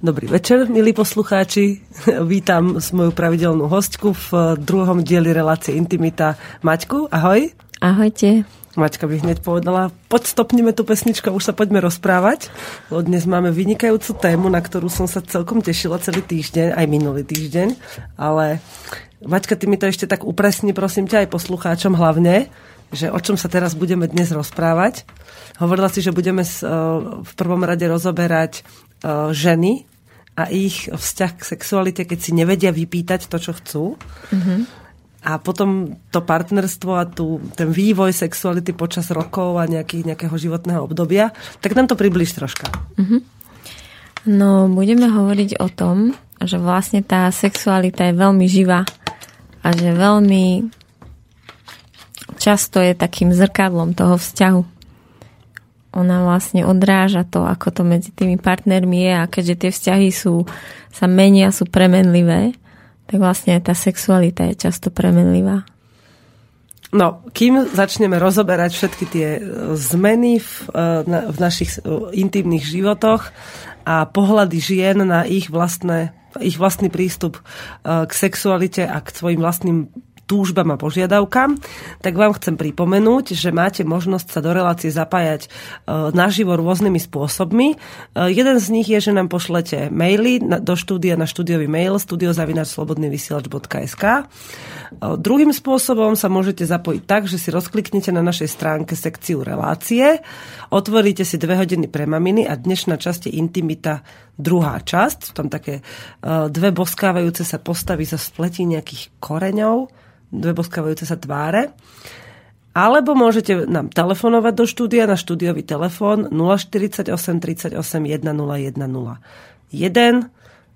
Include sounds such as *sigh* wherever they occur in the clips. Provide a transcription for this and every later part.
Dobrý večer, milí poslucháči. *laughs* Vítam moju pravidelnú hostku v druhom dieli relácie Intimita. Maťku, ahoj. Ahojte. Maťka by hneď povedala, poď stopnime tú pesničku a už sa poďme rozprávať. Lebo dnes máme vynikajúcu tému, na ktorú som sa celkom tešila celý týždeň, aj minulý týždeň. Ale Maťka, ty mi to ešte tak upresni, prosím ťa, aj poslucháčom hlavne, že o čom sa teraz budeme dnes rozprávať. Hovorila si, že budeme v prvom rade rozoberať ženy a ich vzťah k sexualite, keď si nevedia vypýtať to, čo chcú. Mm-hmm. A potom to partnerstvo a tu, ten vývoj sexuality počas rokov a nejaký, nejakého životného obdobia. Tak nám to približ troška. Mm-hmm. No, budeme hovoriť o tom, že vlastne tá sexualita je veľmi živá a že veľmi často je takým zrkadlom toho vzťahu ona vlastne odráža to, ako to medzi tými partnermi je a keďže tie vzťahy sú, sa menia, sú premenlivé, tak vlastne aj tá sexualita je často premenlivá. No, kým začneme rozoberať všetky tie e, zmeny v, e, v našich e, intimných životoch a pohľady žien na ich vlastné ich vlastný prístup k sexualite a k svojim vlastným túžbám a požiadavkám, tak vám chcem pripomenúť, že máte možnosť sa do relácie zapájať e, naživo rôznymi spôsobmi. E, jeden z nich je, že nám pošlete maily do štúdia na štúdiový mail studiozavinačslobodnyvysielač.sk e, Druhým spôsobom sa môžete zapojiť tak, že si rozkliknete na našej stránke sekciu relácie, otvoríte si dve hodiny pre maminy a dnešná časť je intimita druhá časť. Tam také dve boskávajúce sa postavy zo spletí nejakých koreňov dve boskávajúce sa tváre. Alebo môžete nám telefonovať do štúdia na štúdiový telefón 048 38 1010 1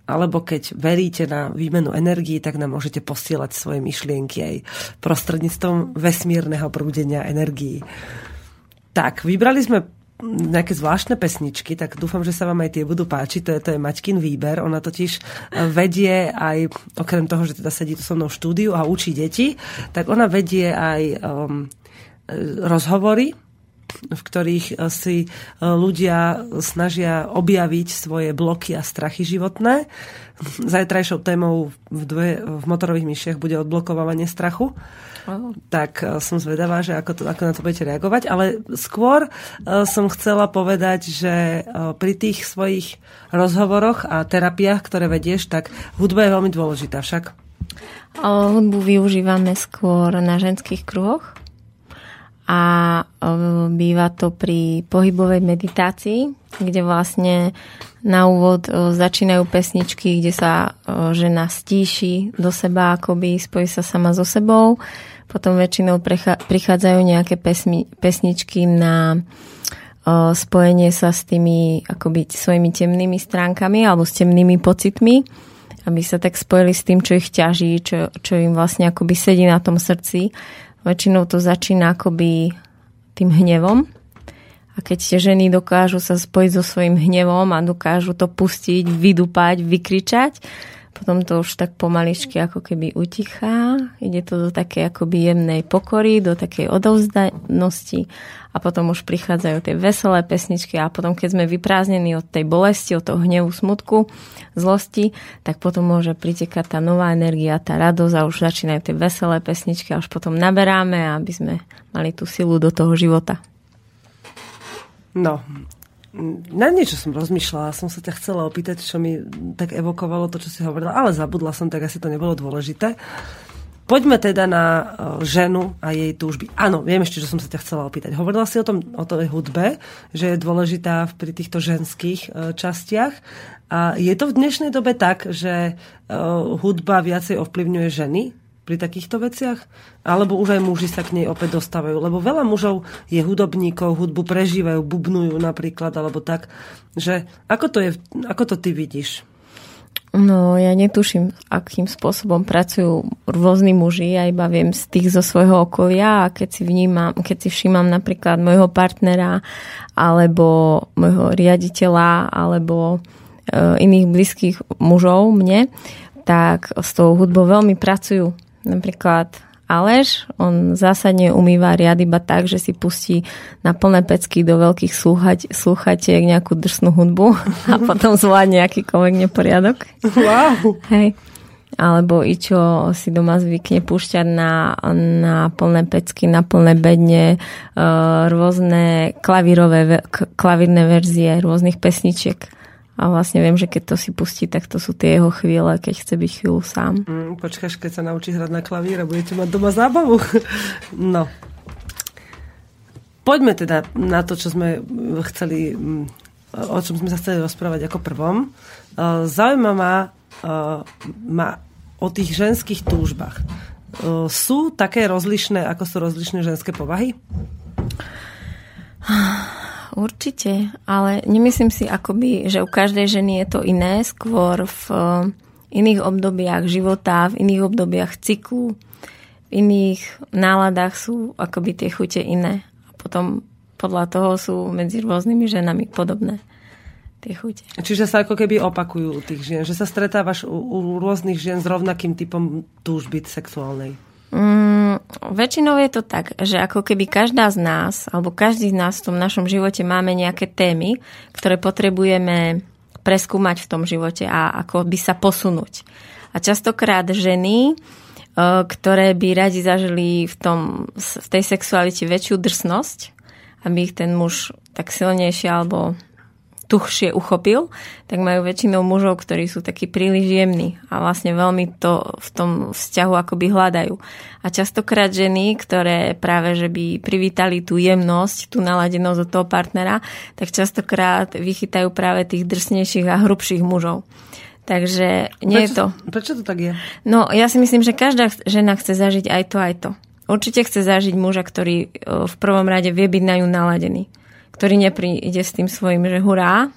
alebo keď veríte na výmenu energii, tak nám môžete posielať svoje myšlienky aj prostredníctvom vesmírneho prúdenia energií. Tak, vybrali sme nejaké zvláštne pesničky, tak dúfam, že sa vám aj tie budú páčiť. To je, to je Maťkin výber. Ona totiž e, vedie aj, okrem toho, že teda sedí tu so mnou v štúdiu a učí deti, tak ona vedie aj um, rozhovory v ktorých eh, si eh, ľudia snažia objaviť svoje bloky a strachy životné. Zajtrajšou témou v, dve, v motorových myšiach bude odblokovávanie strachu. Oh. Tak eh, som zvedavá, že ako, to, ako na to budete reagovať. Ale skôr som chcela povedať, že pri tých svojich rozhovoroch a terapiách, ktoré vedieš, tak hudba je veľmi dôležitá však. Hudbu využívame skôr na ženských kruhoch a býva to pri pohybovej meditácii, kde vlastne na úvod začínajú pesničky, kde sa žena stíši do seba, akoby spojí sa sama so sebou. Potom väčšinou prichádzajú nejaké pesmi, pesničky na spojenie sa s tými akoby svojimi temnými stránkami alebo s temnými pocitmi, aby sa tak spojili s tým, čo ich ťaží, čo, čo im vlastne akoby sedí na tom srdci Väčšinou to začína akoby tým hnevom. A keď tie ženy dokážu sa spojiť so svojím hnevom a dokážu to pustiť, vydupať, vykričať, potom to už tak pomaličky ako keby utichá, ide to do takej akoby jemnej pokory, do takej odovzdanosti a potom už prichádzajú tie veselé pesničky a potom keď sme vyprázdnení od tej bolesti, od toho hnevu, smutku, zlosti, tak potom môže pritekať tá nová energia, tá radosť a už začínajú tie veselé pesničky a už potom naberáme, aby sme mali tú silu do toho života. No, na niečo som rozmýšľala, som sa ťa chcela opýtať, čo mi tak evokovalo to, čo si hovorila, ale zabudla som, tak asi to nebolo dôležité. Poďme teda na e, ženu a jej túžby. Áno, viem ešte, že som sa ťa chcela opýtať. Hovorila si o tom, o tej hudbe, že je dôležitá pri týchto ženských e, častiach. A je to v dnešnej dobe tak, že e, hudba viacej ovplyvňuje ženy pri takýchto veciach? Alebo už aj muži sa k nej opäť dostávajú? Lebo veľa mužov je hudobníkov, hudbu prežívajú, bubnujú napríklad, alebo tak. Že ako to, je, ako to ty vidíš? No, ja netuším, akým spôsobom pracujú rôzni muži. Ja iba viem z tých zo svojho okolia a keď si vnímam, keď si všímam napríklad môjho partnera alebo môjho riaditeľa alebo e, iných blízkych mužov mne, tak s tou hudbou veľmi pracujú Napríklad Aleš, on zásadne umýva riad iba tak, že si pustí na plné pecky do veľkých slúchať, slúchatiek nejakú drsnú hudbu *laughs* a potom zvládne akýkoľvek neporiadok. Wow. Hej. Alebo i čo si doma zvykne púšťať na, na plné pecky, na plné bedne, e, rôzne klavírové, klavírne verzie rôznych pesničiek a vlastne viem, že keď to si pustí, tak to sú tie jeho chvíle, keď chce byť chvíľu sám. Mm, počkáš, keď sa naučí hrať na klavír a budete mať doma zábavu. *laughs* no. Poďme teda na to, čo sme chceli, mm, o čom sme sa chceli rozprávať ako prvom. E, zaujíma ma, e, ma o tých ženských túžbách. E, sú také rozlišné, ako sú rozlišné ženské povahy? *sighs* Určite, ale nemyslím si akoby, že u každej ženy je to iné, skôr v eh, iných obdobiach života, v iných obdobiach cyklu, v iných náladách sú akoby tie chute iné. A potom podľa toho sú medzi rôznymi ženami podobné tie chute. Čiže sa ako keby opakujú u tých žien, že sa stretávaš u, u rôznych žien s rovnakým typom túžby sexuálnej. Mm, väčšinou je to tak, že ako keby každá z nás, alebo každý z nás v tom našom živote máme nejaké témy, ktoré potrebujeme preskúmať v tom živote a ako by sa posunúť. A častokrát ženy, e, ktoré by radi zažili v, tom, v tej sexualite väčšiu drsnosť, aby ich ten muž tak silnejšie alebo tuhšie uchopil, tak majú väčšinou mužov, ktorí sú takí príliš jemní a vlastne veľmi to v tom vzťahu akoby hľadajú. A častokrát ženy, ktoré práve že by privítali tú jemnosť, tú naladenosť od toho partnera, tak častokrát vychytajú práve tých drsnejších a hrubších mužov. Takže nie prečo, je to... Prečo to tak je? No, ja si myslím, že každá žena chce zažiť aj to, aj to. Určite chce zažiť muža, ktorý v prvom rade vie byť na ňu naladený ktorý nepríde s tým svojim, že hurá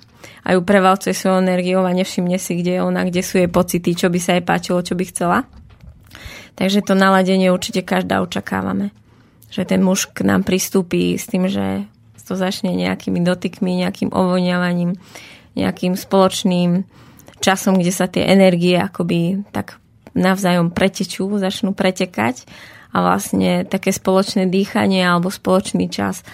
a ju prevalcuje svojou energiou a nevšimne si, kde je ona, kde sú jej pocity, čo by sa jej páčilo, čo by chcela. Takže to naladenie určite každá očakávame. Že ten muž k nám pristúpi s tým, že to začne nejakými dotykmi, nejakým ovoniavaním, nejakým spoločným časom, kde sa tie energie akoby tak navzájom pretečú, začnú pretekať a vlastne také spoločné dýchanie alebo spoločný čas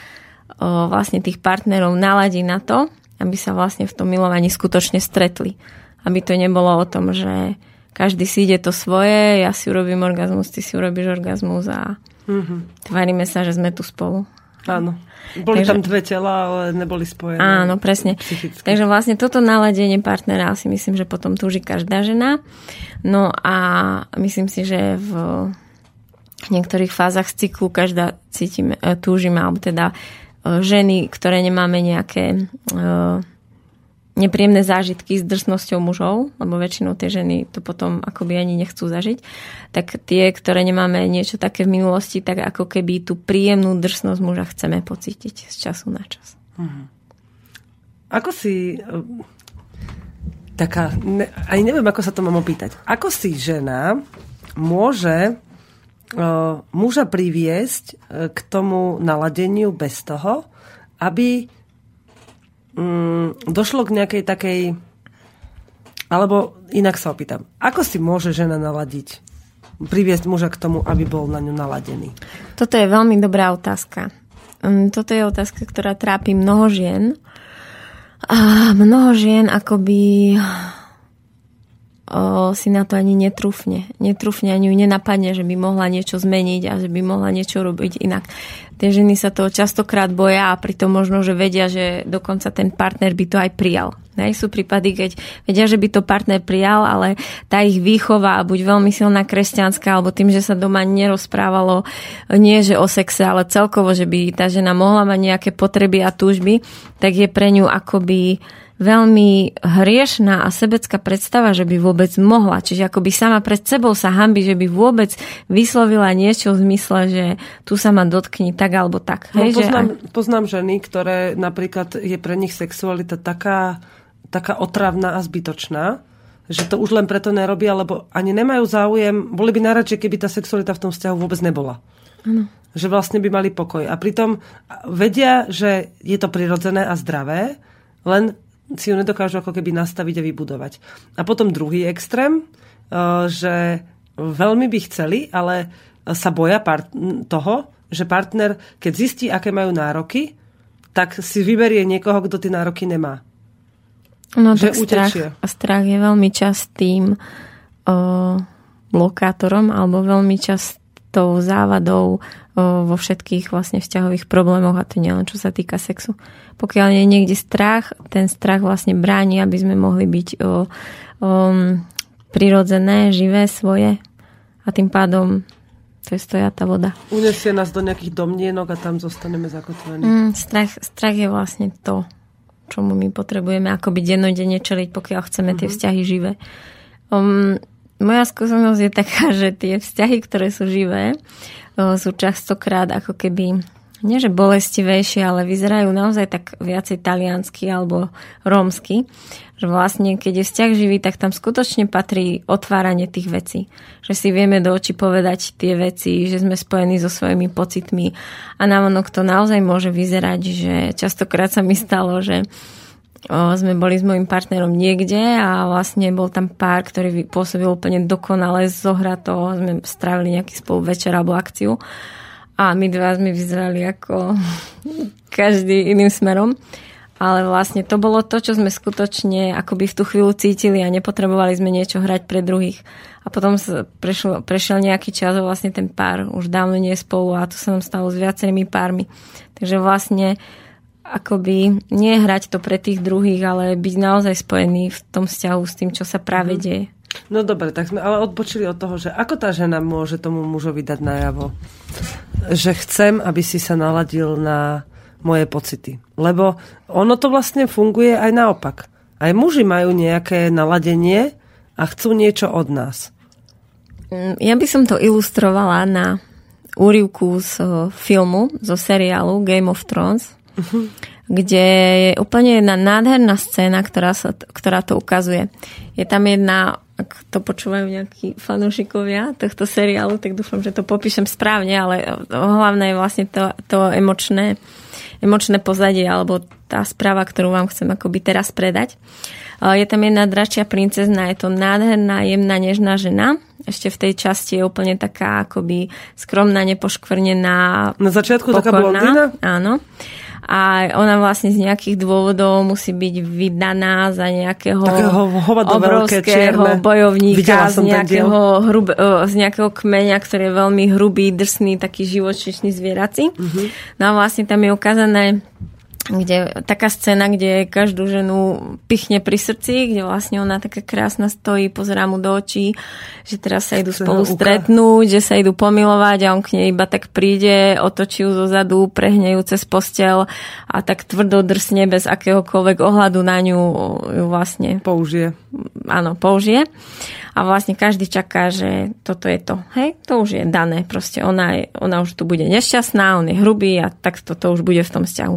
vlastne tých partnerov naladí na to, aby sa vlastne v tom milovaní skutočne stretli. Aby to nebolo o tom, že každý si ide to svoje, ja si urobím orgazmus, ty si urobíš orgazmus a mm-hmm. tvárime sa, že sme tu spolu. Áno. Boli Takže, tam dve tela, ale neboli spojené. Áno, presne. Psychicky. Takže vlastne toto naladenie partnera si myslím, že potom túži každá žena. No a myslím si, že v niektorých fázach cyklu každá cítime, e, túžime, alebo teda E, ženy, ktoré nemáme nejaké e, nepríjemné zážitky s drsnosťou mužov, lebo väčšinou tie ženy to potom akoby ani nechcú zažiť, tak tie, ktoré nemáme niečo také v minulosti, tak ako keby tú príjemnú drsnosť muža chceme pocítiť z času na čas. Mhm. Ako si e, taká, ne, aj neviem, ako sa to mám opýtať. Ako si žena môže muža priviesť e, k tomu naladeniu bez toho, aby mm, došlo k nejakej takej alebo inak sa opýtam, ako si môže žena naladiť? Priviesť muža k tomu, aby bol na ňu naladený? Toto je veľmi dobrá otázka. Mm, toto je otázka, ktorá trápi mnoho žien. A mnoho žien akoby si na to ani netrúfne. Netrúfne ani ju nenapadne, že by mohla niečo zmeniť a že by mohla niečo robiť inak. Tie ženy sa toho častokrát boja a pritom možno, že vedia, že dokonca ten partner by to aj prijal. Nej, sú prípady, keď vedia, že by to partner prijal, ale tá ich výchova, buď veľmi silná kresťanská, alebo tým, že sa doma nerozprávalo nie že o sexe, ale celkovo, že by tá žena mohla mať nejaké potreby a túžby, tak je pre ňu akoby veľmi hriešná a sebecká predstava, že by vôbec mohla. Čiže ako by sama pred sebou sa hambi, že by vôbec vyslovila niečo v zmysle, že tu sa ma dotkni tak alebo tak. No, Hej, poznám, že... poznám ženy, ktoré napríklad je pre nich sexualita taká, taká otravná a zbytočná, že to už len preto nerobia, lebo ani nemajú záujem, boli by najradšej, keby tá sexualita v tom vzťahu vôbec nebola. Ano. Že vlastne by mali pokoj. A pritom vedia, že je to prirodzené a zdravé, len si ju nedokážu ako keby nastaviť a vybudovať. A potom druhý extrém, eh, že veľmi by chceli, ale sa boja part- toho, že partner, keď zistí, aké majú nároky, tak si vyberie niekoho, kto tie nároky nemá. No že tak strach, strach je veľmi častým o, blokátorom alebo veľmi častou závadou vo všetkých vlastne vzťahových problémoch a to nielen čo sa týka sexu. Pokiaľ je niekde strach, ten strach vlastne bráni, aby sme mohli byť o, o, prirodzené, živé, svoje a tým pádom to je stoja tá voda. Unesie nás do nejakých domnienok a tam zostaneme zakotvení. Mm, strach, strach je vlastne to, čomu my potrebujeme ako byť dennodenne čeliť, pokiaľ chceme mm-hmm. tie mhm. vzťahy živé. Um, moja skúsenosť je taká, *laughs* že tie vzťahy, ktoré sú živé, sú častokrát ako keby nie že bolestivejšie, ale vyzerajú naozaj tak viacej taliansky alebo rómsky. Že vlastne, keď je vzťah živý, tak tam skutočne patrí otváranie tých vecí. Že si vieme do očí povedať tie veci, že sme spojení so svojimi pocitmi. A návonok to naozaj môže vyzerať, že častokrát sa mi stalo, že o, sme boli s mojim partnerom niekde a vlastne bol tam pár, ktorý pôsobil úplne dokonale zohrato. Sme strávili nejaký spolu večer alebo akciu a my dva sme vyzerali ako *laughs* každý iným smerom. Ale vlastne to bolo to, čo sme skutočne akoby v tú chvíľu cítili a nepotrebovali sme niečo hrať pre druhých. A potom prešiel, prešiel nejaký čas a vlastne ten pár už dávno nie je spolu a to sa nám stalo s viacerými pármi. Takže vlastne akoby nie hrať to pre tých druhých, ale byť naozaj spojený v tom vzťahu s tým, čo sa práve mm. deje. No dobre, tak sme ale odpočili od toho, že ako tá žena môže tomu mužovi dať najavo že chcem, aby si sa naladil na moje pocity. Lebo ono to vlastne funguje aj naopak. Aj muži majú nejaké naladenie a chcú niečo od nás. Mm, ja by som to ilustrovala na úrivku z filmu, zo seriálu Game of Thrones, uh-huh. kde je úplne jedna nádherná scéna, ktorá, sa, ktorá to ukazuje. Je tam jedna ak to počúvajú nejakí fanúšikovia tohto seriálu, tak dúfam, že to popíšem správne, ale hlavné je vlastne to, to emočné, emočné pozadie alebo tá správa, ktorú vám chcem akoby teraz predať. Je tam jedna dračia princezna, je to nádherná, jemná, nežná žena. Ešte v tej časti je úplne taká akoby skromná, nepoškvrnená. Na začiatku pokorná. taká blondína? Áno a ona vlastne z nejakých dôvodov musí byť vydaná za nejakého obrovského bojovníka z nejakého, hrub, z nejakého kmeňa, ktorý je veľmi hrubý, drsný, taký živočišný zvieraci. Uh-huh. No a vlastne tam je ukázané kde, taká scéna, kde každú ženu pichne pri srdci, kde vlastne ona taká krásna stojí, pozerá mu do očí, že teraz sa idú spolu stretnúť, že sa idú pomilovať a on k nej iba tak príde, otočí ju zo zadu, prehne ju cez postel a tak tvrdo drsne bez akéhokoľvek ohľadu na ňu ju vlastne použije. Áno, použije. A vlastne každý čaká, že toto je to. Hej, to už je dané. Proste ona, je, ona už tu bude nešťastná, on je hrubý a tak toto už bude v tom vzťahu.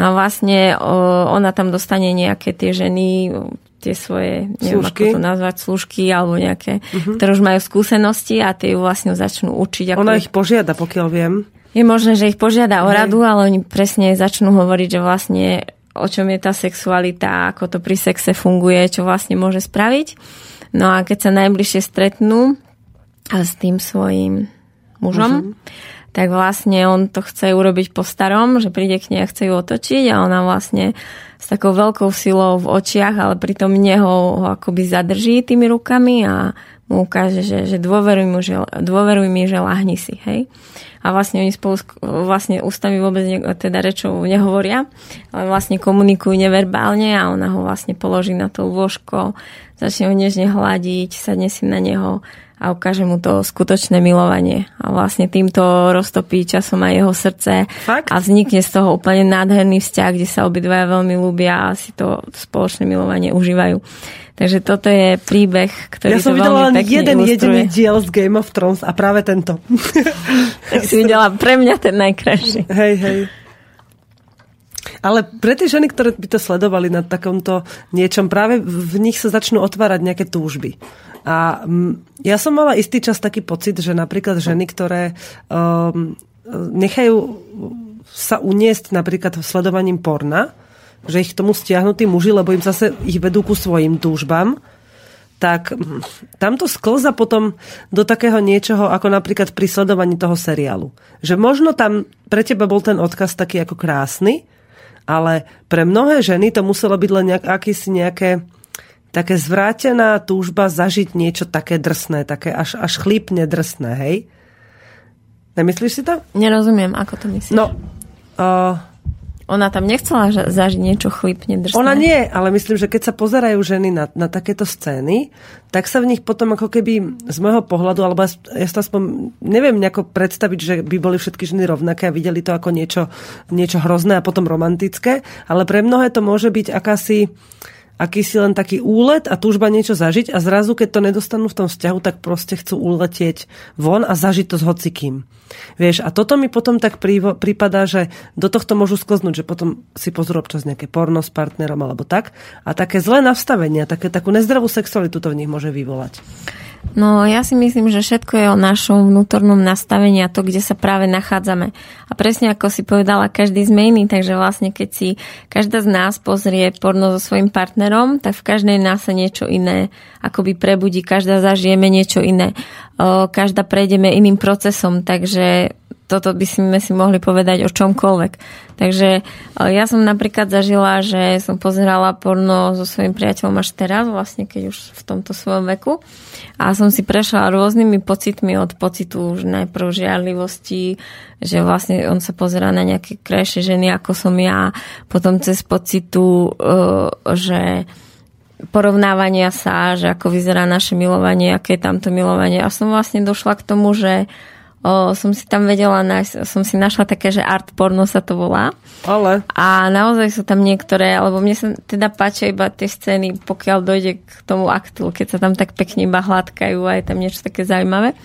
No a vlastne ona tam dostane nejaké tie ženy, tie svoje, neviem služky. ako to nazvať, služky alebo nejaké, uh-huh. ktoré už majú skúsenosti a tie ju vlastne začnú učiť. Ako... Ona ich požiada, pokiaľ viem. Je možné, že ich požiada o radu, ale oni presne začnú hovoriť, že vlastne o čom je tá sexualita, ako to pri sexe funguje, čo vlastne môže spraviť. No a keď sa najbližšie stretnú s tým svojim mužom, uh-huh tak vlastne on to chce urobiť po starom, že príde k nej a chce ju otočiť a ona vlastne s takou veľkou silou v očiach, ale pritom neho ho akoby zadrží tými rukami a mu ukáže, že, že dôveruj, mu, že, dôveruj mi, že lahni si, hej. A vlastne oni spolu, vlastne ústavy vôbec ne, teda rečou nehovoria, ale vlastne komunikujú neverbálne a ona ho vlastne položí na to lôžko, začne ho nežne hľadiť, sadne si na neho a ukáže mu to skutočné milovanie. A vlastne týmto roztopí časom aj jeho srdce Fakt? a vznikne z toho úplne nádherný vzťah, kde sa obidvaja veľmi ľúbia a si to spoločné milovanie užívajú. Takže toto je príbeh, ktorý Ja som videla len jeden ilustruje. jediný diel z Game of Thrones a práve tento. *laughs* tak si videla pre mňa ten najkrajší. Hej, hej. Ale pre tie ženy, ktoré by to sledovali na takomto niečom, práve v nich sa začnú otvárať nejaké túžby. A mm, ja som mala istý čas taký pocit, že napríklad ženy, ktoré um, nechajú sa uniesť napríklad sledovaním porna, že ich k tomu stiahnu tí muži, lebo im zase ich vedú ku svojim túžbám, tak hm, tamto sklza potom do takého niečoho, ako napríklad pri sledovaní toho seriálu. Že možno tam pre teba bol ten odkaz taký ako krásny, ale pre mnohé ženy to muselo byť len nejak, akýsi nejaké také zvrátená túžba zažiť niečo také drsné, také až, až chlípne drsné, hej? Nemyslíš si to? Nerozumiem, ako to myslíš. No, uh, ona tam nechcela zažiť niečo chlipne drsné. Ona nie, ale myslím, že keď sa pozerajú ženy na, na takéto scény, tak sa v nich potom ako keby z môjho pohľadu, alebo ja sa aspoň neviem nejako predstaviť, že by boli všetky ženy rovnaké a videli to ako niečo, niečo hrozné a potom romantické, ale pre mnohé to môže byť akási akýsi len taký úlet a túžba niečo zažiť a zrazu, keď to nedostanú v tom vzťahu, tak proste chcú uletieť von a zažiť to s hocikým. Vieš, a toto mi potom tak prípada, že do tohto môžu sklznúť, že potom si pozrú občas nejaké porno s partnerom alebo tak a také zlé nastavenia, také, takú nezdravú sexualitu to v nich môže vyvolať. No ja si myslím, že všetko je o našom vnútornom nastavení a to, kde sa práve nachádzame. A presne ako si povedala, každý sme iný, takže vlastne keď si každá z nás pozrie porno so svojím partnerom, tak v každej nás sa niečo iné akoby prebudí, každá zažijeme niečo iné. Každá prejdeme iným procesom, takže toto by sme si mohli povedať o čomkoľvek. Takže e, ja som napríklad zažila, že som pozerala porno so svojím priateľom až teraz, vlastne keď už v tomto svojom veku. A som si prešla rôznymi pocitmi od pocitu už najprv žiarlivosti, že vlastne on sa pozera na nejaké krajšie ženy ako som ja, potom cez pocitu, e, že porovnávania sa, že ako vyzerá naše milovanie, aké je tamto milovanie. A som vlastne došla k tomu, že o, som si tam vedela nájsť, som si našla také, že art porno sa to volá. Ale. A naozaj sú tam niektoré, alebo mne sa teda páčia iba tie scény, pokiaľ dojde k tomu aktu, keď sa tam tak pekne iba hladkajú a je tam niečo také zaujímavé.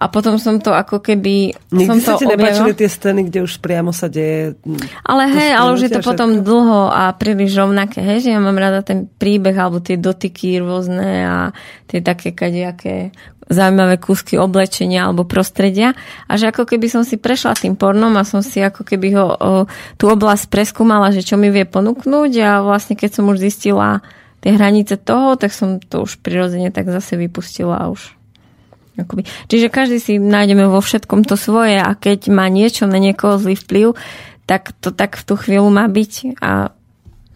A potom som to ako keby... Nikdy som sa ti nepáčili tie scény, kde už priamo sa deje... Ale hej, ale už je to potom dlho a príliš rovnaké, hej, že ja mám rada ten príbeh alebo tie dotyky rôzne a tie také kadejaké zaujímavé kúsky oblečenia alebo prostredia a že ako keby som si prešla tým pornom a som si ako keby ho, o, tú oblasť preskúmala, že čo mi vie ponúknuť a vlastne keď som už zistila tie hranice toho, tak som to už prirodzene tak zase vypustila a už Akoby. Čiže každý si nájdeme vo všetkom to svoje a keď má niečo na niekoho zlý vplyv, tak to tak v tú chvíľu má byť a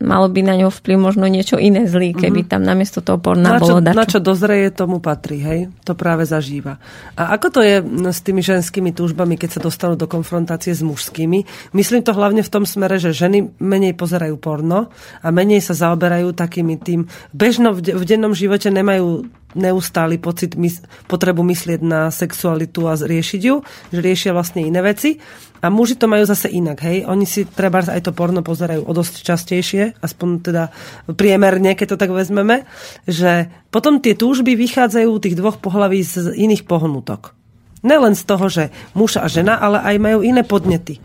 malo by na ňo vplyv možno niečo iné zlý, keby mhm. tam namiesto toho porna na čo, bolo dačo. Na čo dozreje, tomu patrí, hej? To práve zažíva. A ako to je s tými ženskými túžbami, keď sa dostanú do konfrontácie s mužskými? Myslím to hlavne v tom smere, že ženy menej pozerajú porno a menej sa zaoberajú takými tým... Bežno v, de- v dennom živote nemajú neustály pocit, mys- potrebu myslieť na sexualitu a riešiť ju, že riešia vlastne iné veci. A muži to majú zase inak, hej. Oni si treba aj to porno pozerajú o dosť častejšie, aspoň teda priemerne, keď to tak vezmeme, že potom tie túžby vychádzajú tých dvoch pohlaví z iných pohnutok. Nelen z toho, že muž a žena, ale aj majú iné podnety.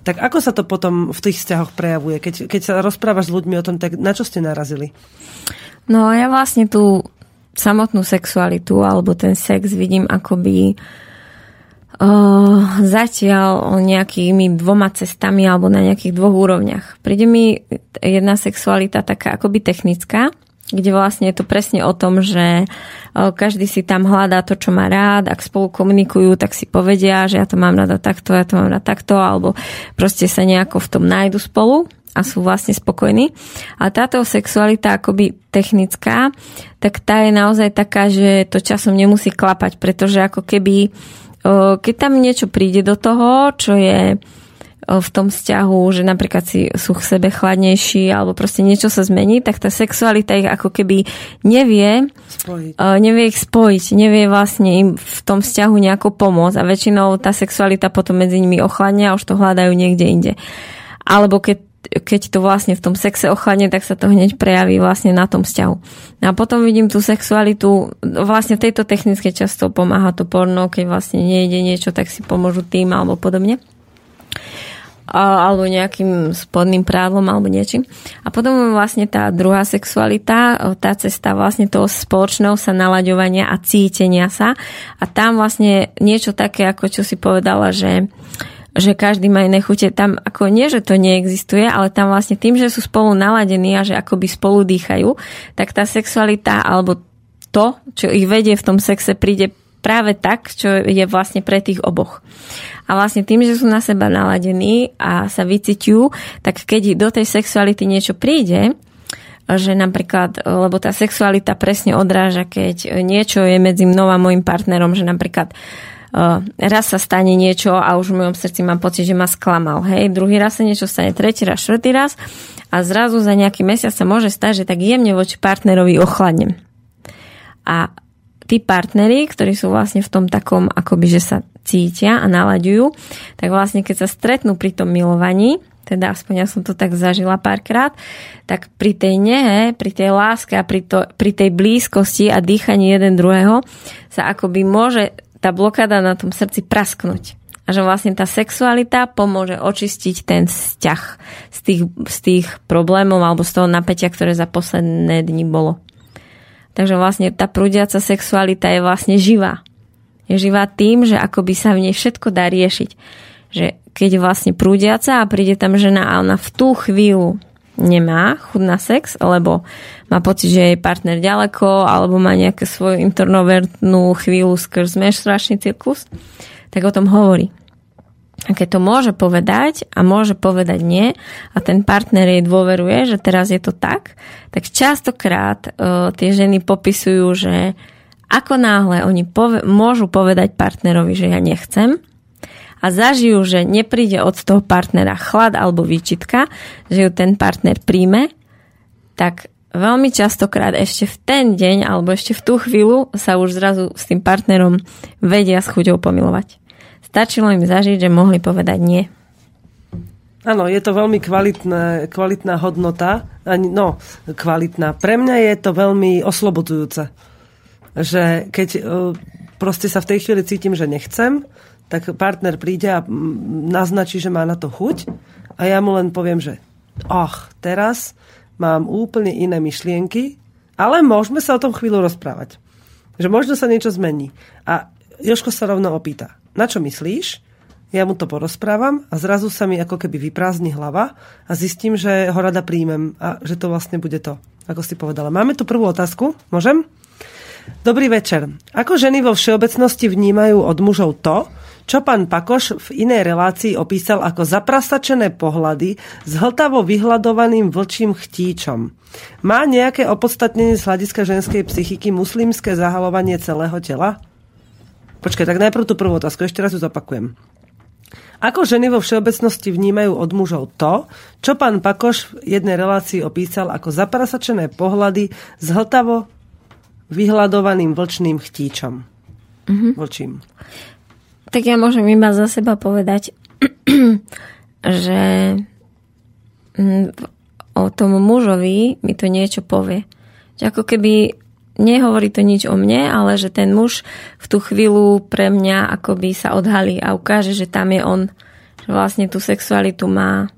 Tak ako sa to potom v tých vzťahoch prejavuje? Keď, keď sa rozprávaš s ľuďmi o tom, tak na čo ste narazili? No ja vlastne tú samotnú sexualitu alebo ten sex vidím akoby uh, zatiaľ nejakými dvoma cestami alebo na nejakých dvoch úrovniach. Príde mi jedna sexualita taká akoby technická, kde vlastne je to presne o tom, že každý si tam hľadá to, čo má rád, ak spolu komunikujú, tak si povedia, že ja to mám rada takto, ja to mám rada takto, alebo proste sa nejako v tom nájdu spolu a sú vlastne spokojní. A táto sexualita akoby technická, tak tá je naozaj taká, že to časom nemusí klapať, pretože ako keby keď tam niečo príde do toho, čo je v tom vzťahu, že napríklad si sú k sebe chladnejší alebo proste niečo sa zmení, tak tá sexualita ich ako keby nevie, spojiť. nevie ich spojiť, nevie vlastne im v tom vzťahu nejako pomôcť a väčšinou tá sexualita potom medzi nimi ochladne a už to hľadajú niekde inde. Alebo keď keď to vlastne v tom sexe ochladne, tak sa to hneď prejaví vlastne na tom vzťahu. No a potom vidím tú sexualitu, vlastne tejto technické často pomáha to porno, keď vlastne nejde niečo, tak si pomôžu tým alebo podobne alebo nejakým spodným prádlom alebo niečím. A potom vlastne tá druhá sexualita, tá cesta vlastne toho spoločného sa nalaďovania a cítenia sa. A tam vlastne niečo také, ako čo si povedala, že že každý má iné chute. Tam ako nie, že to neexistuje, ale tam vlastne tým, že sú spolu naladení a že akoby spolu dýchajú, tak tá sexualita alebo to, čo ich vedie v tom sexe, príde práve tak, čo je vlastne pre tých oboch. A vlastne tým, že sú na seba naladení a sa vyciťujú, tak keď do tej sexuality niečo príde, že napríklad, lebo tá sexualita presne odráža, keď niečo je medzi mnou a môjim partnerom, že napríklad uh, raz sa stane niečo a už v mojom srdci mám pocit, že ma sklamal. Hej, druhý raz sa niečo stane, tretí raz, štvrtý raz a zrazu za nejaký mesiac sa môže stať, že tak jemne voči partnerovi ochladnem. A tí partneri, ktorí sú vlastne v tom takom, akoby, že sa cítia a nalaďujú, tak vlastne keď sa stretnú pri tom milovaní, teda aspoň ja som to tak zažila párkrát, tak pri tej nehe, pri tej láske a pri, to, pri tej blízkosti a dýchaní jeden druhého sa akoby môže tá blokáda na tom srdci prasknúť. A že vlastne tá sexualita pomôže očistiť ten vzťah z tých, z tých problémov alebo z toho napätia, ktoré za posledné dni bolo. Takže vlastne tá prúdiaca sexualita je vlastne živá. Je živá tým, že akoby sa v nej všetko dá riešiť. Že keď vlastne prúdiaca a príde tam žena a ona v tú chvíľu nemá chud na sex, alebo má pocit, že jej partner ďaleko, alebo má nejakú svoju introvertnú chvíľu skrz menštruačný cyklus, tak o tom hovorí. A keď to môže povedať a môže povedať nie a ten partner jej dôveruje, že teraz je to tak, tak častokrát uh, tie ženy popisujú, že ako náhle oni pove- môžu povedať partnerovi, že ja nechcem a zažijú, že nepríde od toho partnera chlad alebo výčitka, že ju ten partner príjme, tak veľmi častokrát ešte v ten deň alebo ešte v tú chvíľu sa už zrazu s tým partnerom vedia s chuťou pomilovať. Stačilo im zažiť, že mohli povedať nie. Áno, je to veľmi kvalitná, kvalitná hodnota. No, kvalitná. Pre mňa je to veľmi oslobodzujúce. Že keď e, proste sa v tej chvíli cítim, že nechcem, tak partner príde a naznačí, že má na to chuť a ja mu len poviem, že ach, teraz mám úplne iné myšlienky, ale môžeme sa o tom chvíľu rozprávať. Že možno sa niečo zmení. A Joško sa rovno opýta na čo myslíš? Ja mu to porozprávam a zrazu sa mi ako keby vyprázdni hlava a zistím, že ho rada príjmem a že to vlastne bude to, ako si povedala. Máme tu prvú otázku, môžem? Dobrý večer. Ako ženy vo všeobecnosti vnímajú od mužov to, čo pán Pakoš v inej relácii opísal ako zaprasačené pohľady s hltavo vyhľadovaným vlčím chtíčom. Má nejaké opodstatnenie z hľadiska ženskej psychiky muslimské zahalovanie celého tela? Počkaj, tak najprv tú prvú otázku, ešte raz ju zopakujem. Ako ženy vo všeobecnosti vnímajú od mužov to, čo pán Pakoš v jednej relácii opísal ako zaprasačené pohľady s hltavo vyhľadovaným vlčným chtíčom? Mm-hmm. Vlčím. Tak ja môžem iba za seba povedať, *clears throat* že mm, o tom mužovi mi to niečo povie. Že ako keby nehovorí to nič o mne, ale že ten muž v tú chvíľu pre mňa akoby sa odhalí a ukáže, že tam je on. Že vlastne tú sexualitu má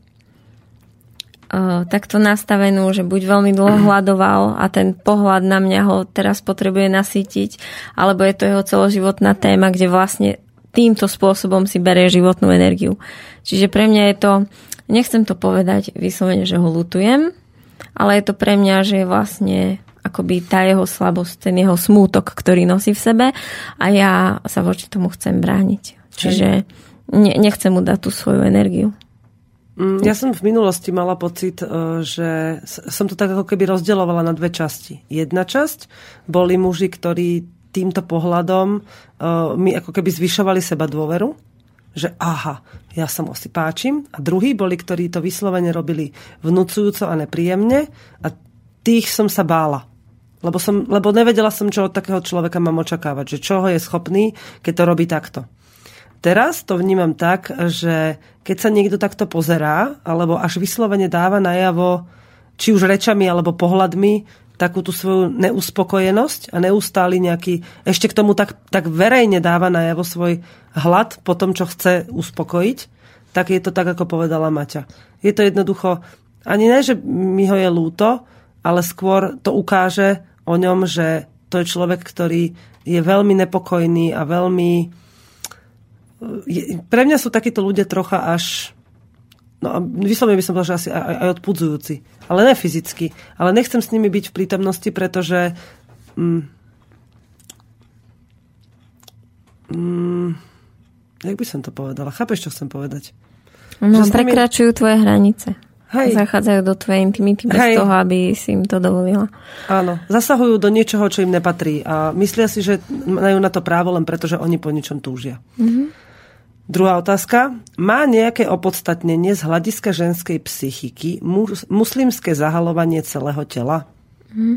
uh, takto nastavenú, že buď veľmi dlho *clears throat* hľadoval a ten pohľad na mňa ho teraz potrebuje nasýtiť, alebo je to jeho celoživotná téma, kde vlastne týmto spôsobom si berie životnú energiu. Čiže pre mňa je to, nechcem to povedať vyslovene, že ho lutujem, ale je to pre mňa, že je vlastne akoby tá jeho slabosť, ten jeho smútok, ktorý nosí v sebe a ja sa voči tomu chcem brániť. Čiže ne, nechcem mu dať tú svoju energiu. Mm, ja som v minulosti mala pocit, e, že som to tak ako keby rozdelovala na dve časti. Jedna časť boli muži, ktorí týmto pohľadom e, mi ako keby zvyšovali seba dôveru, že aha, ja sa si páčim. A druhí boli, ktorí to vyslovene robili vnúcujúco a nepríjemne a tých som sa bála. Lebo, som, lebo nevedela som, čo od takého človeka mám očakávať, že čoho je schopný, keď to robí takto. Teraz to vnímam tak, že keď sa niekto takto pozerá, alebo až vyslovene dáva najavo, či už rečami alebo pohľadmi, takú tú svoju neuspokojenosť a neustály nejaký, ešte k tomu tak, tak verejne dáva najavo svoj hlad po tom, čo chce uspokojiť, tak je to tak, ako povedala Maťa. Je to jednoducho, ani ne, že mi ho je lúto, ale skôr to ukáže, o ňom, že to je človek, ktorý je veľmi nepokojný a veľmi... Pre mňa sú takíto ľudia trocha až... No a vyslovene by som povedala, že asi aj, aj odpudzujúci. Ale ne fyzicky. Ale nechcem s nimi byť v prítomnosti, pretože... Mm, mm, jak by som to povedala? Chápeš, čo chcem povedať? No, že prekračujú nimi... tvoje hranice. Hej. Zachádzajú do tvojej intimity bez Hej. toho, aby si im to dovolila. Áno, zasahujú do niečoho, čo im nepatrí. A myslia si, že majú na to právo len preto, že oni po niečom túžia. Mm-hmm. Druhá otázka. Má nejaké opodstatnenie z hľadiska ženskej psychiky mus- muslimské zahalovanie celého tela? Mm-hmm.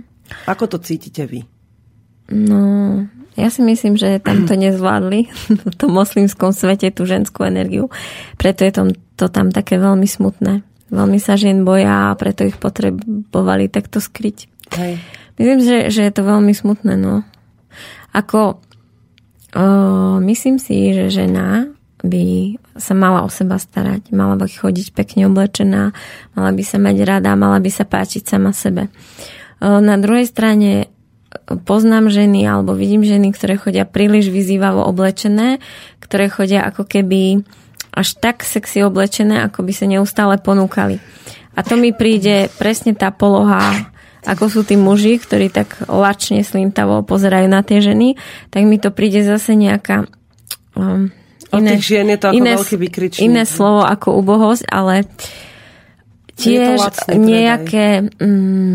Ako to cítite vy? No, ja si myslím, že tam to nezvládli *laughs* v tom moslimskom svete tú ženskú energiu. Preto je to, to tam také veľmi smutné. Veľmi sa žien boja a preto ich potrebovali takto skryť. Hej. Myslím, že, že je to veľmi smutné, no. Ako, o, myslím si, že žena by sa mala o seba starať, mala by chodiť pekne oblečená, mala by sa mať rada, mala by sa páčiť sama sebe. O, na druhej strane poznám ženy alebo vidím ženy, ktoré chodia príliš vyzývavo oblečené, ktoré chodia ako keby až tak sexy oblečené, ako by sa neustále ponúkali. A to mi príde presne tá poloha, ako sú tí muži, ktorí tak lačne slintavo pozerajú na tie ženy, tak mi to príde zase nejaká um, Od tých žien je to ako iné, veľký vykričník. iné slovo ako ubohosť, ale tiež lacný nejaké mm,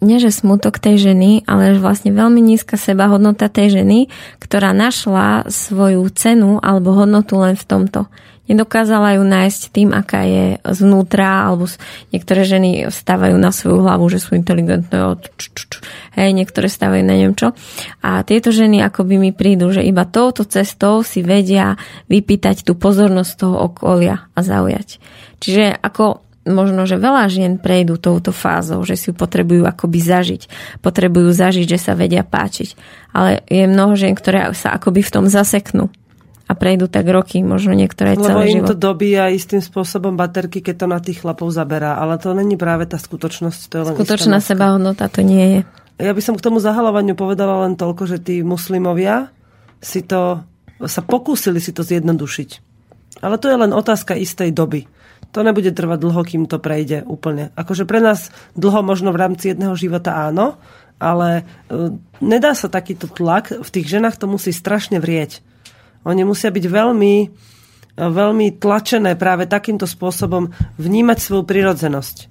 nie že smutok tej ženy, ale že vlastne veľmi nízka sebahodnota tej ženy, ktorá našla svoju cenu alebo hodnotu len v tomto. Nedokázala ju nájsť tým, aká je zvnútra, alebo niektoré ženy stávajú na svoju hlavu, že sú inteligentné, hej, niektoré stávajú na neviem čo. A tieto ženy akoby mi prídu, že iba touto cestou si vedia vypýtať tú pozornosť toho okolia a zaujať. Čiže ako možno, že veľa žien prejdú touto fázou, že si ju potrebujú akoby zažiť. Potrebujú zažiť, že sa vedia páčiť. Ale je mnoho žien, ktoré sa akoby v tom zaseknú a prejdú tak roky, možno niektoré Lebo celý im život. to dobíja istým spôsobom baterky, keď to na tých chlapov zaberá. Ale to není práve tá skutočnosť. To je len Skutočná sebahodnota to nie je. Ja by som k tomu zahalovaniu povedala len toľko, že tí muslimovia si to, sa pokúsili si to zjednodušiť. Ale to je len otázka istej doby. To nebude trvať dlho, kým to prejde úplne. Akože pre nás dlho možno v rámci jedného života áno, ale e, nedá sa takýto tlak. V tých ženách to musí strašne vrieť. Oni musia byť veľmi, e, veľmi tlačené práve takýmto spôsobom vnímať svoju prirodzenosť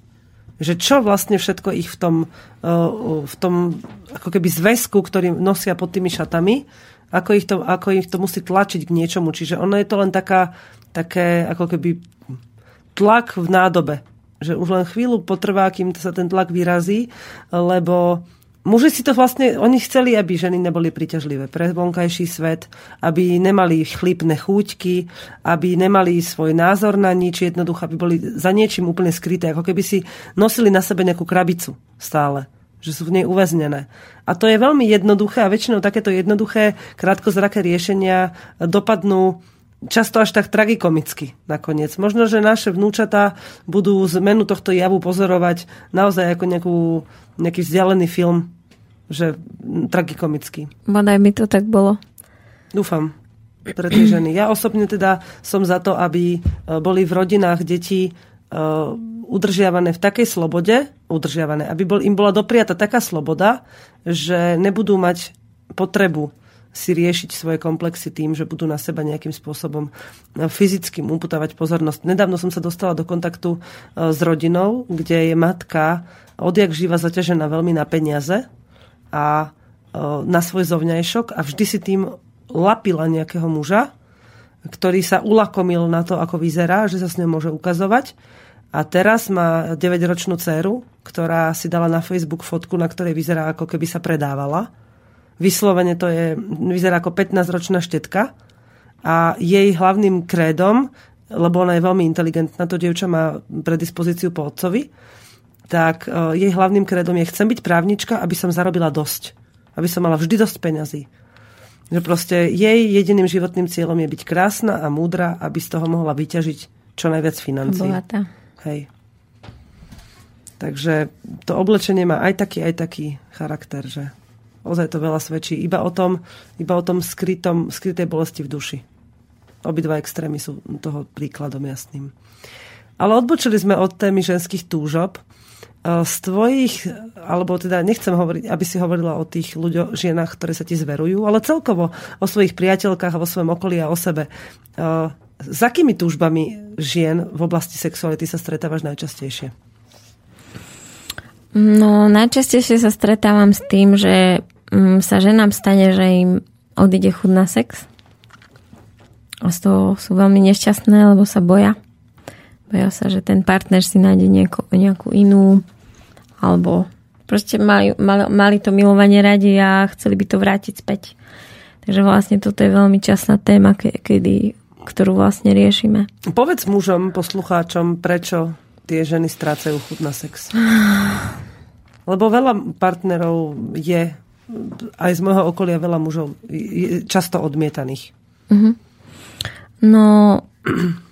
že čo vlastne všetko ich v tom, uh, v tom ako keby zväzku, ktorý nosia pod tými šatami, ako ich, to, ako ich to musí tlačiť k niečomu. Čiže ono je to len taká, také ako keby tlak v nádobe. Že už len chvíľu potrvá, kým sa ten tlak vyrazí, lebo Muži si to vlastne, oni chceli, aby ženy neboli príťažlivé pre vonkajší svet, aby nemali chlípne chúťky, aby nemali svoj názor na nič, jednoducho, aby boli za niečím úplne skryté, ako keby si nosili na sebe nejakú krabicu stále že sú v nej uväznené. A to je veľmi jednoduché a väčšinou takéto jednoduché, krátkozraké riešenia dopadnú často až tak tragikomicky nakoniec. Možno, že naše vnúčatá budú zmenu tohto javu pozorovať naozaj ako nejakú, nejaký vzdialený film, že tragikomický. Bodaj by to tak bolo. Dúfam pre tie ženy. Ja osobne teda som za to, aby e, boli v rodinách deti e, udržiavané v takej slobode, udržiavané, aby bol, im bola dopriata taká sloboda, že nebudú mať potrebu si riešiť svoje komplexy tým, že budú na seba nejakým spôsobom fyzickým uputávať pozornosť. Nedávno som sa dostala do kontaktu e, s rodinou, kde je matka odjak živa zaťažená veľmi na peniaze a e, na svoj zovňajšok a vždy si tým lapila nejakého muža, ktorý sa ulakomil na to, ako vyzerá, že sa s ňou môže ukazovať. A teraz má 9-ročnú dceru, ktorá si dala na Facebook fotku, na ktorej vyzerá ako keby sa predávala Vyslovene to je, vyzerá ako 15-ročná štetka a jej hlavným krédom, lebo ona je veľmi inteligentná, to dievča má predispozíciu po otcovi, tak e, jej hlavným krédom je chcem byť právnička, aby som zarobila dosť. Aby som mala vždy dosť peňazí. Že proste jej jediným životným cieľom je byť krásna a múdra, aby z toho mohla vyťažiť čo najviac financií. Bohatá. Hej. Takže to oblečenie má aj taký, aj taký charakter, že ozaj to veľa svedčí iba o tom, iba o tom skrytom, skrytej bolesti v duši. Obidva extrémy sú toho príkladom jasným. Ale odbočili sme od témy ženských túžob z tvojich, alebo teda nechcem hovoriť, aby si hovorila o tých ľuďoch, ženách, ktoré sa ti zverujú, ale celkovo o svojich priateľkách a vo svojom okolí a o sebe. S akými túžbami žien v oblasti sexuality sa stretávaš najčastejšie? No, najčastejšie sa stretávam s tým, že sa ženám stane, že im odíde chud na sex. A z toho sú veľmi nešťastné, lebo sa boja. Boja sa, že ten partner si nájde nieko, nejakú inú, alebo proste mali, mali, mali to milovanie radi a chceli by to vrátiť späť. Takže vlastne toto je veľmi časná téma, ke, kedy, ktorú vlastne riešime. Povedz mužom, poslucháčom, prečo tie ženy strácajú chuť na sex. *sighs* Lebo veľa partnerov je, aj z môjho okolia veľa mužov, často odmietaných. Mm-hmm. No,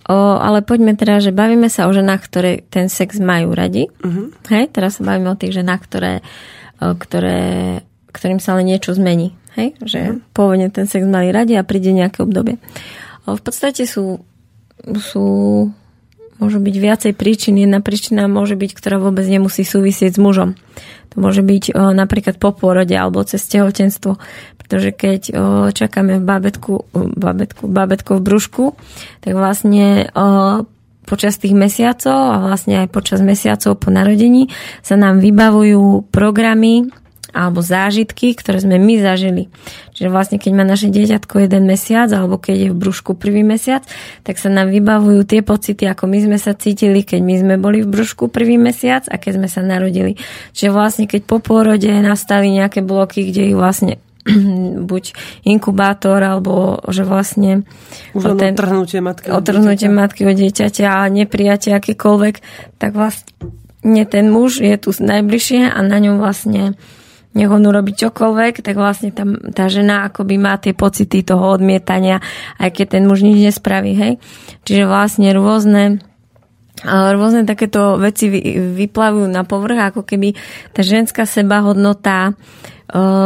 O, ale poďme teda, že bavíme sa o ženách, ktoré ten sex majú radi. Uh-huh. Hej, teraz sa bavíme o tých ženách, ktoré, ktoré, ktorým sa ale niečo zmení. Hej, že uh-huh. pôvodne ten sex mali radi a príde nejaké obdobie. O, v podstate sú, sú môžu byť viacej príčin. Jedna príčina môže byť, ktorá vôbec nemusí súvisieť s mužom. To môže byť o, napríklad po pôrode alebo cez tehotenstvo. Pretože keď o, čakáme v bábetku, bábetku, bábetko v brúšku, tak vlastne o, počas tých mesiacov a vlastne aj počas mesiacov po narodení sa nám vybavujú programy alebo zážitky, ktoré sme my zažili. Čiže vlastne keď má naše dieťatko jeden mesiac alebo keď je v brúšku prvý mesiac, tak sa nám vybavujú tie pocity, ako my sme sa cítili, keď my sme boli v brúšku prvý mesiac a keď sme sa narodili. Čiže vlastne keď po pôrode nastali nejaké bloky, kde ich vlastne *clears throat* buď inkubátor, alebo že vlastne Už ten, otrhnutie matky otrhnutie matky od dieťaťa a neprijatie akékoľvek, tak vlastne ten muž je tu najbližšie a na ňom vlastne nech on urobí čokoľvek, tak vlastne tam tá žena akoby má tie pocity toho odmietania, aj keď ten muž nič nespraví, hej. Čiže vlastne rôzne rôzne takéto veci vyplavujú na povrch, ako keby tá ženská sebahodnota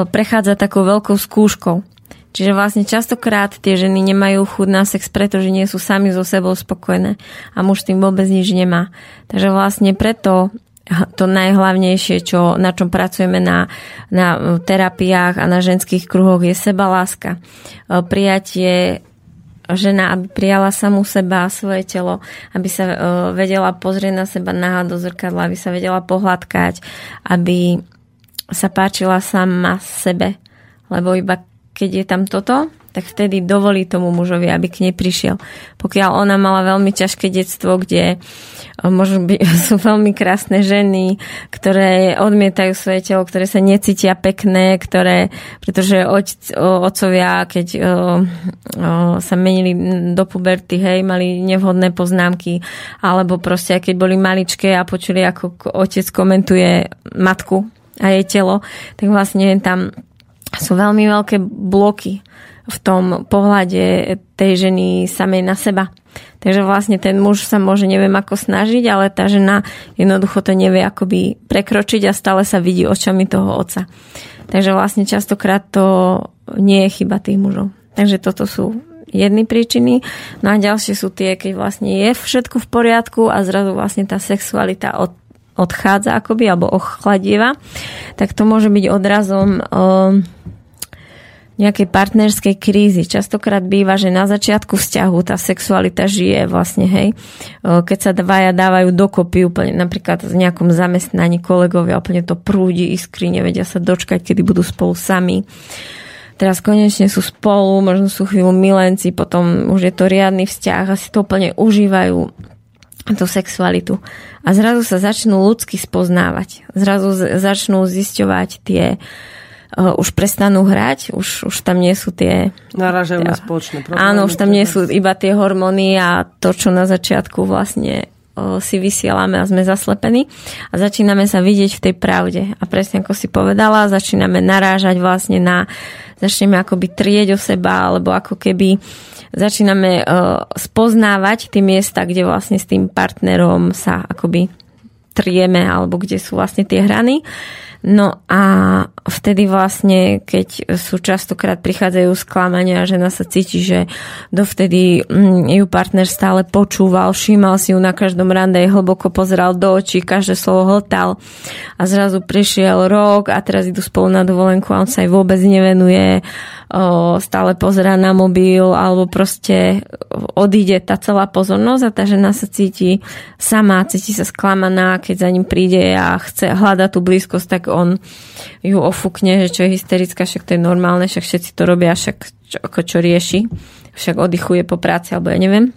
prechádza takou veľkou skúškou. Čiže vlastne častokrát tie ženy nemajú chuť na sex, pretože nie sú sami so sebou spokojné a muž tým vôbec nič nemá. Takže vlastne preto to najhlavnejšie, čo, na čom pracujeme na, na terapiách a na ženských kruhoch je sebaláska. E, prijatie žena, aby prijala samú seba a svoje telo, aby sa uh, vedela pozrieť na seba náha do zrkadla, aby sa vedela pohľadkať, aby sa páčila sama sebe. Lebo iba keď je tam toto, tak vtedy dovolí tomu mužovi, aby k nej prišiel. Pokiaľ ona mala veľmi ťažké detstvo, kde možno by, *laughs* sú veľmi krásne ženy, ktoré odmietajú svoje telo, ktoré sa necítia pekné, ktoré, pretože oť, otcovia, keď o, o, sa menili do puberty, hej, mali nevhodné poznámky, alebo proste, keď boli maličké a počuli, ako otec komentuje matku a jej telo, tak vlastne tam sú veľmi veľké bloky v tom pohľade tej ženy samej na seba. Takže vlastne ten muž sa môže neviem ako snažiť, ale tá žena jednoducho to nevie akoby prekročiť a stále sa vidí očami toho otca. Takže vlastne častokrát to nie je chyba tých mužov. Takže toto sú jedny príčiny. No a ďalšie sú tie, keď vlastne je všetko v poriadku a zrazu vlastne tá sexualita od, odchádza akoby, alebo ochladieva, tak to môže byť odrazom nejakej partnerskej krízy. Častokrát býva, že na začiatku vzťahu tá sexualita žije vlastne, hej. Keď sa dvaja dávajú dokopy úplne, napríklad v nejakom zamestnaní kolegovia, úplne to prúdi, iskry, nevedia sa dočkať, kedy budú spolu sami. Teraz konečne sú spolu, možno sú chvíľu milenci, potom už je to riadny vzťah a si to úplne užívajú tú sexualitu. A zrazu sa začnú ľudsky spoznávať. Zrazu začnú zisťovať tie uh, uh, už prestanú hrať, už, už tam nie sú tie... Naražajú na spoločné problémy. Áno, už tam nie sú iba tie hormóny a to, čo na začiatku vlastne uh, si vysielame a sme zaslepení a začíname sa vidieť v tej pravde. A presne ako si povedala, začíname narážať vlastne na, začneme akoby trieť o seba, alebo ako keby začíname uh, spoznávať tie miesta, kde vlastne s tým partnerom sa akoby trieme, alebo kde sú vlastne tie hrany. No a vtedy vlastne, keď sú častokrát prichádzajú sklamania, žena sa cíti, že dovtedy mm, ju partner stále počúval, všímal si ju na každom rande, hlboko pozeral do očí, každé slovo hltal a zrazu prišiel rok a teraz idú spolu na dovolenku a on sa jej vôbec nevenuje, stále pozerá na mobil alebo proste odíde tá celá pozornosť a tá žena sa cíti sama, cíti sa sklamaná, keď za ním príde a chce hľadať tú blízkosť, tak on ju ofúkne, že čo je hysterická, však to je normálne, však všetci to robia, však čo, ako čo rieši, však oddychuje po práci, alebo ja neviem.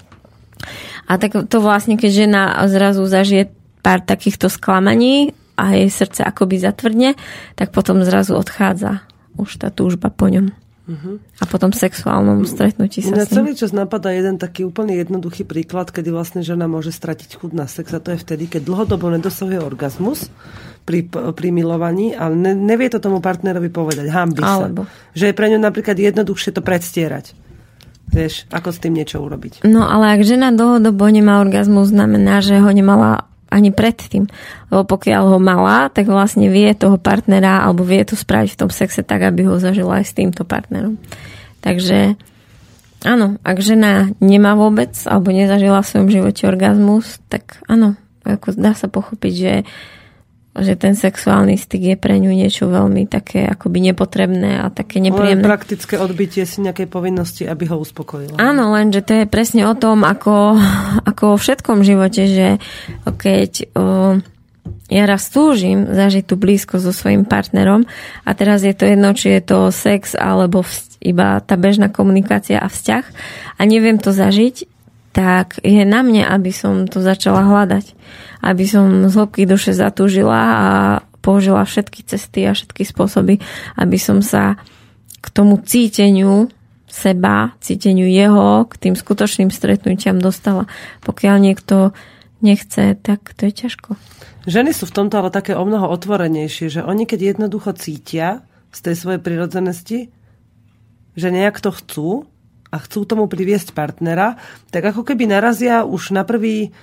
A tak to vlastne, keď žena zrazu zažije pár takýchto sklamaní a jej srdce akoby zatvrdne, tak potom zrazu odchádza už tá túžba po ňom. Uh-huh. A potom sexuálnom stretnutí sa Mňa celý čas napadá jeden taký úplne jednoduchý príklad, kedy vlastne žena môže stratiť chuť na sex a to je vtedy, keď dlhodobo nedosahuje orgazmus pri, pri milovaní, ale ne, nevie to tomu partnerovi povedať, hambi sa. Že je pre ňu napríklad jednoduchšie to predstierať. Vieš, ako s tým niečo urobiť. No ale ak žena dlhodobo nemá orgazmus, znamená, že ho nemala ani predtým. Lebo pokiaľ ho mala, tak vlastne vie toho partnera alebo vie to spraviť v tom sexe tak, aby ho zažila aj s týmto partnerom. Takže áno, ak žena nemá vôbec alebo nezažila v svojom živote orgazmus, tak áno, ako dá sa pochopiť, že že ten sexuálny styk je pre ňu niečo veľmi také akoby nepotrebné a také nepríjemné. Len praktické odbytie si nejakej povinnosti, aby ho uspokojilo. Áno, lenže to je presne o tom, ako, ako vo všetkom živote, že keď o, ja raz túžim zažiť tú blízko so svojím partnerom a teraz je to jedno, či je to sex alebo iba tá bežná komunikácia a vzťah a neviem to zažiť, tak je na mne, aby som to začala hľadať aby som z hĺbky duše zatúžila a použila všetky cesty a všetky spôsoby, aby som sa k tomu cíteniu seba, cíteniu jeho, k tým skutočným stretnutiam dostala. Pokiaľ niekto nechce, tak to je ťažko. Ženy sú v tomto ale také o mnoho otvorenejšie, že oni keď jednoducho cítia z tej svojej prirodzenosti, že nejak to chcú a chcú tomu priviesť partnera, tak ako keby narazia už na prvý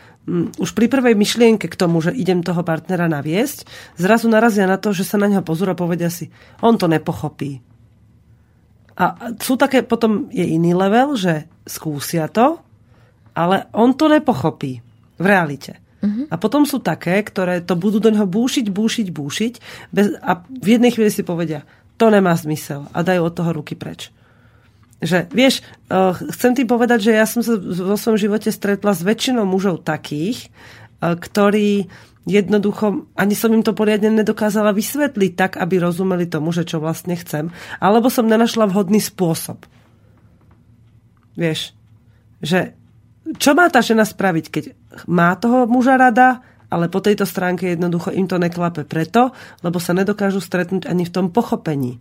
už pri prvej myšlienke k tomu, že idem toho partnera naviesť, zrazu narazia na to, že sa na neho pozor a povedia si, on to nepochopí. A sú také, potom je iný level, že skúsia to, ale on to nepochopí v realite. Uh-huh. A potom sú také, ktoré to budú do neho búšiť, búšiť, búšiť bez, a v jednej chvíli si povedia, to nemá zmysel a dajú od toho ruky preč že vieš, uh, chcem ti povedať, že ja som sa vo svojom živote stretla s väčšinou mužov takých, uh, ktorí jednoducho, ani som im to poriadne nedokázala vysvetliť tak, aby rozumeli tomu, že čo vlastne chcem, alebo som nenašla vhodný spôsob. Vieš, že čo má tá žena spraviť, keď má toho muža rada, ale po tejto stránke jednoducho im to neklape preto, lebo sa nedokážu stretnúť ani v tom pochopení.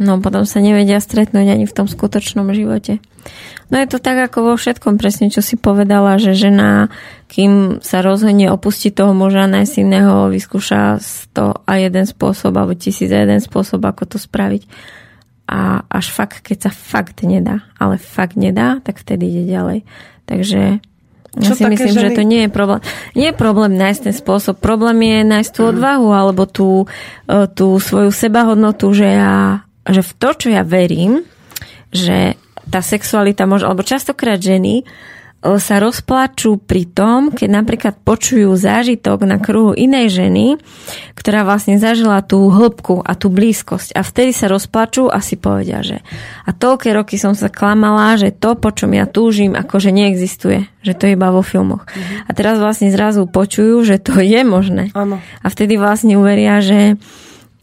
No potom sa nevedia stretnúť ani v tom skutočnom živote. No je to tak ako vo všetkom presne, čo si povedala, že žena, kým sa rozhodne opustiť toho muža nájsť iného, vyskúša to a jeden spôsob alebo tisíc a jeden spôsob, ako to spraviť. A až fakt, keď sa fakt nedá, ale fakt nedá, tak vtedy ide ďalej. Takže ja si myslím, ženy... že to nie je problém. Nie je problém nájsť ten spôsob. Problém je nájsť tú odvahu alebo tú, e, tú svoju sebahodnotu, že ja že v to, čo ja verím, že tá sexualita môže, alebo častokrát ženy e, sa rozplačú pri tom, keď napríklad počujú zážitok na kruhu inej ženy, ktorá vlastne zažila tú hĺbku a tú blízkosť. A vtedy sa rozplačú a si povedia, že a toľké roky som sa klamala, že to, po čom ja túžim, akože neexistuje. Že to je iba vo filmoch. Mm-hmm. A teraz vlastne zrazu počujú, že to je možné. Ano. A vtedy vlastne uveria, že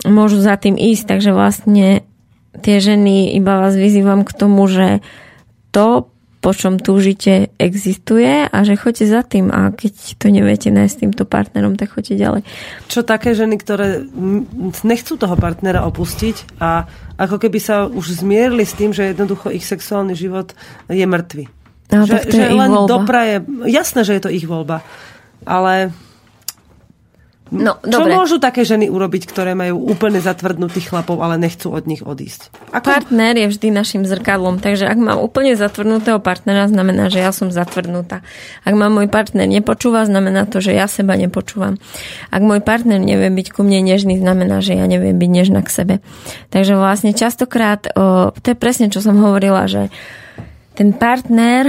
môžu za tým ísť. Takže vlastne tie ženy, iba vás vyzývam k tomu, že to, po čom túžite, existuje a že choďte za tým a keď to neviete nájsť s týmto partnerom, tak choďte ďalej. Čo také ženy, ktoré nechcú toho partnera opustiť a ako keby sa už zmierili s tým, že jednoducho ich sexuálny život je mŕtvy. No, že, tak to že je len voľba. dopraje, jasné, že je to ich voľba, ale No, Čo dobre. môžu také ženy urobiť, ktoré majú úplne zatvrdnutých chlapov, ale nechcú od nich odísť? Ako... Partner je vždy našim zrkadlom, takže ak mám úplne zatvrdnutého partnera, znamená, že ja som zatvrdnutá. Ak ma môj partner nepočúva, znamená to, že ja seba nepočúvam. Ak môj partner nevie byť ku mne nežný, znamená, že ja neviem byť nežná k sebe. Takže vlastne častokrát, o, to je presne, čo som hovorila, že ten partner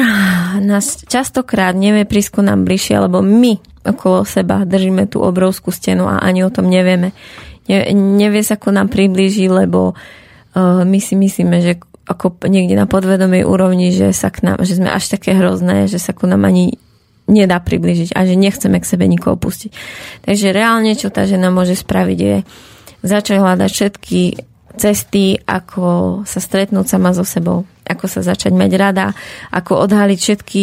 nás častokrát nevie prísť ku nám bližšie, lebo my okolo seba držíme tú obrovskú stenu a ani o tom nevieme. Ne, nevie sa ku nám priblížiť, lebo uh, my si myslíme, že ako niekde na podvedomej úrovni, že, sa k nám, že sme až také hrozné, že sa ku nám ani nedá približiť a že nechceme k sebe nikoho pustiť. Takže reálne, čo tá žena môže spraviť, je začať hľadať všetky cesty, ako sa stretnúť sama so sebou, ako sa začať mať rada, ako odhaliť všetky.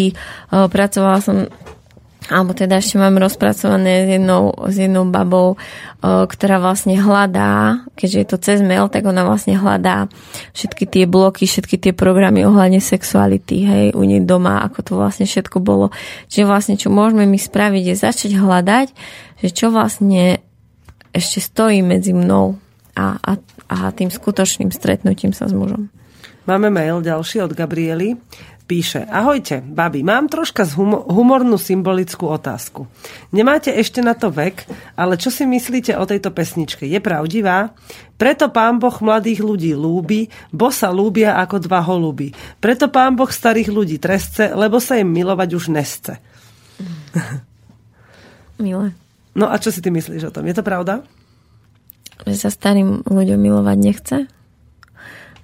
Pracovala som alebo teda ešte mám rozpracované s jednou, s jednou babou, ktorá vlastne hľadá, keďže je to cez mail, tak ona vlastne hľadá všetky tie bloky, všetky tie programy ohľadne sexuality, hej, u nej doma, ako to vlastne všetko bolo. Čiže vlastne, čo môžeme my spraviť, je začať hľadať, že čo vlastne ešte stojí medzi mnou a, a, a tým skutočným stretnutím sa s mužom. Máme mail ďalší od Gabriely. Píše, ahojte, babi, mám troška humornú symbolickú otázku. Nemáte ešte na to vek, ale čo si myslíte o tejto pesničke? Je pravdivá? Preto pán Boh mladých ľudí lúbi, bo sa lúbia ako dva holuby. Preto pán Boh starých ľudí trestce, lebo sa im milovať už nesce. *laughs* Milé. No a čo si ty myslíš o tom? Je to pravda? Že sa starým ľuďom milovať nechce?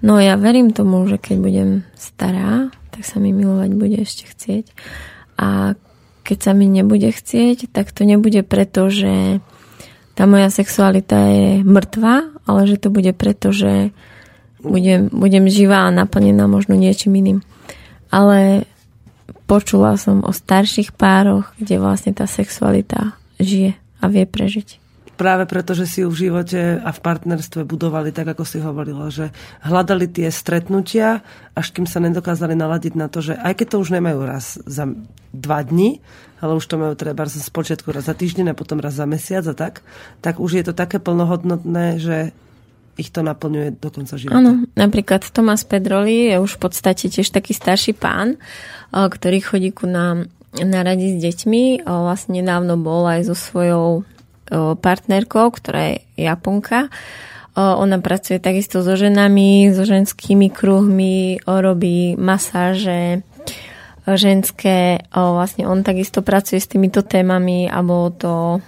No ja verím tomu, že keď budem stará, tak sa mi milovať bude ešte chcieť. A keď sa mi nebude chcieť, tak to nebude preto, že tá moja sexualita je mŕtva, ale že to bude preto, že budem, budem živá a naplnená možno niečím iným. Ale počula som o starších pároch, kde vlastne tá sexualita žije a vie prežiť práve preto, že si ju v živote a v partnerstve budovali tak, ako si hovorila, že hľadali tie stretnutia, až kým sa nedokázali naladiť na to, že aj keď to už nemajú raz za dva dni, ale už to majú treba z počiatku raz za týždeň a potom raz za mesiac a tak, tak už je to také plnohodnotné, že ich to naplňuje do konca života. Áno, napríklad Tomás Pedroli je už v podstate tiež taký starší pán, ktorý chodí ku nám na radi s deťmi. Vlastne nedávno bol aj so svojou partnerkou, ktorá je Japonka. Ona pracuje takisto so ženami, so ženskými kruhmi, robí masáže ženské. Vlastne on takisto pracuje s týmito témami a to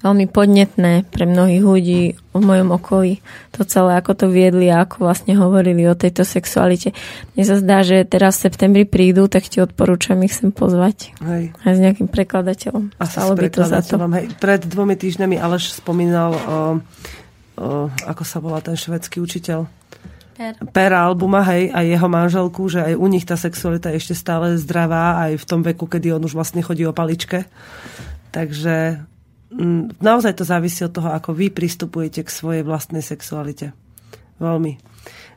veľmi podnetné pre mnohých ľudí v mojom okolí. To celé, ako to viedli a ako vlastne hovorili o tejto sexualite. Mne sa zdá, že teraz v septembri prídu, tak ti odporúčam ich sem pozvať. Hej. Aj s nejakým prekladateľom. A Stalo by to za to. Hej. Pred dvomi týždňami Aleš spomínal, o, o, ako sa volá ten švedský učiteľ. Per. per Albuma, hej, a jeho manželku, že aj u nich tá sexualita je ešte stále zdravá, aj v tom veku, kedy on už vlastne chodí o paličke. Takže naozaj to závisí od toho, ako vy pristupujete k svojej vlastnej sexualite. Veľmi.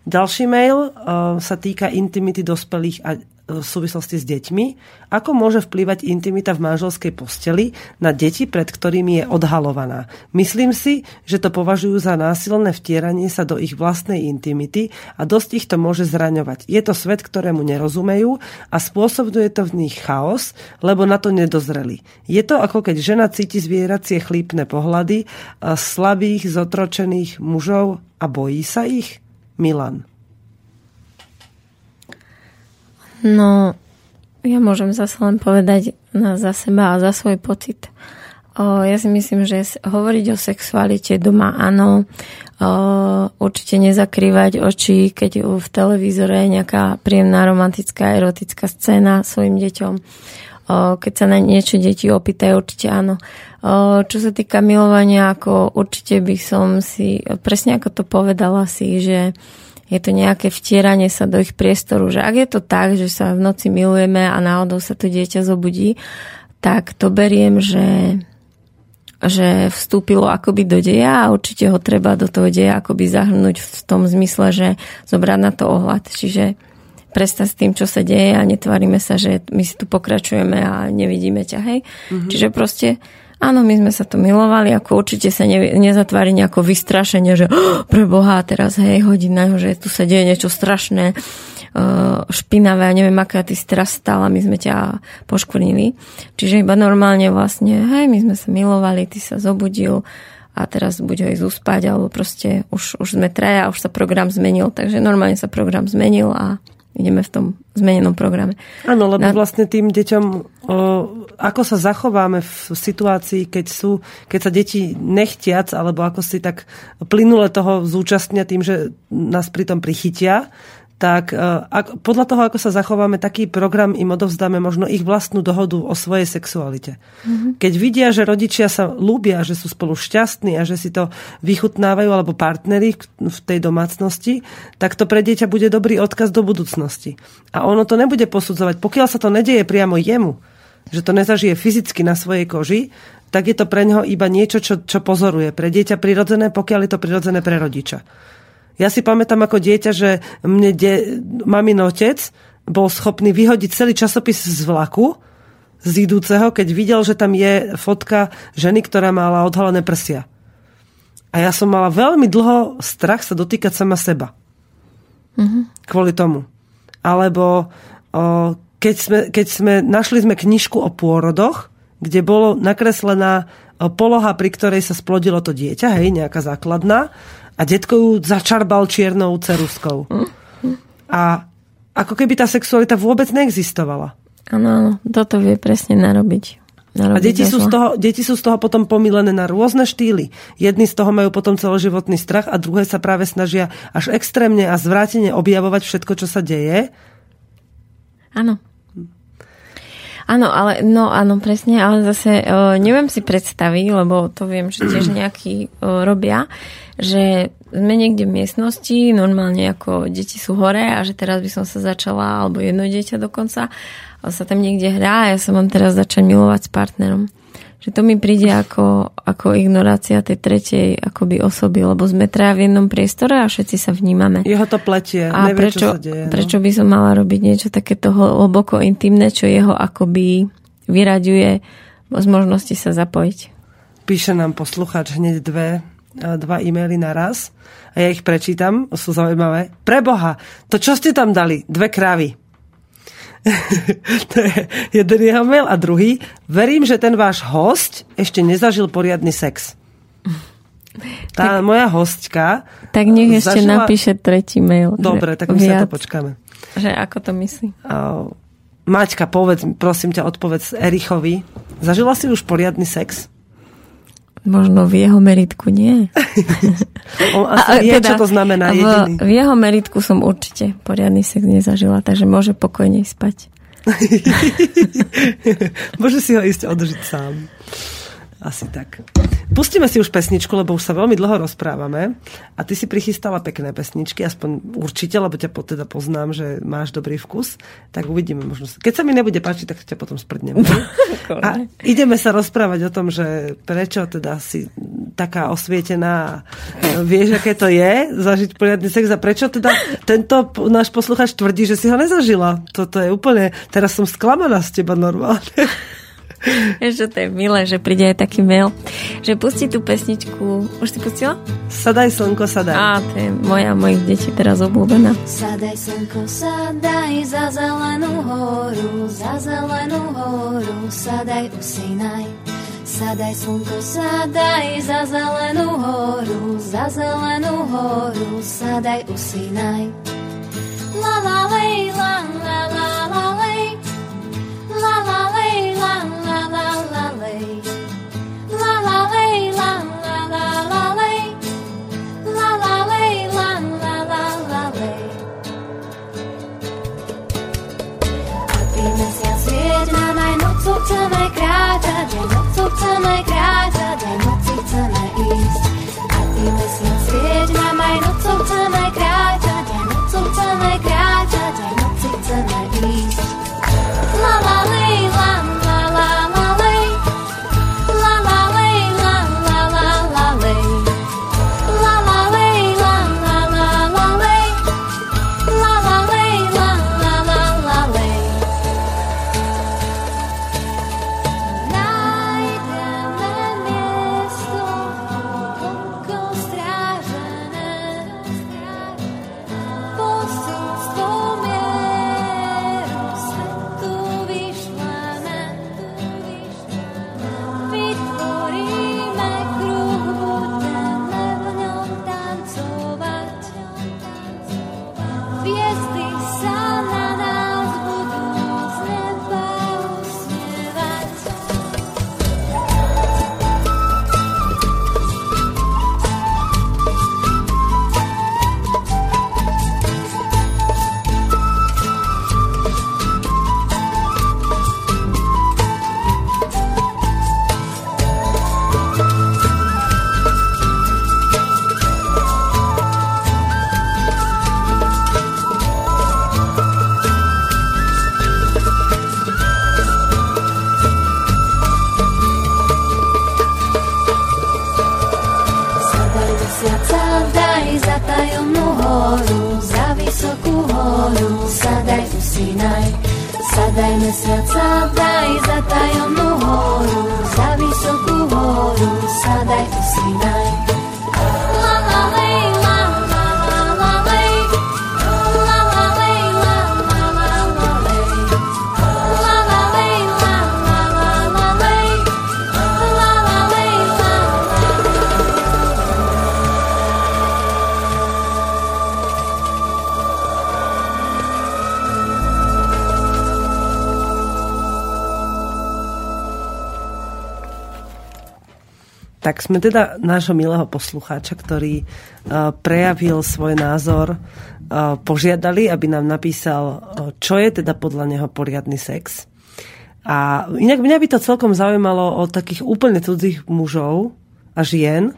Ďalší mail uh, sa týka intimity dospelých a v súvislosti s deťmi. Ako môže vplývať intimita v manželskej posteli na deti, pred ktorými je odhalovaná? Myslím si, že to považujú za násilné vtieranie sa do ich vlastnej intimity a dosť ich to môže zraňovať. Je to svet, ktorému nerozumejú a spôsobuje to v nich chaos, lebo na to nedozreli. Je to ako keď žena cíti zvieracie chlípne pohľady slabých, zotročených mužov a bojí sa ich? Milan. No, ja môžem zase len povedať na, za seba a za svoj pocit. O, ja si myslím, že hovoriť o sexualite doma áno, o, určite nezakrývať oči, keď v televízore je nejaká príjemná romantická, erotická scéna svojim deťom. O, keď sa na niečo deti opýtajú, určite áno. O, čo sa týka milovania, ako určite by som si, presne ako to povedala si, že je to nejaké vtieranie sa do ich priestoru, že ak je to tak, že sa v noci milujeme a náhodou sa to dieťa zobudí, tak to beriem, že, že vstúpilo akoby do deja a určite ho treba do toho deja akoby zahrnúť v tom zmysle, že zobrať na to ohľad. Čiže prestať s tým, čo sa deje a netvárime sa, že my si tu pokračujeme a nevidíme ťa, hej. Mm-hmm. Čiže proste Áno, my sme sa tu milovali, ako určite sa ne, nezatvári nejako vystrašenie, že oh, pre Boha teraz, hej, hodina, že tu sa deje niečo strašné, uh, špinavé neviem, aká ty si teraz stala, my sme ťa poškvrnili. Čiže iba normálne vlastne, hej, my sme sa milovali, ty sa zobudil a teraz buď ho ísť uspať, alebo proste už, už sme traja, už sa program zmenil, takže normálne sa program zmenil a ideme v tom zmenenom programe. Áno, lebo Na... vlastne tým deťom, o, ako sa zachováme v situácii, keď sú, keď sa deti nechtiac, alebo ako si tak plynule toho zúčastnia tým, že nás pritom prichytia, tak e, ak, podľa toho, ako sa zachováme, taký program im odovzdáme možno ich vlastnú dohodu o svojej sexualite. Mm-hmm. Keď vidia, že rodičia sa lúbia, že sú spolu šťastní a že si to vychutnávajú, alebo partneri v tej domácnosti, tak to pre dieťa bude dobrý odkaz do budúcnosti. A ono to nebude posudzovať. Pokiaľ sa to nedieje priamo jemu, že to nezažije fyzicky na svojej koži, tak je to pre neho iba niečo, čo, čo pozoruje. Pre dieťa prirodzené, pokiaľ je to prirodzené pre rodiča. Ja si pamätám ako dieťa, že mne de, mamin otec bol schopný vyhodiť celý časopis z vlaku, z idúceho, keď videl, že tam je fotka ženy, ktorá mala odhalené prsia. A ja som mala veľmi dlho strach sa dotýkať sama seba. Mm-hmm. Kvôli tomu. Alebo o, keď, sme, keď sme našli sme knižku o pôrodoch, kde bolo nakreslená poloha, pri ktorej sa splodilo to dieťa, hej, nejaká základná a detko ju začarbal čiernou ceruskou. A ako keby tá sexualita vôbec neexistovala. Áno, toto vie presne narobiť. narobiť a deti sú, z toho, deti sú z toho potom pomilené na rôzne štýly. Jedni z toho majú potom celoživotný strach a druhé sa práve snažia až extrémne a zvráteně objavovať všetko, čo sa deje. Áno. Áno, ale no áno, presne, ale zase uh, neviem si predstaviť, lebo to viem, že tiež *clears throat* nejakí uh, robia, že sme niekde v miestnosti, normálne ako deti sú hore a že teraz by som sa začala, alebo jedno dieťa dokonca, sa tam niekde hrá a ja sa mám teraz začať milovať s partnerom. Že to mi príde ako, ako ignorácia tej tretej akoby osoby, lebo sme traja v jednom priestore a všetci sa vnímame. Jeho to pletie, a nevie, prečo, čo sa deje. No? Prečo by som mala robiť niečo takéto hlboko intimné, čo jeho akoby vyraďuje z možnosti sa zapojiť. Píše nám posluchač hneď dve dva e-maily naraz a ja ich prečítam, sú zaujímavé. Preboha, to čo ste tam dali? Dve kravy. *laughs* to je jeden jeho mail a druhý. Verím, že ten váš host ešte nezažil poriadny sex. Tá tak, moja hostka Tak nech ešte zažila... napíše tretí mail. Dobre, tak my viac, sa to počkáme. Že ako to myslí? Uh, Maťka, povedz, prosím ťa, odpovedz Erichovi. Zažila si už poriadny sex? Možno v jeho meritku nie. *laughs* On asi a, vie, teda, čo to znamená jediný. V, v jeho meritku som určite poriadny sex nezažila, takže môže pokojne spať. *laughs* môže si ho ísť odžiť sám. Asi tak. Pustíme si už pesničku, lebo už sa veľmi dlho rozprávame. A ty si prichystala pekné pesničky, aspoň určite, lebo ťa teda poznám, že máš dobrý vkus. Tak uvidíme možno. Keď sa mi nebude páčiť, tak ťa potom sprdnem. *laughs* a ideme sa rozprávať o tom, že prečo teda si taká osvietená vieš, aké to je zažiť poriadny sex a prečo teda tento náš posluchač tvrdí, že si ho nezažila. Toto je úplne... Teraz som sklamaná z teba normálne. *laughs* Ešte to je milé, že príde aj taký mail. Že pustí tú pesničku. Už si pustila? Sadaj slnko, sadaj. Á, to je moja, mojich detí teraz obľúbená. Sadaj slnko, sadaj za zelenú horu, za zelenú horu, sadaj usínaj. Sadaj slnko, sadaj za zelenú horu, za zelenú horu, sadaj usínaj. La la lej, la la la la lej, la la lej, la la Atpūtīsies vietnamai, nocūktamai krāta, nocūktamai krāta. Sme teda nášho milého poslucháča, ktorý uh, prejavil svoj názor, uh, požiadali, aby nám napísal, uh, čo je teda podľa neho poriadny sex. A inak mňa by to celkom zaujímalo od takých úplne cudzích mužov a žien,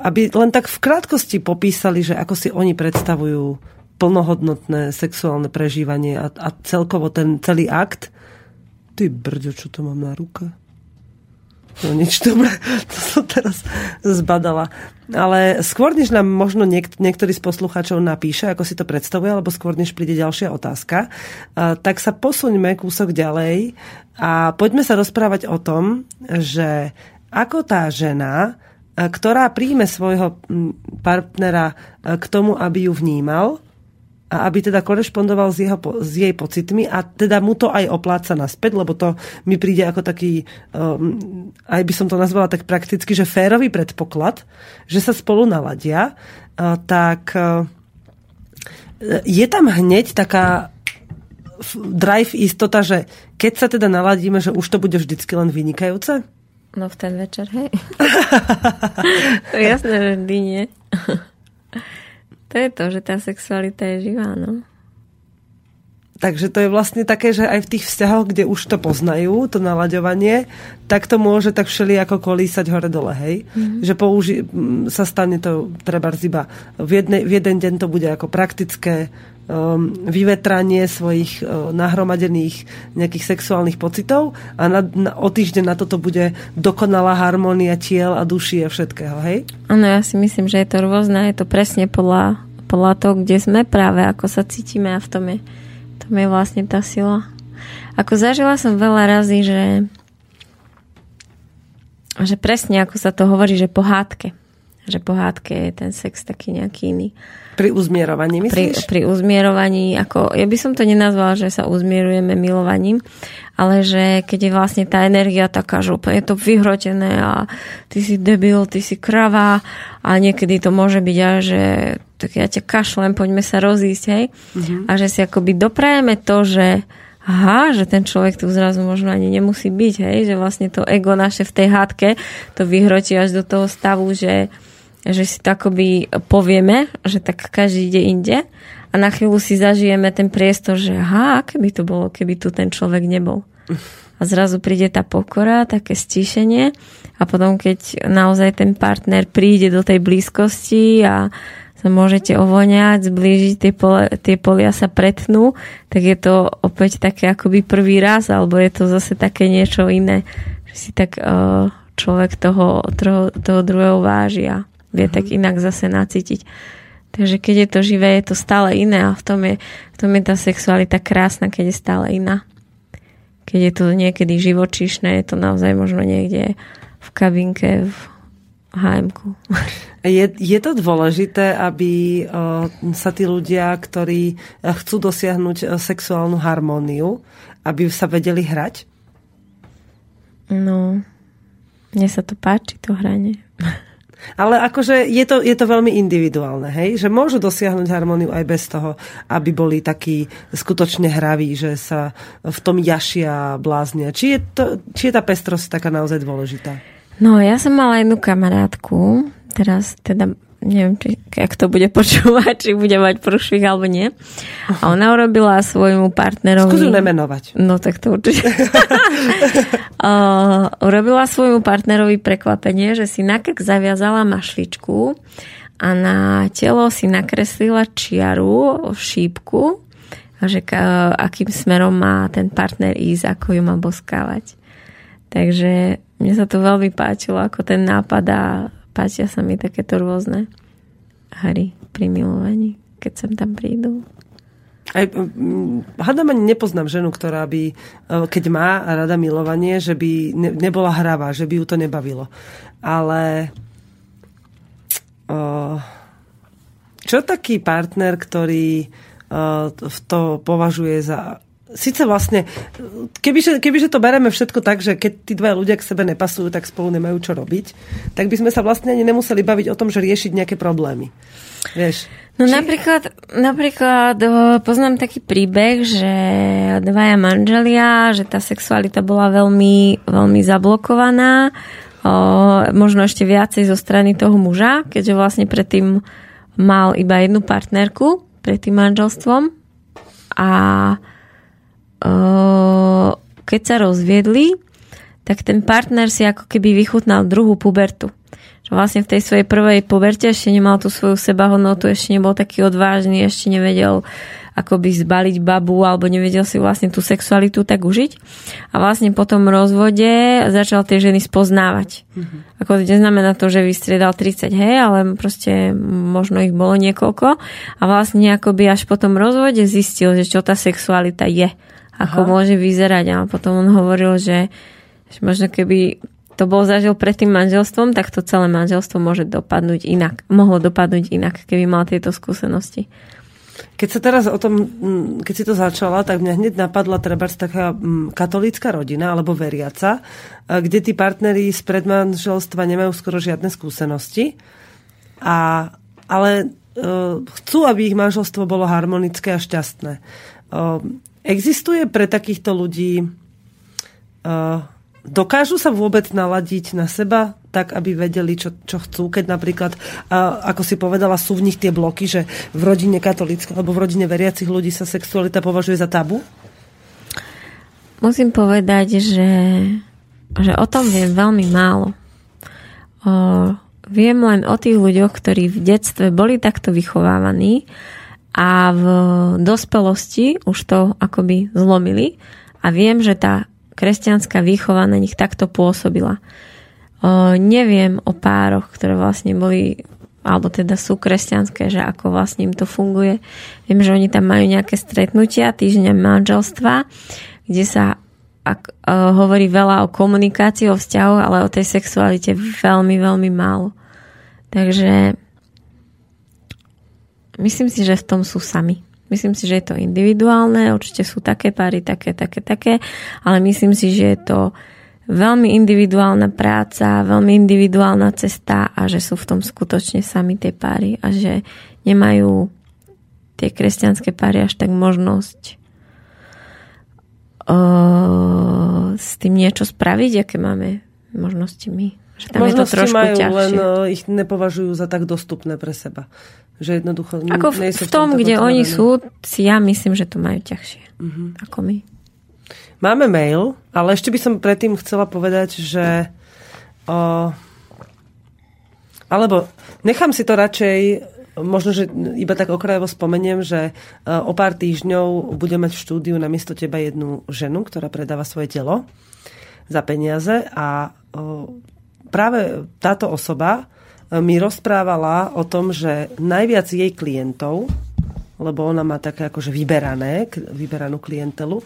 aby len tak v krátkosti popísali, že ako si oni predstavujú plnohodnotné sexuálne prežívanie a, a celkovo ten celý akt. Ty brďo, čo to mám na ruke? No nič, dobre, *laughs* to som teraz zbadala. Ale skôr, než nám možno niek- niektorý z poslucháčov napíše, ako si to predstavuje, alebo skôr, než príde ďalšia otázka, tak sa posuňme kúsok ďalej a poďme sa rozprávať o tom, že ako tá žena, ktorá príjme svojho partnera k tomu, aby ju vnímal, a aby teda korešpondoval s, jeho, s jej pocitmi a teda mu to aj opláca naspäť, lebo to mi príde ako taký, um, aj by som to nazvala tak prakticky, že férový predpoklad, že sa spolu naladia, uh, tak uh, je tam hneď taká drive istota, že keď sa teda naladíme, že už to bude vždycky len vynikajúce? No v ten večer, hej. *laughs* Jasné, že vždy nie. *laughs* To je to, že tá sexualita je živá, no. Takže to je vlastne také, že aj v tých vzťahoch, kde už to poznajú, to nalaďovanie, tak to môže tak všeli ako kolísať hore-dole, hej? Mm-hmm. Že použi- sa stane to treba iba v, jedne, v jeden deň to bude ako praktické um, vyvetranie svojich uh, nahromadených nejakých sexuálnych pocitov a na, na, o týždeň na toto bude dokonalá harmónia tiel a duší a všetkého, hej? Áno, ja si myslím, že je to rôzne, je to presne podľa, podľa toho, kde sme práve, ako sa cítime a v tom je tom je vlastne tá sila. Ako zažila som veľa razy, že že presne ako sa to hovorí, že pohádke. Že pohádke je ten sex taký nejaký iný. Pri uzmierovaní, Pri, myslíš? pri uzmierovaní, ako, ja by som to nenazvala, že sa uzmierujeme milovaním, ale že keď je vlastne tá energia taká, že úplne je to vyhrotené a ty si debil, ty si krava a niekedy to môže byť aj, že tak ja ťa kašlem, poďme sa rozísť, hej? A že si akoby doprajeme to, že aha, že ten človek tu zrazu možno ani nemusí byť, hej? Že vlastne to ego naše v tej hádke to vyhrotí až do toho stavu, že, že si to akoby povieme, že tak každý ide inde a na chvíľu si zažijeme ten priestor, že aha, aké to bolo, keby tu ten človek nebol. A zrazu príde tá pokora, také stíšenie a potom, keď naozaj ten partner príde do tej blízkosti a sa môžete ovoňať, zblížiť, tie, pole, tie polia sa pretnú, tak je to opäť také akoby prvý raz, alebo je to zase také niečo iné, že si tak uh, človek toho, toho, toho druhého váži a vie mm-hmm. tak inak zase nacítiť. Takže keď je to živé, je to stále iné a v tom je, v tom je tá sexualita krásna, keď je stále iná. Keď je to niekedy živočíšne, je to naozaj možno niekde v kabinke, v HM-ku. Je, je to dôležité, aby sa tí ľudia, ktorí uh, chcú dosiahnuť uh, sexuálnu harmóniu, aby sa vedeli hrať? No, mne sa to páči, to hranie. Ale akože je to, je to veľmi individuálne, hej? Že môžu dosiahnuť harmóniu aj bez toho, aby boli takí skutočne hraví, že sa v tom jašia bláznia. Či je, to, či je tá pestrosť taká naozaj dôležitá? No, ja som mala jednu kamarátku, teraz teda neviem, či, ak to bude *laughs* počúvať, či bude mať prúšvih alebo nie. A ona urobila svojmu partnerovi... Skús ju nemenovať. No tak to určite. *laughs* uh, urobila svojmu partnerovi prekvapenie, že si na krk zaviazala mašličku a na telo si nakreslila čiaru, šípku a že uh, akým smerom má ten partner ísť, ako ju má boskávať. Takže mne sa to veľmi páčilo, ako ten nápad a páčia sa mi takéto rôzne hry pri milovaní, keď sem tam prídu. Aj, hádam ani nepoznám ženu, ktorá by, e, keď má rada milovanie, že by ne, nebola hravá, že by ju to nebavilo. Ale uh, čo taký partner, ktorý uh, to považuje za Sice vlastne, kebyže, kebyže to bereme všetko tak, že keď tí dva ľudia k sebe nepasujú, tak spolu nemajú čo robiť, tak by sme sa vlastne ani nemuseli baviť o tom, že riešiť nejaké problémy. Vieš? No Či... napríklad, napríklad poznám taký príbeh, že dvaja manželia, že tá sexualita bola veľmi, veľmi zablokovaná, o, možno ešte viacej zo strany toho muža, keďže vlastne predtým mal iba jednu partnerku pred tým manželstvom a keď sa rozviedli, tak ten partner si ako keby vychutnal druhú pubertu že vlastne v tej svojej prvej poverte ešte nemal tú svoju sebahodnotu, ešte nebol taký odvážny, ešte nevedel akoby zbaliť babu alebo nevedel si vlastne tú sexualitu tak užiť. A vlastne po tom rozvode začal tie ženy spoznávať. Mm-hmm. Ako to neznamená to, že vystriedal 30, hej, ale proste možno ich bolo niekoľko. A vlastne akoby až po tom rozvode zistil, že čo tá sexualita je. Ako Aha. môže vyzerať. A potom on hovoril, že, že možno keby to bol zažil pred tým manželstvom, tak to celé manželstvo môže dopadnúť inak. Mohlo dopadnúť inak, keby mal tieto skúsenosti. Keď sa teraz o tom, mm, keď si to začala, tak mňa hneď napadla treba taká mm, katolícka rodina alebo veriaca, kde tí partneri z predmanželstva nemajú skoro žiadne skúsenosti, a, ale e, chcú, aby ich manželstvo bolo harmonické a šťastné. E, existuje pre takýchto ľudí e, dokážu sa vôbec naladiť na seba tak, aby vedeli, čo, čo chcú, keď napríklad, a, ako si povedala, sú v nich tie bloky, že v rodine katolíckej alebo v rodine veriacich ľudí sa sexualita považuje za tabu? Musím povedať, že, že o tom viem veľmi málo. O, viem len o tých ľuďoch, ktorí v detstve boli takto vychovávaní a v dospelosti už to akoby zlomili a viem, že tá kresťanská výchova na nich takto pôsobila. O, neviem o pároch, ktoré vlastne boli alebo teda sú kresťanské, že ako vlastne im to funguje. Viem, že oni tam majú nejaké stretnutia, týždňa manželstva, kde sa ak, uh, hovorí veľa o komunikácii, o vzťahu, ale o tej sexualite veľmi, veľmi málo. Takže myslím si, že v tom sú sami. Myslím si, že je to individuálne, určite sú také páry, také, také, také, ale myslím si, že je to veľmi individuálna práca, veľmi individuálna cesta a že sú v tom skutočne sami tie páry a že nemajú tie kresťanské páry až tak možnosť uh, s tým niečo spraviť, aké máme možnosti my. Že tam možnosti je to trošku majú, ťažšie. len ich nepovažujú za tak dostupné pre seba. Že jednoducho Ako v, v tom, kde oni sú, si ja myslím, že to majú ťažšie. Uh-huh. Ako my. Máme mail, ale ešte by som predtým chcela povedať, že o, alebo nechám si to radšej možno, že iba tak okrajovo spomeniem, že o pár týždňov bude mať v štúdiu na miesto teba jednu ženu, ktorá predáva svoje telo za peniaze a práve táto osoba mi rozprávala o tom, že najviac jej klientov, lebo ona má také akože vyberané, vyberanú klientelu, e,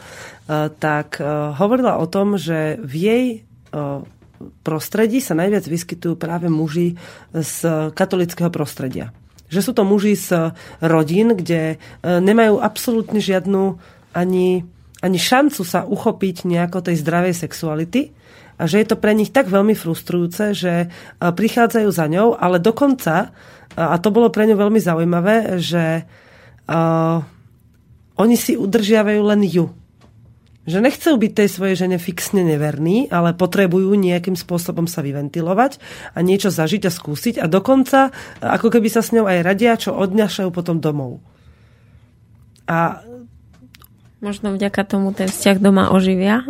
tak e, hovorila o tom, že v jej e, prostredí sa najviac vyskytujú práve muži z katolického prostredia. Že sú to muži z rodín, kde nemajú absolútne žiadnu ani, ani šancu sa uchopiť nejako tej zdravej sexuality, a že je to pre nich tak veľmi frustrujúce, že e, prichádzajú za ňou, ale dokonca, e, a to bolo pre ňu veľmi zaujímavé, že uh, oni si udržiavajú len ju. Že nechcú byť tej svojej žene fixne neverní, ale potrebujú nejakým spôsobom sa vyventilovať a niečo zažiť a skúsiť a dokonca ako keby sa s ňou aj radia, čo odňašajú potom domov. A Možno vďaka tomu ten vzťah doma oživia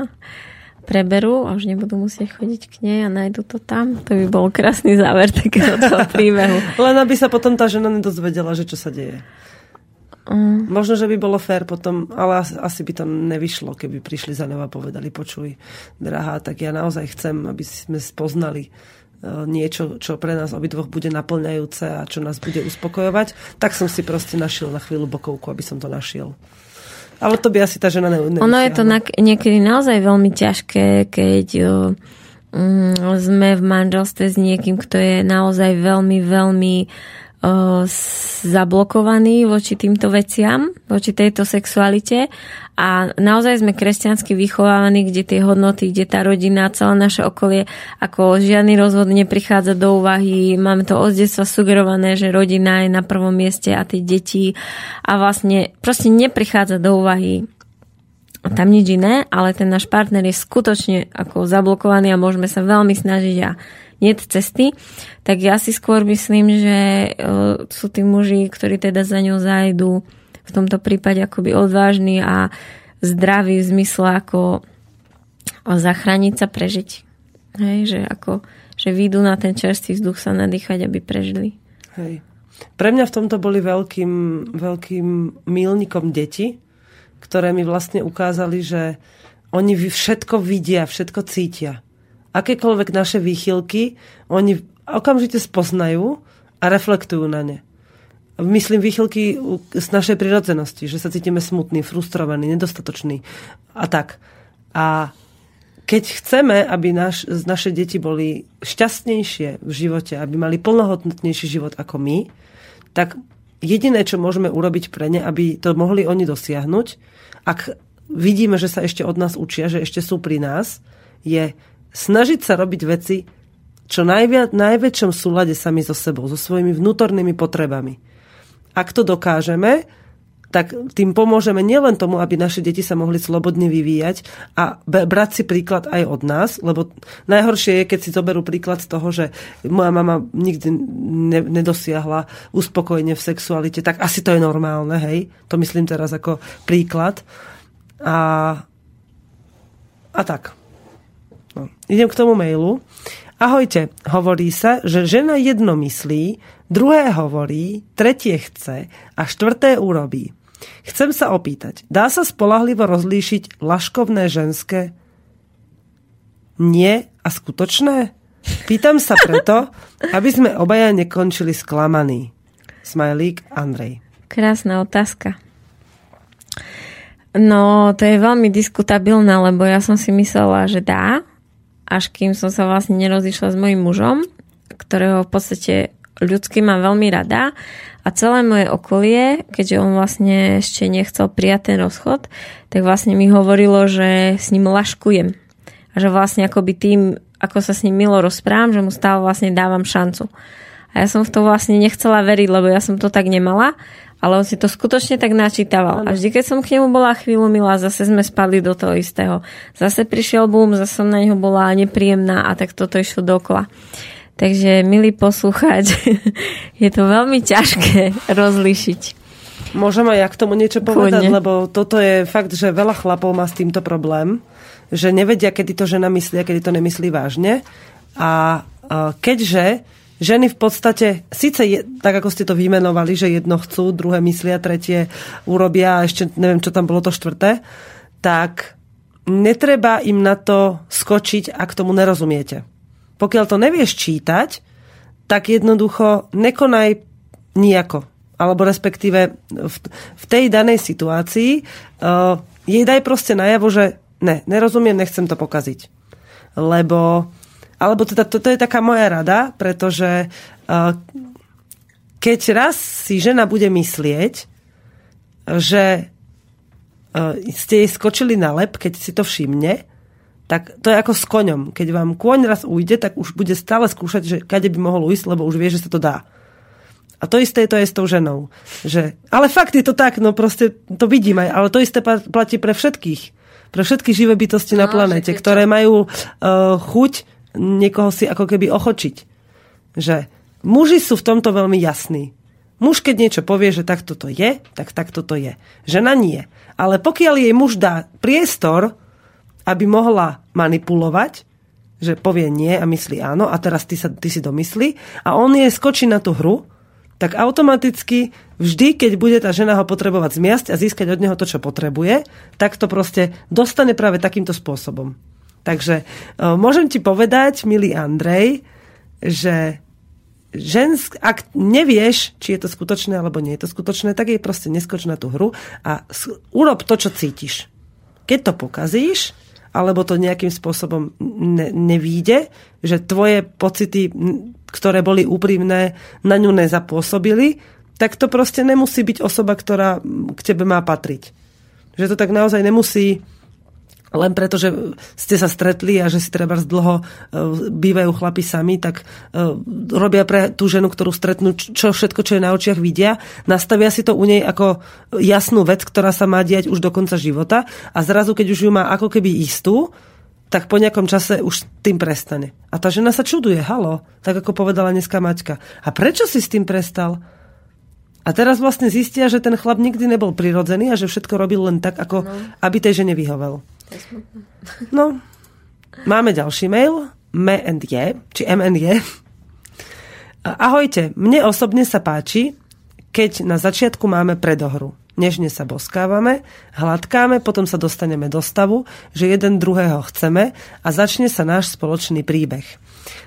preberú a už nebudú musieť chodiť k nej a nájdu to tam. To by bol krásny záver takého toho *laughs* príbehu. Len aby sa potom tá žena nedozvedela, že čo sa deje. Mm. Možno, že by bolo fér potom, ale asi by to nevyšlo, keby prišli za ňou a povedali, počuj, drahá, tak ja naozaj chcem, aby sme spoznali niečo, čo pre nás obidvoch bude naplňajúce a čo nás bude uspokojovať, tak som si proste našiel na chvíľu bokovku, aby som to našiel. Ale to by asi tá žena nevysiahla. Ono je to niekedy naozaj veľmi ťažké, keď um, sme v manželstve s niekým, kto je naozaj veľmi, veľmi uh, zablokovaný voči týmto veciam, voči tejto sexualite a naozaj sme kresťansky vychovávaní, kde tie hodnoty, kde tá rodina, celé naše okolie, ako žiadny rozvod neprichádza do úvahy. Máme to od detstva sugerované, že rodina je na prvom mieste a tie deti a vlastne proste neprichádza do úvahy tam nič iné, ale ten náš partner je skutočne ako zablokovaný a môžeme sa veľmi snažiť a nie cesty, tak ja si skôr myslím, že e, sú tí muži, ktorí teda za ňou zajdu v tomto prípade akoby odvážny a zdravý v zmysle ako zachrániť sa, prežiť. Hej, že ako, že výjdu na ten čerstvý vzduch sa nadýchať, aby prežili. Hej. Pre mňa v tomto boli veľkým, veľkým milníkom deti, ktoré mi vlastne ukázali, že oni všetko vidia, všetko cítia. Akékoľvek naše výchylky, oni okamžite spoznajú a reflektujú na ne myslím výchylky z našej prirodzenosti, že sa cítime smutný, frustrovaný, nedostatočný a tak. A keď chceme, aby naš, naše deti boli šťastnejšie v živote, aby mali plnohodnotnejší život ako my, tak jediné, čo môžeme urobiť pre ne, aby to mohli oni dosiahnuť, ak vidíme, že sa ešte od nás učia, že ešte sú pri nás, je snažiť sa robiť veci čo najviac, najväčšom súlade sami so sebou, so svojimi vnútornými potrebami ak to dokážeme, tak tým pomôžeme nielen tomu, aby naše deti sa mohli slobodne vyvíjať a brať si príklad aj od nás, lebo najhoršie je, keď si zoberú príklad z toho, že moja mama nikdy ne, nedosiahla uspokojenie v sexualite, tak asi to je normálne, hej? To myslím teraz ako príklad. A, a tak. No. Idem k tomu mailu. Ahojte, hovorí sa, že žena jedno myslí, druhé hovorí, tretie chce a štvrté urobí. Chcem sa opýtať, dá sa spolahlivo rozlíšiť laškovné ženské nie a skutočné? Pýtam sa preto, *laughs* aby sme obaja nekončili sklamaní. Smajlík Andrej. Krásna otázka. No, to je veľmi diskutabilné, lebo ja som si myslela, že dá, až kým som sa vlastne nerozišla s mojim mužom, ktorého v podstate ľudský mám veľmi rada a celé moje okolie, keďže on vlastne ešte nechcel prijať ten rozchod, tak vlastne mi hovorilo, že s ním laškujem. A že vlastne akoby tým, ako sa s ním milo rozprávam, že mu stále vlastne dávam šancu. A ja som v to vlastne nechcela veriť, lebo ja som to tak nemala, ale on si to skutočne tak načítaval. A vždy, keď som k nemu bola chvíľu milá, zase sme spadli do toho istého. Zase prišiel boom, zase som na neho bola nepríjemná a tak toto išlo dokola. Takže, milí poslúchať, *laughs* je to veľmi ťažké *laughs* rozlišiť. Môžem aj ja k tomu niečo povedať, Kudne. lebo toto je fakt, že veľa chlapov má s týmto problém, že nevedia, kedy to žena myslí a kedy to nemyslí vážne. A keďže ženy v podstate, síce je, tak ako ste to vymenovali, že jedno chcú, druhé myslia, tretie urobia a ešte neviem, čo tam bolo to štvrté, tak netreba im na to skočiť, ak tomu nerozumiete pokiaľ to nevieš čítať, tak jednoducho nekonaj nijako. Alebo respektíve v, v tej danej situácii uh, jej daj proste najavo, že ne, nerozumiem, nechcem to pokaziť. Lebo, alebo teda toto je taká moja rada, pretože uh, keď raz si žena bude myslieť, že uh, ste jej skočili na lep, keď si to všimne, tak to je ako s koňom. Keď vám kôň raz ujde, tak už bude stále skúšať, že kade by mohol ujsť, lebo už vie, že sa to dá. A to isté to je s tou ženou. Že, ale fakt je to tak, no proste to vidím aj, ale to isté platí pre všetkých. Pre všetky živé bytosti no, na planete, ktoré majú uh, chuť niekoho si ako keby ochočiť. Že muži sú v tomto veľmi jasní. Muž, keď niečo povie, že takto to je, tak takto to je. Žena nie. Ale pokiaľ jej muž dá priestor, aby mohla manipulovať, že povie nie a myslí áno a teraz ty, sa, ty si domyslí a on je skočí na tú hru, tak automaticky vždy, keď bude tá žena ho potrebovať zmiasť a získať od neho to, čo potrebuje, tak to proste dostane práve takýmto spôsobom. Takže uh, môžem ti povedať, milý Andrej, že žensk, ak nevieš, či je to skutočné alebo nie je to skutočné, tak jej proste neskoč na tú hru a urob to, čo cítiš. Keď to pokazíš, alebo to nejakým spôsobom ne, nevíde, že tvoje pocity, ktoré boli úprimné, na ňu nezapôsobili, tak to proste nemusí byť osoba, ktorá k tebe má patriť. Že to tak naozaj nemusí len preto, že ste sa stretli a že si treba dlho e, bývajú chlapi sami, tak e, robia pre tú ženu, ktorú stretnú, čo všetko, čo je na očiach vidia, nastavia si to u nej ako jasnú vec, ktorá sa má diať už do konca života a zrazu, keď už ju má ako keby istú, tak po nejakom čase už tým prestane. A tá žena sa čuduje, halo, tak ako povedala dneska Maťka. A prečo si s tým prestal? A teraz vlastne zistia, že ten chlap nikdy nebol prirodzený a že všetko robil len tak, ako no. aby tej žene vyhovel. No, máme ďalší mail. MNJ, či MNJ. Ahojte, mne osobne sa páči, keď na začiatku máme predohru. Nežne sa boskávame, hladkáme, potom sa dostaneme do stavu, že jeden druhého chceme a začne sa náš spoločný príbeh.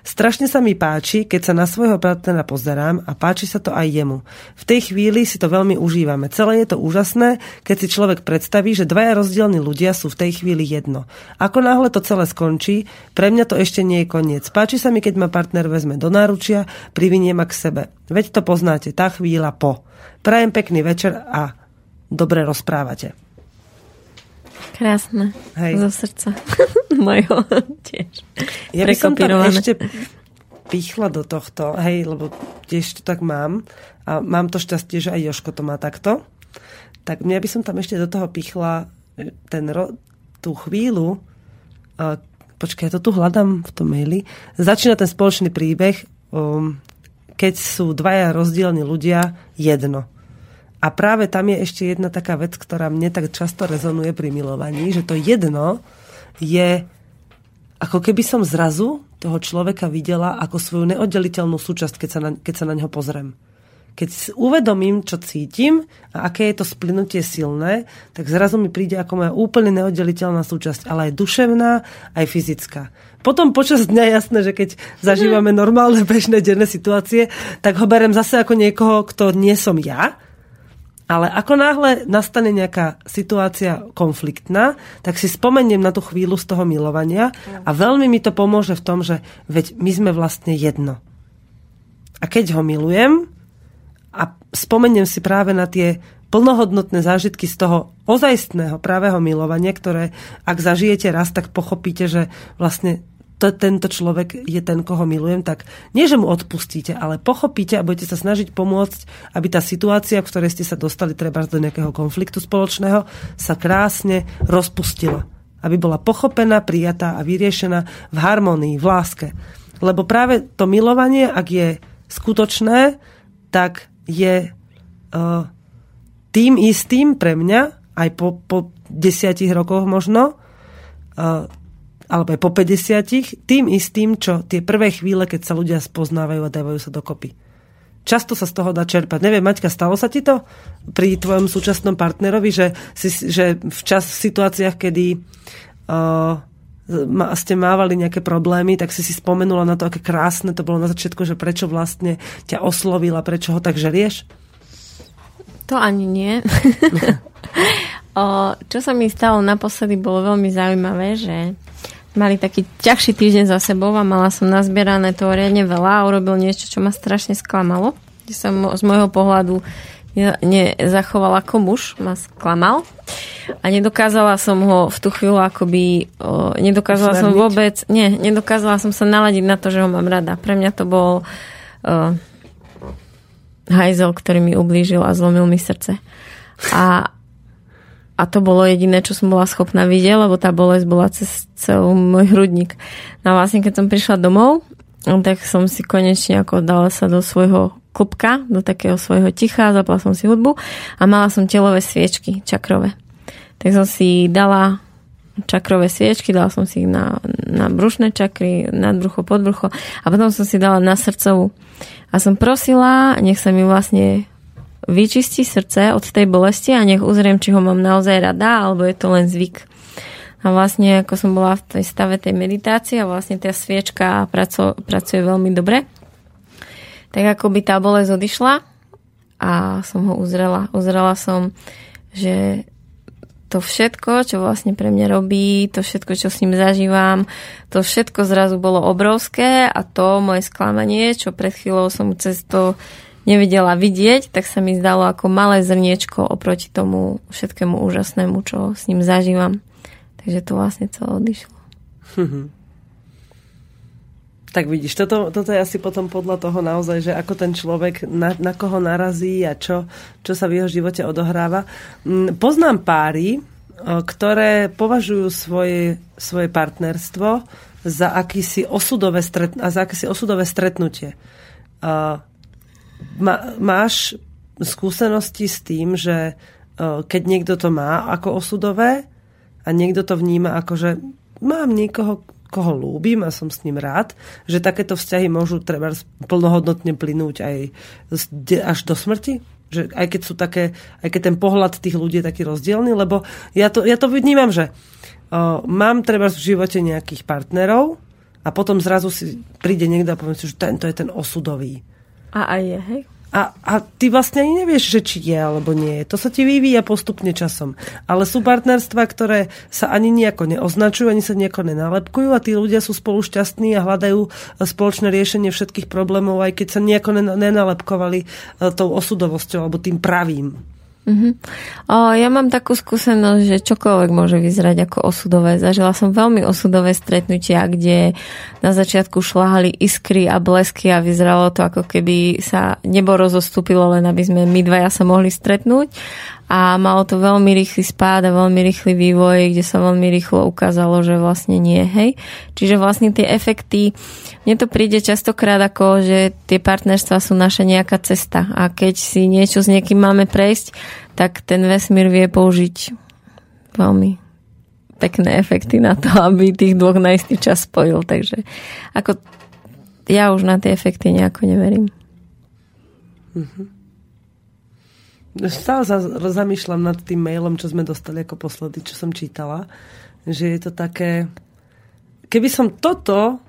Strašne sa mi páči, keď sa na svojho partnera pozerám a páči sa to aj jemu. V tej chvíli si to veľmi užívame. Celé je to úžasné, keď si človek predstaví, že dvaja rozdielni ľudia sú v tej chvíli jedno. Ako náhle to celé skončí, pre mňa to ešte nie je koniec. Páči sa mi, keď ma partner vezme do náručia, privinie ma k sebe. Veď to poznáte, tá chvíľa po. Prajem pekný večer a dobre rozprávate. Krásne. Hej. Zo srdca. *laughs* Mojho tiež. Ja by som tam ešte pichla do tohto, hej, lebo tiež to tak mám. A mám to šťastie, že aj Joško to má takto. Tak mňa by som tam ešte do toho pichla e, ten ro- tú chvíľu, uh, počkaj, ja to tu hľadám v tom maili, začína ten spoločný príbeh, um, keď sú dvaja rozdielni ľudia jedno. A práve tam je ešte jedna taká vec, ktorá mne tak často rezonuje pri milovaní, že to jedno je ako keby som zrazu toho človeka videla ako svoju neoddeliteľnú súčasť, keď sa na, keď sa na neho pozriem. Keď uvedomím, čo cítim a aké je to splynutie silné, tak zrazu mi príde ako moja úplne neoddeliteľná súčasť, ale aj duševná, aj fyzická. Potom počas dňa jasné, že keď zažívame normálne bežné denné situácie, tak ho berem zase ako niekoho, kto nie som ja, ale ako náhle nastane nejaká situácia konfliktná, tak si spomeniem na tú chvíľu z toho milovania a veľmi mi to pomôže v tom, že veď my sme vlastne jedno. A keď ho milujem a spomeniem si práve na tie plnohodnotné zážitky z toho ozajstného právého milovania, ktoré ak zažijete raz, tak pochopíte, že vlastne to, tento človek je ten, koho milujem, tak nie, že mu odpustíte, ale pochopíte a budete sa snažiť pomôcť, aby tá situácia, v ktorej ste sa dostali treba do nejakého konfliktu spoločného, sa krásne rozpustila. Aby bola pochopená, prijatá a vyriešená v harmonii, v láske. Lebo práve to milovanie, ak je skutočné, tak je uh, tým istým pre mňa, aj po, po desiatich rokoch možno, uh, alebo aj po 50 tým istým, čo tie prvé chvíle, keď sa ľudia spoznávajú a dávajú sa dokopy. Často sa z toho dá čerpať. Neviem, Maťka, stalo sa ti to pri tvojom súčasnom partnerovi, že, si, že v čas v situáciách, kedy uh, ste mávali nejaké problémy, tak si si spomenula na to, aké krásne to bolo na začiatku, že prečo vlastne ťa oslovila, prečo ho tak žerieš? To ani nie. *laughs* o, čo sa mi stalo naposledy, bolo veľmi zaujímavé, že mali taký ťažší týždeň za sebou a mala som nazbierané to riadne veľa a urobil niečo, čo ma strašne sklamalo. Kde som z môjho pohľadu nezachoval ako muž, ma sklamal. A nedokázala som ho v tú chvíľu akoby, o, nedokázala Usmerniť? som vôbec, nie, nedokázala som sa naladiť na to, že ho mám rada. Pre mňa to bol o, hajzel, ktorý mi ublížil a zlomil mi srdce. A, a to bolo jediné, čo som bola schopná vidieť, lebo tá bolesť bola cez celý môj hrudník. No a vlastne, keď som prišla domov, tak som si konečne ako dala sa do svojho klubka, do takého svojho ticha, zapala som si hudbu a mala som telové sviečky čakrové. Tak som si dala čakrové sviečky, dala som si ich na, na brušné čakry, nad brucho, pod brucho a potom som si dala na srdcovú. A som prosila, nech sa mi vlastne vyčistí srdce od tej bolesti a nech uzriem, či ho mám naozaj rada, alebo je to len zvyk. A vlastne ako som bola v tej stave tej meditácie a vlastne tá sviečka praco, pracuje veľmi dobre, tak ako by tá bolesť odišla a som ho uzrela. Uzrela som, že to všetko, čo vlastne pre mňa robí, to všetko, čo s ním zažívam, to všetko zrazu bolo obrovské a to moje sklamanie, čo pred chvíľou som cez to nevedela vidieť, tak sa mi zdalo ako malé zrniečko oproti tomu všetkému úžasnému, čo s ním zažívam. Takže to vlastne celé odišlo. *laughs* Tak vidíš, toto, toto je asi potom podľa toho naozaj, že ako ten človek, na, na koho narazí a čo, čo sa v jeho živote odohráva. Mm, poznám páry, ktoré považujú svoje, svoje partnerstvo za akýsi osudové, stret, za akýsi osudové stretnutie máš skúsenosti s tým, že e, keď niekto to má ako osudové a niekto to vníma ako, že mám niekoho, koho ľúbim a som s ním rád, že takéto vzťahy môžu treba plnohodnotne plynúť aj až do smrti? Že aj keď sú také, aj keď ten pohľad tých ľudí je taký rozdielný, lebo ja to, ja to vnímam, že e, mám treba v živote nejakých partnerov a potom zrazu si príde niekto a povie si, že tento je ten osudový a aj je, hej? A, a ty vlastne ani nevieš, že či je alebo nie je. To sa ti vyvíja postupne časom. Ale sú partnerstva, ktoré sa ani nejako neoznačujú, ani sa nejako nenalepkujú a tí ľudia sú spolu šťastní a hľadajú spoločné riešenie všetkých problémov, aj keď sa nejako nenalepkovali e, tou osudovosťou alebo tým pravým. Uh-huh. O, ja mám takú skúsenosť, že čokoľvek môže vyzerať ako osudové. Zažila som veľmi osudové stretnutia, kde na začiatku šláhali iskry a blesky a vyzeralo to ako keby sa nebo rozostúpilo, len aby sme my dvaja sa mohli stretnúť a malo to veľmi rýchly spád a veľmi rýchly vývoj, kde sa veľmi rýchlo ukázalo, že vlastne nie, hej. Čiže vlastne tie efekty, mne to príde častokrát ako, že tie partnerstva sú naša nejaká cesta a keď si niečo s niekým máme prejsť, tak ten vesmír vie použiť veľmi pekné efekty na to, *laughs* aby tých dvoch na istý čas spojil. Takže ako ja už na tie efekty nejako neverím. Mm-hmm. Stále sa zamýšľam nad tým mailom, čo sme dostali ako posledný, čo som čítala. Že je to také... Keby som toto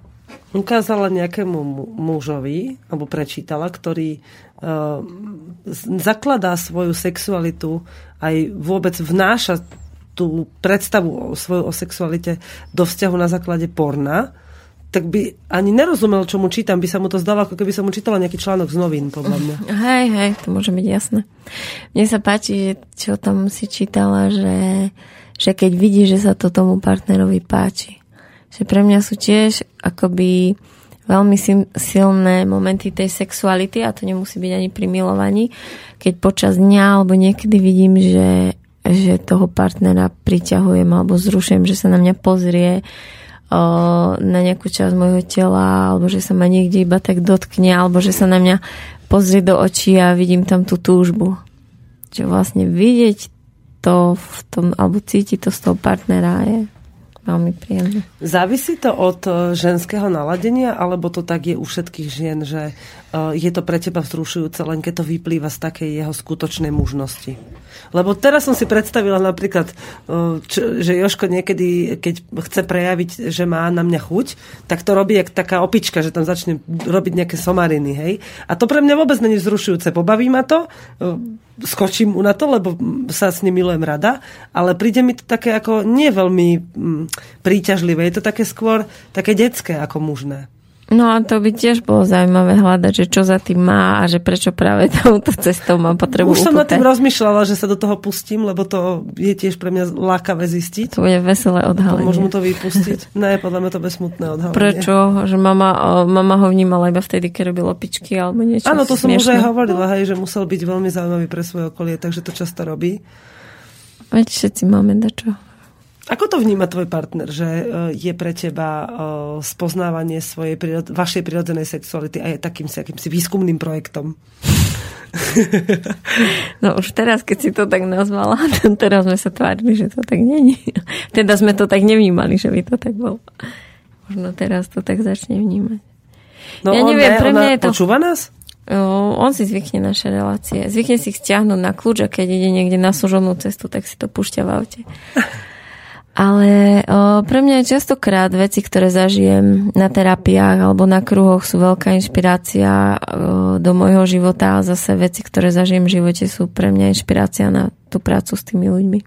ukázala nejakému mužovi, alebo prečítala, ktorý uh, zakladá svoju sexualitu aj vôbec vnáša tú predstavu o svoju o sexualite do vzťahu na základe porna, tak by ani nerozumel, čo mu čítam, by sa mu to zdalo, ako keby som mu čítala nejaký článok z novín, podľa mňa. Hej, hej, to môže byť jasné. Mne sa páči, čo tam si čítala, že, že keď vidí, že sa to tomu partnerovi páči. Že pre mňa sú tiež akoby veľmi silné momenty tej sexuality a to nemusí byť ani pri milovaní, keď počas dňa alebo niekedy vidím, že, že toho partnera priťahujem alebo zrušujem, že sa na mňa pozrie, na nejakú časť môjho tela, alebo že sa ma niekde iba tak dotkne, alebo že sa na mňa pozrie do očí a vidím tam tú túžbu. Že vlastne vidieť to v tom, alebo cítiť to z toho partnera je veľmi príjemné. Závisí to od e, ženského naladenia, alebo to tak je u všetkých žien, že je to pre teba vzrušujúce, len keď to vyplýva z takej jeho skutočnej mužnosti? Lebo teraz som si predstavila napríklad, e, čo, že Joško niekedy, keď chce prejaviť, že má na mňa chuť, tak to robí jak taká opička, že tam začne robiť nejaké somariny, hej? A to pre mňa vôbec není vzrušujúce. Pobaví ma to, skočím mu na to, lebo sa s ním milujem rada, ale príde mi to také ako nie veľmi mm, príťažlivé. Je to také skôr také detské ako mužné. No a to by tiež bolo zaujímavé hľadať, že čo za tým má a že prečo práve *laughs* touto cestou má potrebu Už som nad tým rozmýšľala, že sa do toho pustím, lebo to je tiež pre mňa lákavé zistiť. To bude veselé odhalenie. Môžem to vypustiť? *laughs* ne, podľa mňa to bude smutné odhalenie. Prečo? Že mama, mama ho vnímala iba vtedy, keď robil opičky alebo niečo Áno, to som už aj hovorila, hej, že musel byť veľmi zaujímavý pre svoje okolie, takže to často robí. Veď všetci máme dačo. Ako to vníma tvoj partner, že e, je pre teba e, spoznávanie svojej, vašej prirodzenej sexuality aj takým akýmsi výskumným projektom? *laughs* No už teraz, keď si to tak nazvala, *laughs* teraz sme sa tvárili, že to tak není. *laughs* Teda sme to tak nevnímali, že by to tak bolo. Možno teraz to tak začne vnímať. No ja neviem, ne, pre mňa je to... Počúva nás? on si zvykne naše relácie. Zvykne si ich stiahnuť na kľúč a keď ide niekde na služobnú cestu, tak si to púšťa v aute. Ale o, pre mňa je častokrát veci, ktoré zažijem na terapiách alebo na kruhoch sú veľká inšpirácia o, do môjho života a zase veci, ktoré zažijem v živote sú pre mňa inšpirácia na tú prácu s tými ľuďmi.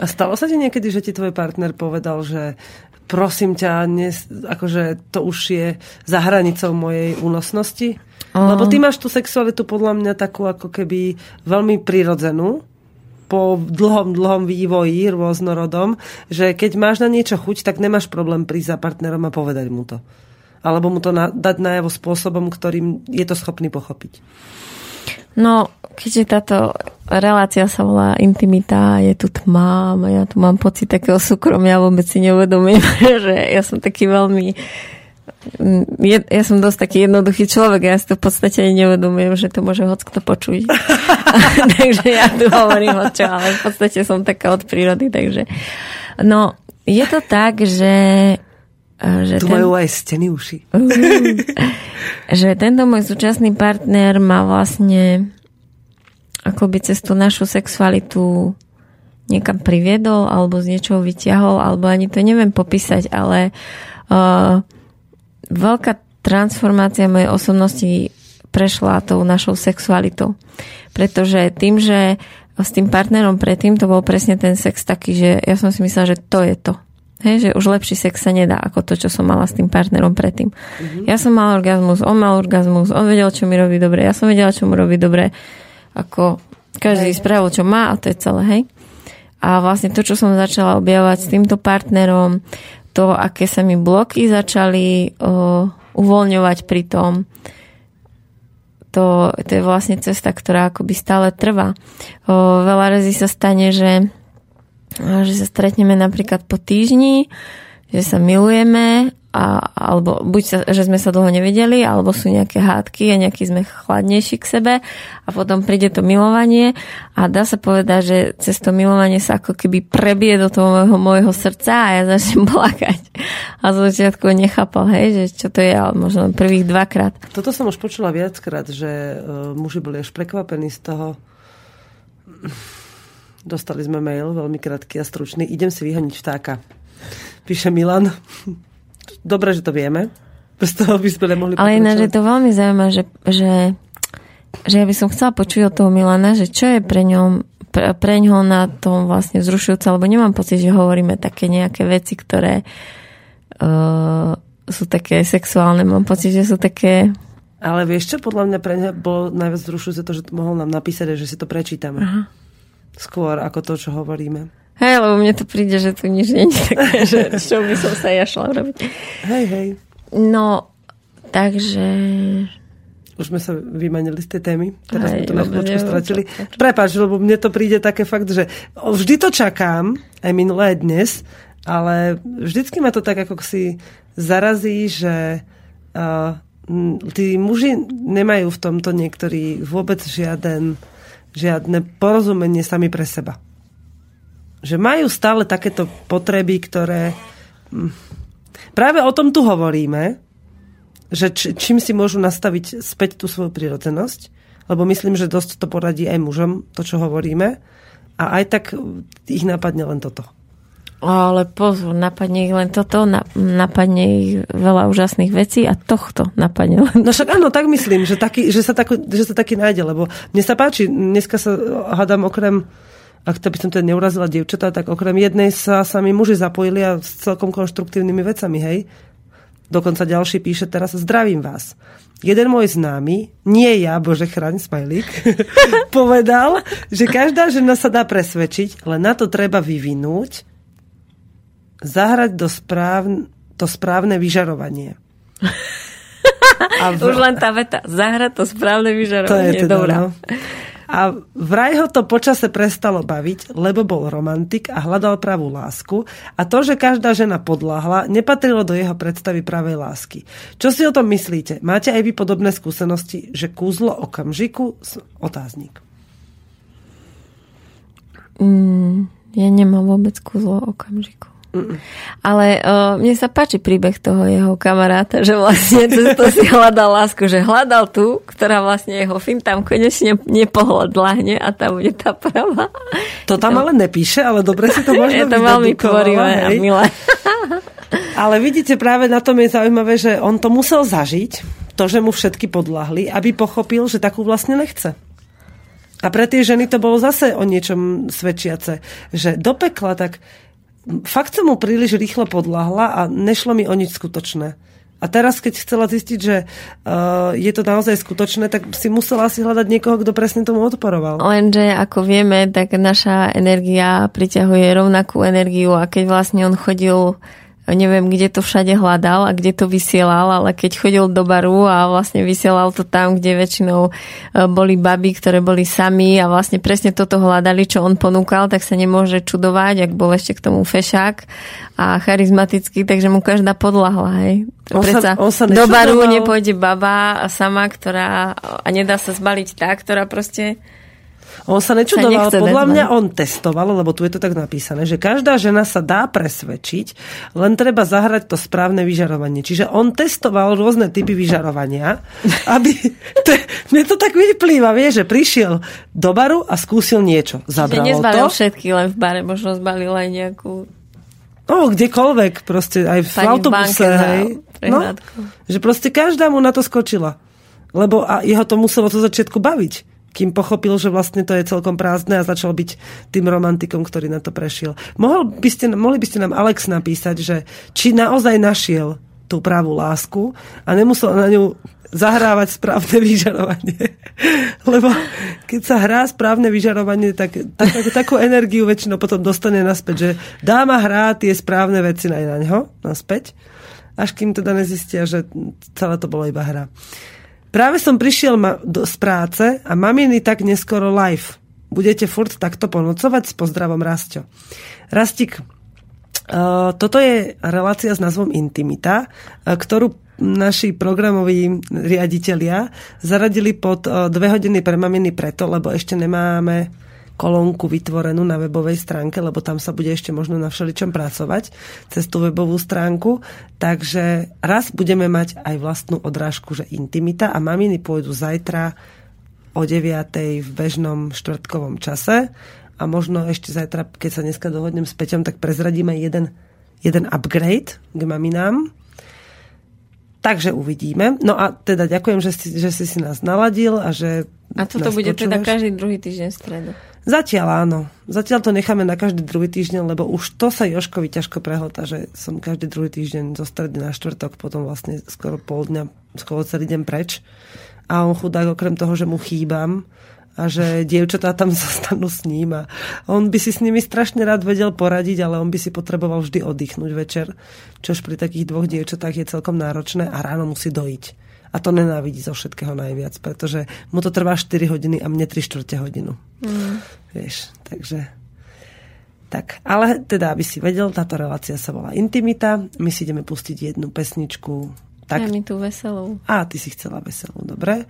A stalo sa ti niekedy, že ti tvoj partner povedal, že prosím ťa, nes, akože to už je za hranicou mojej únosnosti? Lebo ty máš tú sexualitu podľa mňa takú ako keby veľmi prirodzenú po dlhom, dlhom vývoji rôznorodom, že keď máš na niečo chuť, tak nemáš problém prísť za partnerom a povedať mu to. Alebo mu to na, dať najavo spôsobom, ktorým je to schopný pochopiť. No, keďže táto relácia sa volá intimita, je tu tma, ja tu mám pocit takého súkromia, vôbec si neuvedomím, *laughs* že ja som taký veľmi je, ja som dosť taký jednoduchý človek, ja si to v podstate ani neuvedomujem, že to môže hoc kto počuť. *laughs* *laughs* takže ja tu hovorím o čo, ale v podstate som taká od prírody, takže no, je to tak, že že tu ten, majú aj steny uši. že tento môj súčasný partner ma vlastne akoby cez tú našu sexualitu niekam priviedol alebo z niečoho vyťahol, alebo ani to neviem popísať, ale uh, veľká transformácia mojej osobnosti prešla tou našou sexualitou. Pretože tým, že s tým partnerom predtým to bol presne ten sex taký, že ja som si myslela, že to je to. Hej, že už lepší sex sa nedá ako to, čo som mala s tým partnerom predtým. Mm-hmm. Ja som mala orgazmus, on mal orgazmus, on vedel, čo mi robí dobre, ja som vedela, čo mu robí dobre. Ako každý hey. spravil, čo má a to je celé, hej. A vlastne to, čo som začala objavovať s týmto partnerom, to, aké sa mi bloky začali uh, uvoľňovať pri tom. To, to je vlastne cesta, ktorá akoby stále trvá. Uh, veľa razy sa stane, že, že sa stretneme napríklad po týždni, že sa milujeme a, alebo buď sa, že sme sa dlho nevideli, alebo sú nejaké hádky a nejaký sme chladnejší k sebe a potom príde to milovanie a dá sa povedať, že cez to milovanie sa ako keby prebije do toho môjho, môjho srdca a ja začnem *laughs* plakať. A z začiatku nechápal, hej, že čo to je, ale možno prvých dvakrát. Toto som už počula viackrát, že uh, muži boli až prekvapení z toho. Dostali sme mail, veľmi krátky a stručný. Idem si vyhoniť vtáka. Píše Milan dobre, že to vieme. Bez toho by sme nemohli Ale ináč je to veľmi zaujímavé, že, že, že ja by som chcela počuť od toho Milana, že čo je pre ňom pre, pre na tom vlastne zrušujúce, lebo nemám pocit, že hovoríme také nejaké veci, ktoré uh, sú také sexuálne. Mám pocit, že sú také... Ale vieš čo, podľa mňa pre mňa bolo najviac zrušujúce to, že mohol nám napísať, že si to prečítame. Aha. Skôr ako to, čo hovoríme. Hej, lebo mne to príde, že tu nič nie je *laughs* také, že čo by som sa ja šla robiť. Hej, hej. No, takže... Už sme sa vymanili z tej témy. Teraz hej, sme to na chvíľočku stratili. Prepač, lebo mne to príde také fakt, že vždy to čakám, aj minulé dnes, ale vždycky ma to tak ako si zarazí, že uh, tí muži nemajú v tomto niektorí vôbec žiaden, žiadne porozumenie sami pre seba že majú stále takéto potreby, ktoré... Hm, práve o tom tu hovoríme, že č, čím si môžu nastaviť späť tú svoju prirodzenosť, lebo myslím, že dosť to poradí aj mužom, to, čo hovoríme, a aj tak ich napadne len toto. Ale pozor, napadne ich len toto, napadne ich veľa úžasných vecí a tohto napadne len. No však áno, tak myslím, že, taký, že, sa, tak, že sa taký nájde, lebo mne sa páči, dneska sa hádam okrem ak to by som teda neurazila dievčatá, tak okrem jednej sa sami muži zapojili a s celkom konštruktívnymi vecami, hej. Dokonca ďalší píše teraz, zdravím vás. Jeden môj známy, nie ja, bože chraň, smajlík, *laughs* povedal, že každá žena sa dá presvedčiť, len na to treba vyvinúť, zahrať do správn, to správne vyžarovanie. *laughs* A v... Už len tá veta, zahrať to správne vyžarovanie. To je teda, dobrá. No. A vraj ho to počase prestalo baviť, lebo bol romantik a hľadal pravú lásku a to, že každá žena podláhla, nepatrilo do jeho predstavy pravej lásky. Čo si o tom myslíte? Máte aj vy podobné skúsenosti, že kúzlo okamžiku? Otáznik. Mm, ja nemám vôbec kúzlo okamžiku. Ale uh, mne sa páči príbeh toho jeho kamaráta, že vlastne to si hľadal lásku, že hľadal tú, ktorá vlastne jeho fin tam konečne nepohodlahne a tam bude tá pravá. To tam ale nepíše, ale dobre si to možno Je to veľmi tvorivé a milé. Ale vidíte, práve na tom je zaujímavé, že on to musel zažiť, to, že mu všetky podľahli, aby pochopil, že takú vlastne nechce. A pre tie ženy to bolo zase o niečom svedčiace, že do pekla tak fakt som mu príliš rýchlo podľahla a nešlo mi o nič skutočné. A teraz, keď chcela zistiť, že uh, je to naozaj skutočné, tak si musela si hľadať niekoho, kto presne tomu odporoval. Lenže, ako vieme, tak naša energia priťahuje rovnakú energiu a keď vlastne on chodil neviem, kde to všade hľadal a kde to vysielal, ale keď chodil do baru a vlastne vysielal to tam, kde väčšinou e, boli baby, ktoré boli sami a vlastne presne toto hľadali, čo on ponúkal, tak sa nemôže čudovať, ak bol ešte k tomu fešák a charizmatický, takže mu každá podľahla, hej. On sa, on sa do baru nepôjde baba sama, ktorá a nedá sa zbaliť tá, ktorá proste on sa nečudoval, sa podľa mňa on testoval, lebo tu je to tak napísané, že každá žena sa dá presvedčiť, len treba zahrať to správne vyžarovanie. Čiže on testoval rôzne typy vyžarovania, *laughs* aby... To, mne to tak vyplýva, vie, že prišiel do baru a skúsil niečo. Zabralo že nezbalil to. všetky, len v bare možno zbalil aj nejakú No, kdekoľvek, proste aj v Pani autobuse, v hej. No, že proste každá mu na to skočila. Lebo a jeho to muselo to začiatku baviť kým pochopil, že vlastne to je celkom prázdne a začal byť tým romantikom, ktorý na to prešiel. Mohol by ste, mohli by ste nám Alex napísať, že či naozaj našiel tú pravú lásku a nemusel na ňu zahrávať správne vyžarovanie. *laughs* Lebo keď sa hrá správne vyžarovanie, tak, tak, tak takú energiu väčšinou potom dostane naspäť, že dáma hrá tie správne veci na ňo naspäť, až kým teda nezistia, že celé to bolo iba hra. Práve som prišiel ma- do, z práce a maminy tak neskoro live. Budete furt takto ponocovať? S pozdravom, Rastio. Rastik, uh, toto je relácia s názvom Intimita, uh, ktorú naši programoví riaditeľia zaradili pod uh, dve hodiny pre maminy preto, lebo ešte nemáme kolónku vytvorenú na webovej stránke, lebo tam sa bude ešte možno na všeličom pracovať cez tú webovú stránku. Takže raz budeme mať aj vlastnú odrážku, že intimita a maminy pôjdu zajtra o 9. v bežnom štvrtkovom čase a možno ešte zajtra, keď sa dneska dohodnem s Peťom, tak prezradíme jeden, jeden upgrade k maminám. Takže uvidíme. No a teda ďakujem, že si, že si si nás naladil a že A toto bude počúvaš. teda každý druhý týždeň v stredu. Zatiaľ áno. Zatiaľ to necháme na každý druhý týždeň, lebo už to sa Joškovi ťažko prehlta, že som každý druhý týždeň zo stredy na štvrtok, potom vlastne skoro pol dňa, skoro celý deň preč. A on chudák okrem toho, že mu chýbam a že dievčatá tam *laughs* zostanú s ním a on by si s nimi strašne rád vedel poradiť, ale on by si potreboval vždy oddychnúť večer, čož pri takých dvoch dievčatách je celkom náročné a ráno musí dojiť. A to nenávidí zo všetkého najviac, pretože mu to trvá 4 hodiny a mne 3 čtvrte hodinu. Mm. Vieš, takže... Tak, ale teda, aby si vedel, táto relácia sa volá Intimita. My si ideme pustiť jednu pesničku. Tak... Ja mi tú veselú. Á, ty si chcela veselú, dobre.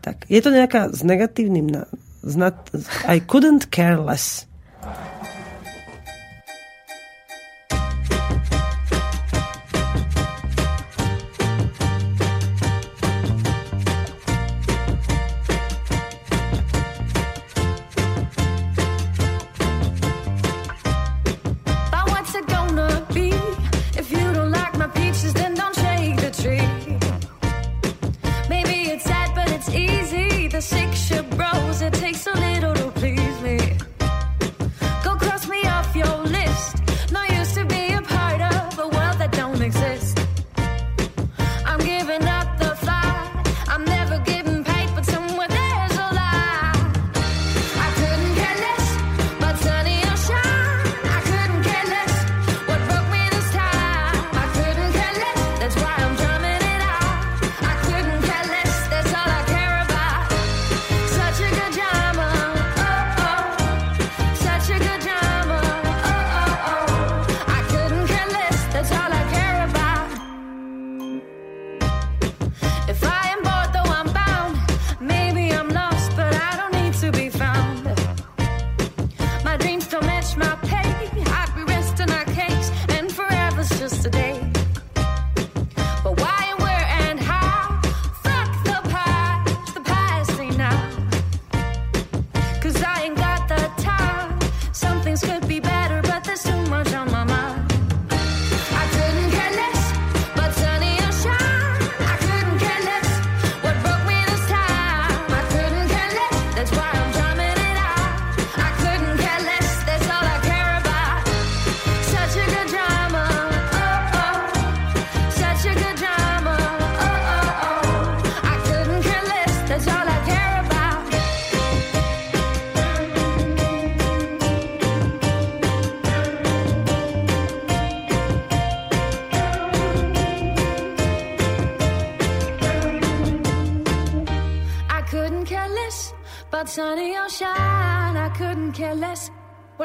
Tak, je to nejaká s negatívnym... Na... Znat... I couldn't care less.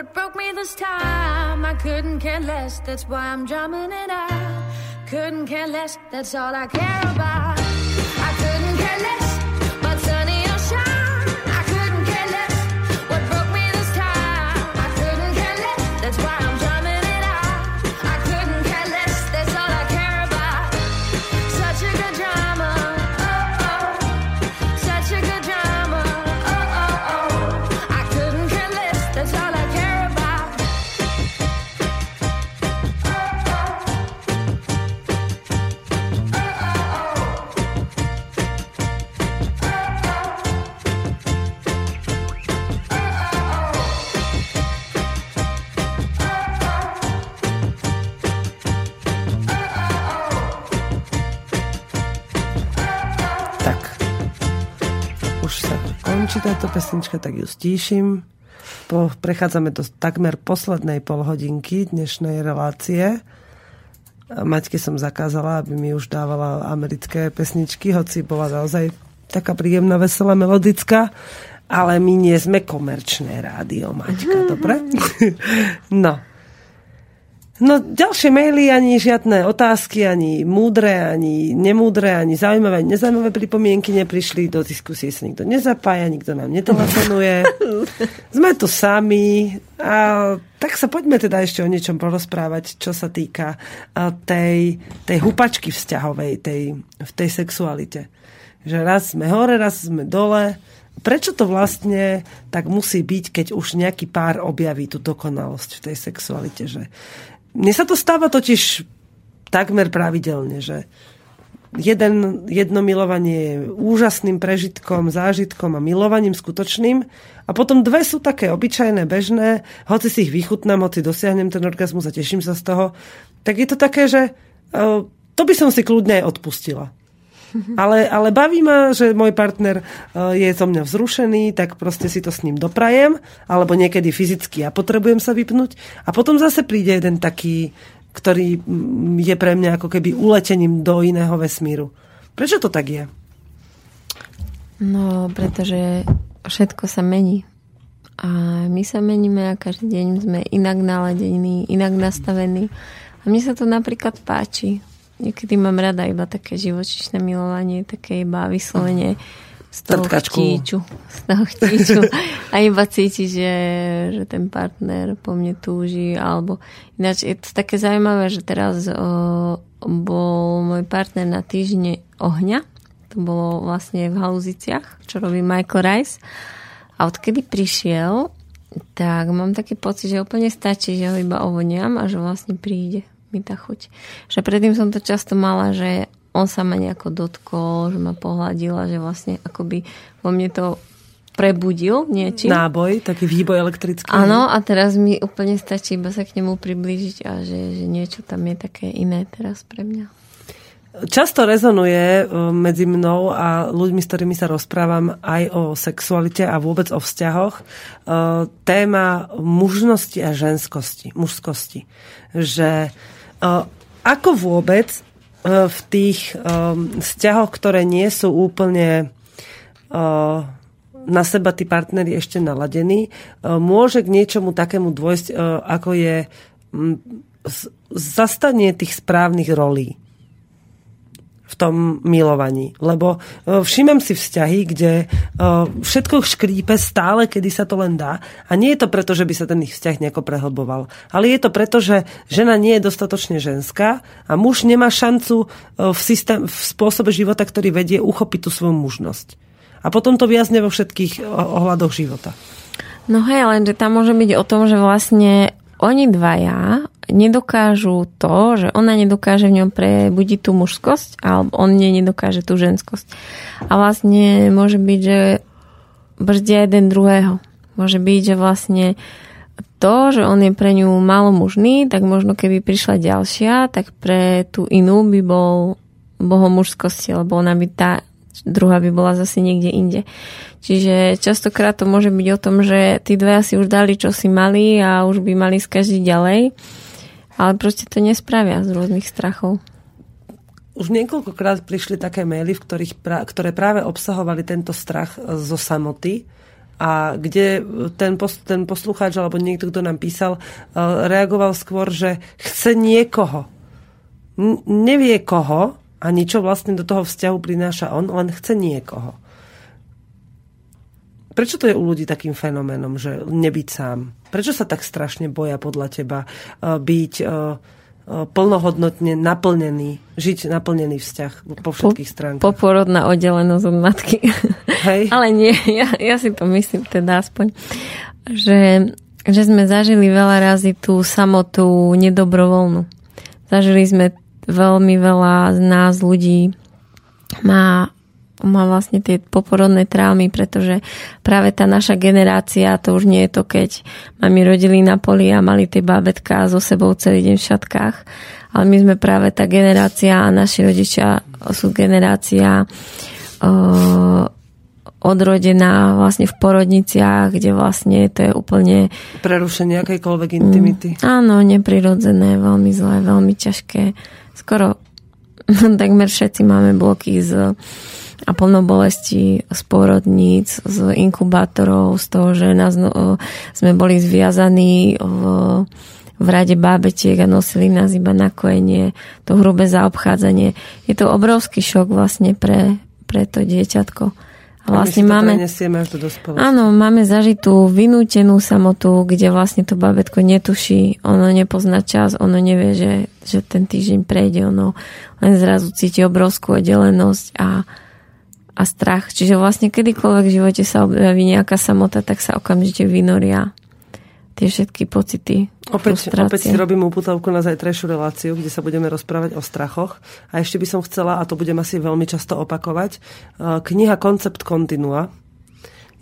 What broke me this time, I couldn't care less. That's why I'm drumming it out. Couldn't care less, that's all I care about. Táto pesnička, tak ju stíšim. Po, prechádzame do takmer poslednej polhodinky dnešnej relácie. Maťke som zakázala, aby mi už dávala americké pesničky, hoci bola naozaj taká príjemná, veselá, melodická. Ale my nie sme komerčné rádio, Maťka, dobre? *laughs* no. No ďalšie maily, ani žiadne otázky, ani múdre, ani nemúdre, ani zaujímavé, ani nezaujímavé pripomienky neprišli. Do diskusie sa nikto nezapája, nikto nám netelefonuje. *laughs* Sme tu sami. A tak sa poďme teda ešte o niečom porozprávať, čo sa týka a, tej, tej hupačky vzťahovej, tej, v tej sexualite. Že raz sme hore, raz sme dole. Prečo to vlastne tak musí byť, keď už nejaký pár objaví tú dokonalosť v tej sexualite? Že mne sa to stáva totiž takmer pravidelne, že jeden, jedno milovanie je úžasným prežitkom, zážitkom a milovaním skutočným. A potom dve sú také obyčajné, bežné, hoci si ich vychutnám, hoci dosiahnem ten orgazmus a teším sa z toho, tak je to také, že uh, to by som si kľudne aj odpustila. Ale, ale baví ma, že môj partner uh, je zo mňa vzrušený, tak proste si to s ním doprajem, alebo niekedy fyzicky ja potrebujem sa vypnúť. A potom zase príde jeden taký, ktorý mm, je pre mňa ako keby uletením do iného vesmíru. Prečo to tak je? No, pretože všetko sa mení. A my sa meníme a každý deň sme inak naladení, inak nastavení. A mne sa to napríklad páči. Niekedy mám rada iba také živočišné milovanie, také iba vyslovene z toho Trtkačku. chtíču. Z toho chtíču. A iba cíti, že, že ten partner po mne túži. Alebo ináč je to také zaujímavé, že teraz o, bol môj partner na týždne ohňa. To bolo vlastne v Haluziciach, čo robí Michael Rice. A odkedy prišiel, tak mám taký pocit, že úplne stačí, že ho iba ovoniam a že vlastne príde mi tá chuť. Že predtým som to často mala, že on sa ma nejako dotkol, že ma pohľadil a že vlastne akoby vo mne to prebudil niečím. Náboj, taký výboj elektrický. Áno, a teraz mi úplne stačí iba sa k nemu priblížiť a že, že niečo tam je také iné teraz pre mňa. Často rezonuje e, medzi mnou a ľuďmi, s ktorými sa rozprávam aj o sexualite a vôbec o vzťahoch e, téma mužnosti a ženskosti, mužskosti. Že ako vôbec v tých vzťahoch, ktoré nie sú úplne na seba tí partneri ešte naladení, môže k niečomu takému dôjsť, ako je zastanie tých správnych rolí v tom milovaní. Lebo e, všímam si vzťahy, kde e, všetko škrípe stále, kedy sa to len dá. A nie je to preto, že by sa ten ich vzťah nejako prehlboval. Ale je to preto, že žena nie je dostatočne ženská a muž nemá šancu e, v, systém, v spôsobe života, ktorý vedie, uchopiť tú svoju mužnosť. A potom to viazne vo všetkých ohľadoch života. No hej, lenže tam môže byť o tom, že vlastne oni dvaja nedokážu to, že ona nedokáže v ňom prebudiť tú mužskosť, alebo on nie nedokáže tú ženskosť. A vlastne môže byť, že brzdia jeden druhého. Môže byť, že vlastne to, že on je pre ňu málo mužný, tak možno keby prišla ďalšia, tak pre tú inú by bol bohom mužskosti, lebo ona by tá druhá by bola zase niekde inde. Čiže častokrát to môže byť o tom, že tí dvaja si už dali, čo si mali a už by mali skažiť ďalej, ale proste to nespravia z rôznych strachov. Už niekoľkokrát prišli také maily, v ktorých pra, ktoré práve obsahovali tento strach zo samoty a kde ten, pos, ten poslucháč alebo niekto, kto nám písal, uh, reagoval skôr, že chce niekoho. N- nevie koho, ani čo vlastne do toho vzťahu prináša on, len chce niekoho. Prečo to je u ľudí takým fenoménom, že nebyť sám? Prečo sa tak strašne boja podľa teba uh, byť uh, uh, plnohodnotne naplnený, žiť naplnený vzťah po všetkých stránkach? Poporodná oddelenosť od matky. Hej. *laughs* Ale nie, ja, ja si to myslím teda aspoň, že, že sme zažili veľa razy tú samotu nedobrovoľnú. Zažili sme veľmi veľa z nás ľudí má má vlastne tie poporodné traumy, pretože práve tá naša generácia, to už nie je to, keď mami rodili na poli a mali tie bábetka so sebou celý deň v šatkách, ale my sme práve tá generácia a naši rodičia sú generácia uh, odrodená vlastne v porodniciach, kde vlastne to je úplne... Prerušenie akejkoľvek intimity. Mm, áno, neprirodzené, veľmi zlé, veľmi ťažké. Skoro *laughs* takmer všetci máme bloky z a plno bolesti z porodníc, z inkubátorov, z toho, že nás, no, sme boli zviazaní v, v rade bábetiek a nosili nás iba na kojenie, to hrubé zaobchádzanie. Je to obrovský šok vlastne pre, pre to dieťatko. A vlastne a máme, až do áno, máme zažitú vynútenú samotu, kde vlastne to babetko netuší, ono nepozná čas, ono nevie, že, že ten týždeň prejde, ono len zrazu cíti obrovskú oddelenosť a, a strach. Čiže vlastne kedykoľvek v živote sa objaví nejaká samota, tak sa okamžite vynoria tie všetky pocity. Opäť, opäť si robím uputavku na zajtrajšiu reláciu, kde sa budeme rozprávať o strachoch. A ešte by som chcela, a to budem asi veľmi často opakovať, eh, kniha Koncept kontinua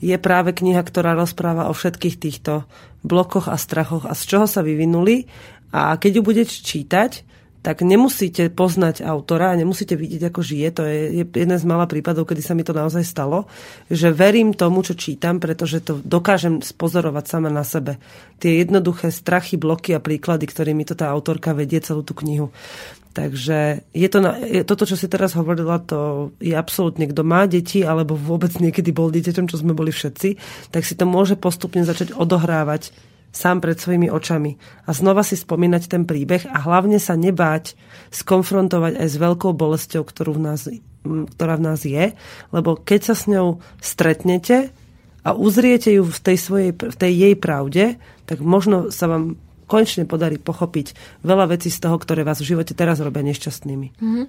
je práve kniha, ktorá rozpráva o všetkých týchto blokoch a strachoch a z čoho sa vyvinuli. A keď ju budete čítať, tak nemusíte poznať autora, nemusíte vidieť, ako žije. To je jeden z malých prípadov, kedy sa mi to naozaj stalo, že verím tomu, čo čítam, pretože to dokážem spozorovať sama na sebe. Tie jednoduché strachy, bloky a príklady, ktorými to tá autorka vedie celú tú knihu. Takže je to na, je, toto, čo si teraz hovorila, to je absolútne, kto má deti, alebo vôbec niekedy bol dieťaťom, čo sme boli všetci, tak si to môže postupne začať odohrávať sám pred svojimi očami a znova si spomínať ten príbeh a hlavne sa nebáť skonfrontovať aj s veľkou bolesťou, ktorú v nás, ktorá v nás je, lebo keď sa s ňou stretnete a uzriete ju v tej, svojej, v tej jej pravde, tak možno sa vám konečne podarí pochopiť veľa vecí z toho, ktoré vás v živote teraz robia nešťastnými. Mm-hmm.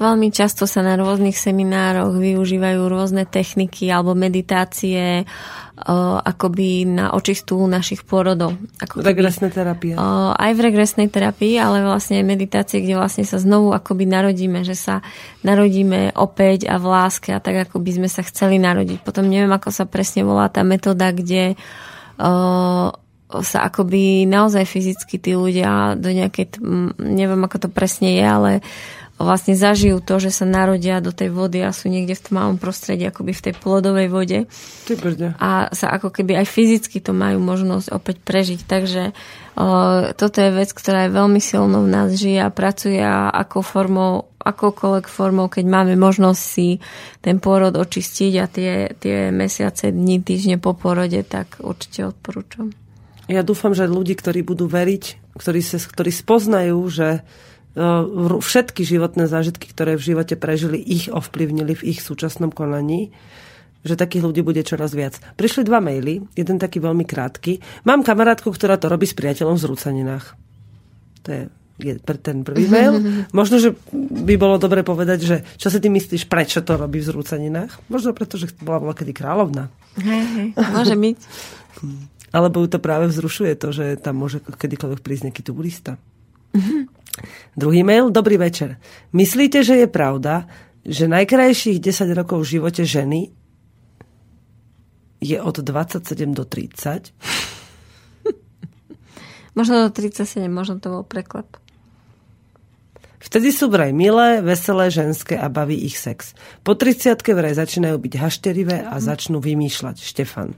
Veľmi často sa na rôznych seminároch využívajú rôzne techniky alebo meditácie uh, akoby na očistú našich pôrodov. Ako regresné terapie. Aj v regresnej terapii, ale vlastne meditácie, kde vlastne sa znovu akoby narodíme, že sa narodíme opäť a v láske a tak, ako by sme sa chceli narodiť. Potom neviem, ako sa presne volá tá metóda, kde uh, sa akoby naozaj fyzicky tí ľudia do nejakej, neviem ako to presne je, ale vlastne zažijú to, že sa narodia do tej vody a sú niekde v tmavom prostredí, akoby v tej plodovej vode. A sa ako keby aj fyzicky to majú možnosť opäť prežiť. Takže o, toto je vec, ktorá je veľmi silnou v nás žije a pracuje a ako formou, akokoľvek formou, keď máme možnosť si ten pôrod očistiť a tie, tie mesiace, dni, týždne po porode, tak určite odporúčam. Ja dúfam, že ľudí, ktorí budú veriť, ktorí, sa, ktorí spoznajú, že všetky životné zážitky, ktoré v živote prežili, ich ovplyvnili v ich súčasnom konaní že takých ľudí bude čoraz viac. Prišli dva maily, jeden taký veľmi krátky. Mám kamarátku, ktorá to robí s priateľom v zrúcaninách. To je, je ten prvý *laughs* mail. Možno, že by bolo dobre povedať, že čo si ty myslíš, prečo to robí v zrúcaninách? Možno preto, že bola bola kedy kráľovna. Hej, hej, môže byť. Alebo ju to práve vzrušuje to, že tam môže kedykoľvek prísť nejaký turista. Druhý mail. Dobrý večer. Myslíte, že je pravda, že najkrajších 10 rokov v živote ženy je od 27 do 30? *laughs* možno do 37, možno to bol preklep. Vtedy sú vraj milé, veselé, ženské a baví ich sex. Po 30 vraj začínajú byť hašterivé a začnú vymýšľať. Štefan.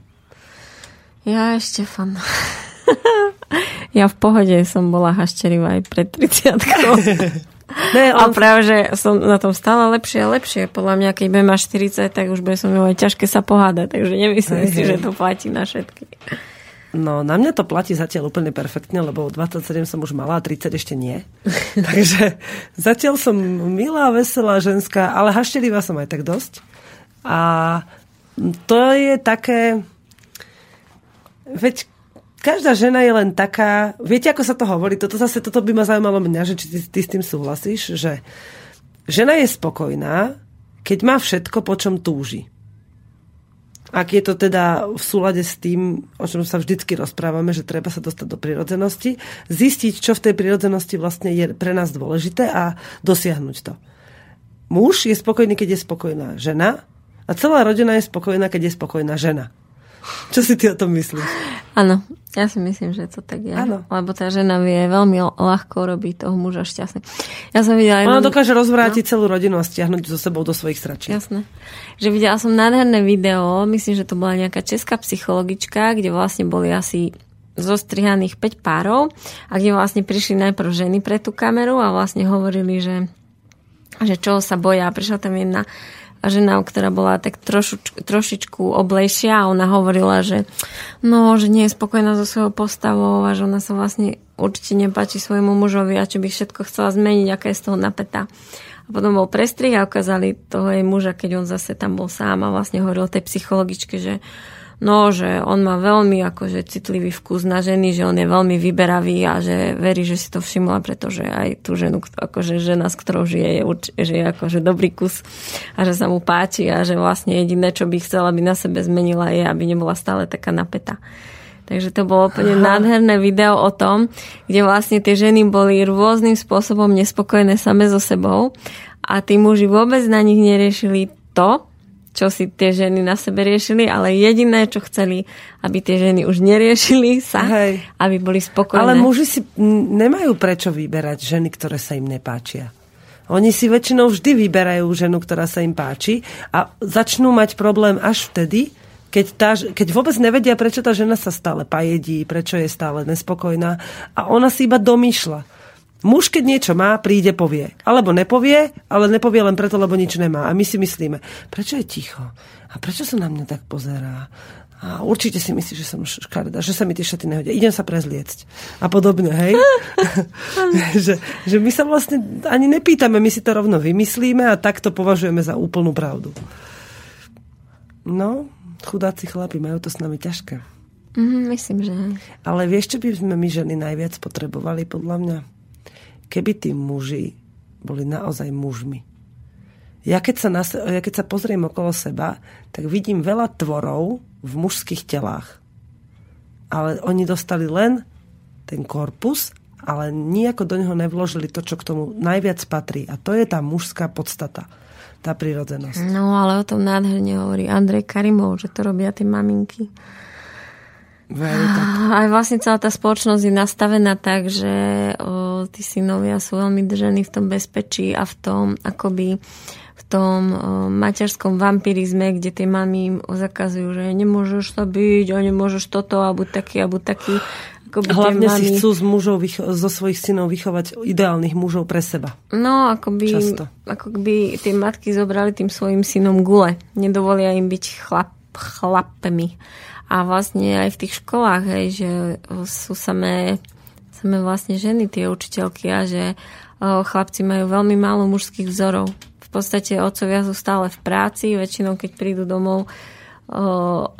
Ja, Štefan. *laughs* *laughs* Ja v pohode som bola hašterivá aj pred 30 *laughs* Ne, A on, práve, že som na tom stále lepšie a lepšie. Podľa mňa, keď budem mať 40, tak už bude som mať ťažké sa pohádať. Takže nemyslím Hej, si, že to platí na všetky. no, na mňa to platí zatiaľ úplne perfektne, lebo 27 som už mala a 30 ešte nie. *laughs* Takže zatiaľ som milá, veselá, ženská, ale hašterivá som aj tak dosť. A to je také... Veď každá žena je len taká... Viete, ako sa to hovorí? Toto zase, toto by ma zaujímalo mňa, že či ty, ty s tým súhlasíš, že žena je spokojná, keď má všetko, po čom túži. Ak je to teda v súlade s tým, o čom sa vždycky rozprávame, že treba sa dostať do prirodzenosti, zistiť, čo v tej prirodzenosti vlastne je pre nás dôležité a dosiahnuť to. Muž je spokojný, keď je spokojná žena a celá rodina je spokojná, keď je spokojná žena. Čo si ty o tom myslíš? Áno, ja si myslím, že to tak je. Áno. Lebo tá žena vie veľmi ľahko robiť toho muža šťastný. Ja som videla... Ona jednu- dokáže rozvrátiť celú rodinu a stiahnuť so sebou do svojich sračí. Jasné. Že videla som nádherné video, myslím, že to bola nejaká česká psychologička, kde vlastne boli asi zostrihaných 5 párov a kde vlastne prišli najprv ženy pre tú kameru a vlastne hovorili, že, že čo sa boja. Prišla tam jedna žena, ktorá bola tak trošu, trošičku oblejšia a ona hovorila, že no, že nie je spokojná so svojou postavou a že ona sa vlastne určite nepáči svojmu mužovi a čo by všetko chcela zmeniť, aká je z toho napätá. A potom bol prestrih a ukázali toho jej muža, keď on zase tam bol sám a vlastne hovoril tej psychologičke, že no, že on má veľmi akože citlivý vkus na ženy, že on je veľmi vyberavý a že verí, že si to všimla, pretože aj tú ženu, akože žena, s ktorou žije, je, že je akože dobrý kus a že sa mu páči a že vlastne jediné, čo by chcela, aby na sebe zmenila je, aby nebola stále taká napätá. Takže to bolo úplne Aha. nádherné video o tom, kde vlastne tie ženy boli rôznym spôsobom nespokojné same so sebou a tí muži vôbec na nich neriešili to, čo si tie ženy na sebe riešili, ale jediné, čo chceli, aby tie ženy už neriešili sa, Hej. aby boli spokojné. Ale muži si nemajú prečo vyberať ženy, ktoré sa im nepáčia. Oni si väčšinou vždy vyberajú ženu, ktorá sa im páči a začnú mať problém až vtedy, keď, tá, keď vôbec nevedia, prečo tá žena sa stále pajedí, prečo je stále nespokojná a ona si iba domýšľa. Muž, keď niečo má, príde, povie. Alebo nepovie, ale nepovie len preto, lebo nič nemá. A my si myslíme, prečo je ticho? A prečo sa na mňa tak pozerá? A určite si myslí, že som škaredá, že sa mi tie šaty nehodia. Idem sa prezliecť. A podobne, hej? *laughs* že, že my sa vlastne ani nepýtame, my si to rovno vymyslíme a tak to považujeme za úplnú pravdu. No, chudáci chlapi majú to s nami ťažké. Mm, myslím, že. Ale vieš, čo by sme my ženy najviac potrebovali, podľa mňa? Keby tí muži boli naozaj mužmi. Ja keď, sa na, ja keď sa pozriem okolo seba, tak vidím veľa tvorov v mužských telách. Ale oni dostali len ten korpus, ale nejako do neho nevložili to, čo k tomu najviac patrí. A to je tá mužská podstata, tá prirodzenosť. No, ale o tom nádherne hovorí Andrej Karimov, že to robia tie maminky. Tak. Aj vlastne celá tá spoločnosť je nastavená tak, že o, tí synovia sú veľmi držení v tom bezpečí a v tom akoby v tom o, materskom vampirizme, kde tie mami im zakazujú, že nemôžeš sa byť, a nemôžeš toto a buď taký a buď taký. Akoby Hlavne si mami- chcú z mužov, zo svojich synov vychovať ideálnych mužov pre seba. No, akoby, Často. ako by tie matky zobrali tým svojim synom gule. Nedovolia im byť chlap, chlapmi. A vlastne aj v tých školách, hej, že sú samé, samé vlastne ženy, tie učiteľky a že chlapci majú veľmi málo mužských vzorov. V podstate otcovia sú stále v práci, väčšinou keď prídu domov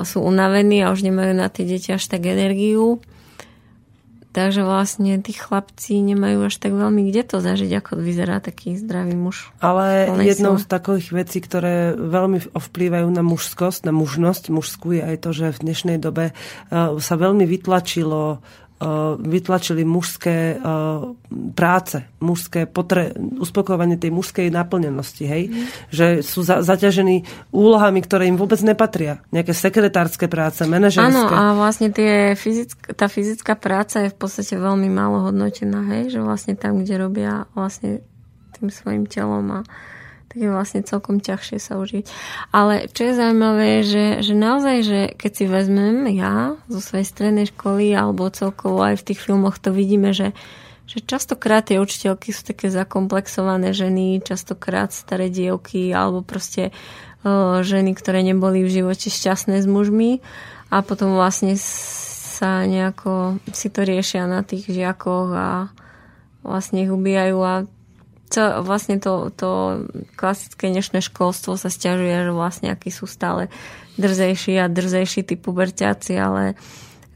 sú unavení a už nemajú na tie deti až tak energiu. Takže vlastne tí chlapci nemajú až tak veľmi kde to zažiť, ako vyzerá taký zdravý muž. Ale jednou z takových vecí, ktoré veľmi ovplyvajú na mužskosť, na mužnosť mužskú je aj to, že v dnešnej dobe uh, sa veľmi vytlačilo vytlačili mužské uh, práce, mužské potre- uspokojovanie tej mužskej naplnenosti, hej? Mhm. Že sú za- zaťažení úlohami, ktoré im vôbec nepatria. Nejaké sekretárske práce, Áno, manažerské. a vlastne tie fyzick, tá fyzická práca je v podstate veľmi málo hodnotená, hej? že vlastne tam, kde robia vlastne tým svojim telom a tak je vlastne celkom ťažšie sa užiť. Ale čo je zaujímavé, že, že naozaj, že keď si vezmem ja zo svojej strednej školy alebo celkovo aj v tých filmoch to vidíme, že, že častokrát tie učiteľky sú také zakomplexované ženy, častokrát staré dievky alebo proste uh, ženy, ktoré neboli v živote šťastné s mužmi a potom vlastne sa nejako si to riešia na tých žiakoch a vlastne ich ubíjajú a čo, vlastne to, to klasické dnešné školstvo sa stiažuje, že vlastne akí sú stále drzejší a drzejší tí puberťáci, ale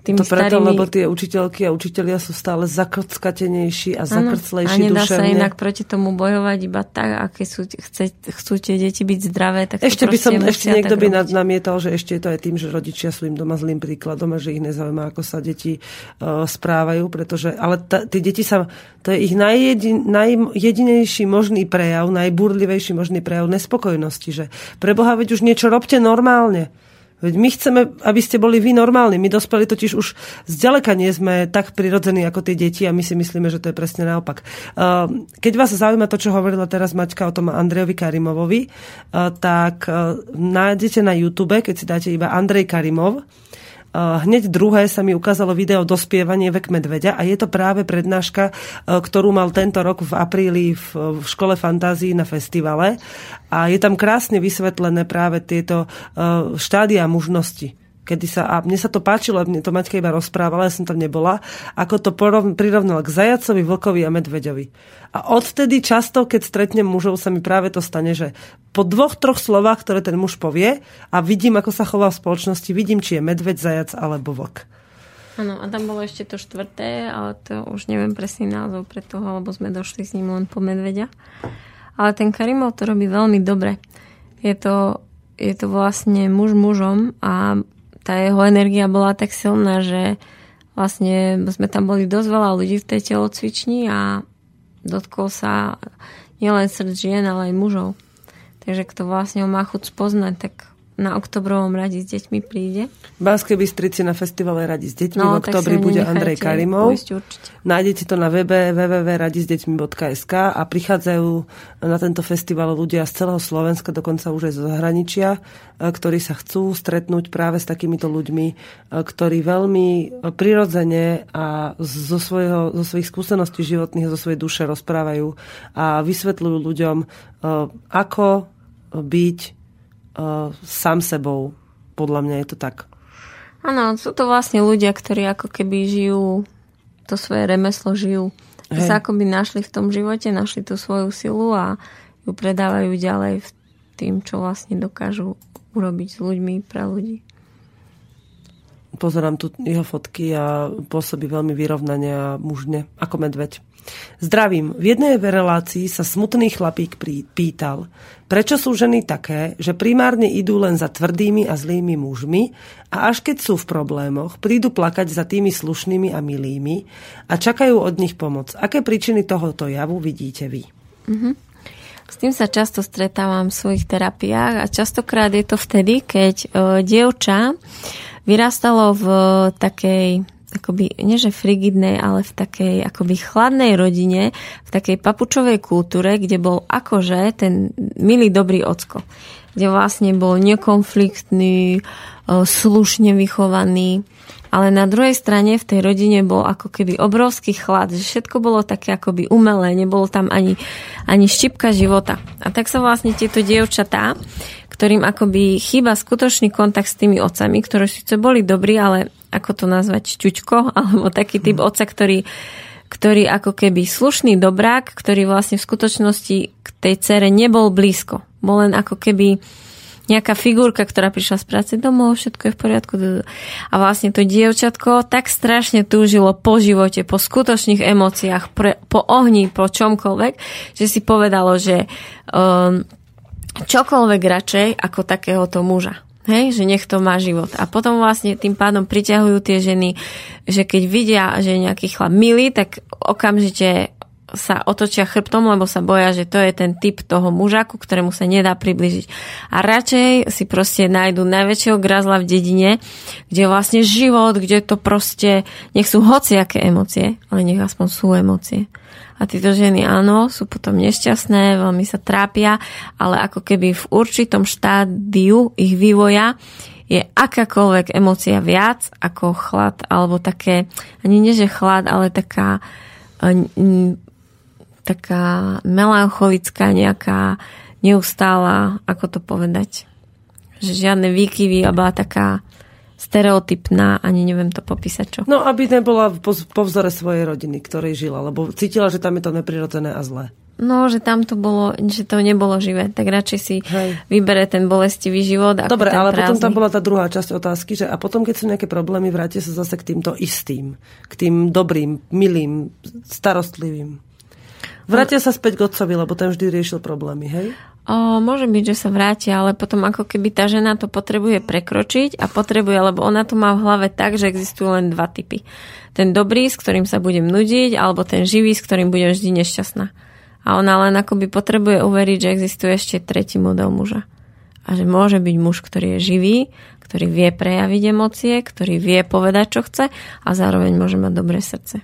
tými to preto, starými... lebo tie učiteľky a učitelia sú stále zakrckatenejší a zakrclejší duševne. A nedá duševne. sa inak proti tomu bojovať iba tak, aké sú, chce, chcú tie deti byť zdravé. Tak ešte by som, ešte niekto by robiť. namietal, že ešte je to aj tým, že rodičia sú im doma zlým príkladom a že ich nezaujíma, ako sa deti uh, správajú, pretože, ale t- tie deti sa, to je ich najjedin, najjedinejší možný prejav, najburlivejší možný prejav nespokojnosti, že preboha, veď už niečo robte normálne. Veď my chceme, aby ste boli vy normálni. My dospeli totiž už zďaleka nie sme tak prirodzení ako tie deti a my si myslíme, že to je presne naopak. Uh, keď vás zaujíma to, čo hovorila teraz Maťka o tom Andrejovi Karimovovi, uh, tak uh, nájdete na YouTube, keď si dáte iba Andrej Karimov, Hneď druhé sa mi ukázalo video Dospievanie vek medveďa a je to práve prednáška, ktorú mal tento rok v apríli v, škole fantázii na festivale. A je tam krásne vysvetlené práve tieto štádia mužnosti kedy sa, a mne sa to páčilo, mne to Maťka iba rozprávala, ja som tam nebola, ako to prirovnal k zajacovi, vlkovi a medveďovi. A odvtedy často, keď stretnem mužov, sa mi práve to stane, že po dvoch, troch slovách, ktoré ten muž povie a vidím, ako sa chová v spoločnosti, vidím, či je medveď, zajac alebo vlk. Áno, a tam bolo ešte to štvrté, ale to už neviem presný názov pre toho, lebo sme došli s ním len po medveďa. Ale ten Karimov to robí veľmi dobre. Je to, je to vlastne muž mužom a tá jeho energia bola tak silná, že vlastne sme tam boli dosť veľa ľudí v tej telocvični a dotkol sa nielen srdc žien, ale aj mužov. Takže kto vlastne ho má chuť spoznať, tak na oktobrovom radi s deťmi príde. V Banskej Bystrici na festivale Radi s deťmi no, v oktobri bude Andrej Karimov. Nájdete to na webe www.radisdeťmi.sk a prichádzajú na tento festival ľudia z celého Slovenska, dokonca už aj zo zahraničia, e, ktorí sa chcú stretnúť práve s takýmito ľuďmi, e, ktorí veľmi prirodzene a zo, svojho, zo svojich skúseností životných, zo svojej duše rozprávajú a vysvetľujú ľuďom, e, ako byť uh, sám sebou. Podľa mňa je to tak. Áno, sú to vlastne ľudia, ktorí ako keby žijú to svoje remeslo, žijú. Hey. Sa akoby našli v tom živote, našli tú svoju silu a ju predávajú ďalej v tým, čo vlastne dokážu urobiť s ľuďmi pre ľudí. Pozerám tu jeho fotky a pôsobí veľmi vyrovnane a mužne, ako medveď. Zdravím. V jednej relácii sa smutný chlapík pýtal, prečo sú ženy také, že primárne idú len za tvrdými a zlými mužmi a až keď sú v problémoch, prídu plakať za tými slušnými a milými a čakajú od nich pomoc. Aké príčiny tohoto javu vidíte vy? Mm-hmm. S tým sa často stretávam v svojich terapiách a častokrát je to vtedy, keď e, dievča vyrastalo v takej akoby, nie že frigidnej, ale v takej akoby chladnej rodine, v takej papučovej kultúre, kde bol akože ten milý dobrý ocko. Kde vlastne bol nekonfliktný, e, slušne vychovaný, ale na druhej strane v tej rodine bol ako keby obrovský chlad, že všetko bolo také akoby umelé, nebolo tam ani, ani štipka života. A tak sa vlastne tieto dievčatá, ktorým akoby chýba skutočný kontakt s tými otcami, ktoré síce boli dobrí, ale ako to nazvať, šťuťko, *laughs* alebo taký typ oca, ktorý, ktorý ako keby slušný dobrák, ktorý vlastne v skutočnosti k tej cere nebol blízko. Bol len ako keby nejaká figurka, ktorá prišla z práce domov, všetko je v poriadku. A vlastne to dievčatko tak strašne túžilo po živote, po skutočných emóciách, pre, po ohni, po čomkoľvek, že si povedalo, že um, čokoľvek radšej ako takéhoto muža. Hej, že nech to má život. A potom vlastne tým pádom priťahujú tie ženy, že keď vidia, že je nejaký chlap milý, tak okamžite sa otočia chrbtom, lebo sa boja, že to je ten typ toho muža, ku ktorému sa nedá približiť. A radšej si proste nájdu najväčšieho grazla v dedine, kde je vlastne život, kde to proste, nech sú hociaké emócie, ale nech aspoň sú emócie. A títo ženy áno, sú potom nešťastné, veľmi sa trápia, ale ako keby v určitom štádiu ich vývoja je akákoľvek emócia viac ako chlad, alebo také, ani nie že chlad, ale taká taká melancholická, nejaká neustála, ako to povedať, že žiadne výkyvy a bola taká stereotypná, ani neviem to popísať čo. No, aby nebola po, po vzore svojej rodiny, ktorej žila, lebo cítila, že tam je to neprirodzené a zlé. No, že tam to bolo, že to nebolo živé, tak radšej si Hej. vybere ten bolestivý život. Ako Dobre, ale prázdny. potom tam bola tá druhá časť otázky, že a potom, keď sú nejaké problémy, vráte sa zase k týmto istým, k tým dobrým, milým, starostlivým. Vrátia sa späť k otcovi, lebo ten vždy riešil problémy, hej? O, môže byť, že sa vráti, ale potom ako keby tá žena to potrebuje prekročiť a potrebuje, lebo ona to má v hlave tak, že existujú len dva typy. Ten dobrý, s ktorým sa budem nudiť, alebo ten živý, s ktorým budem vždy nešťastná a ona len akoby potrebuje uveriť, že existuje ešte tretí model muža. A že môže byť muž, ktorý je živý, ktorý vie prejaviť emócie, ktorý vie povedať, čo chce a zároveň môže mať dobré srdce.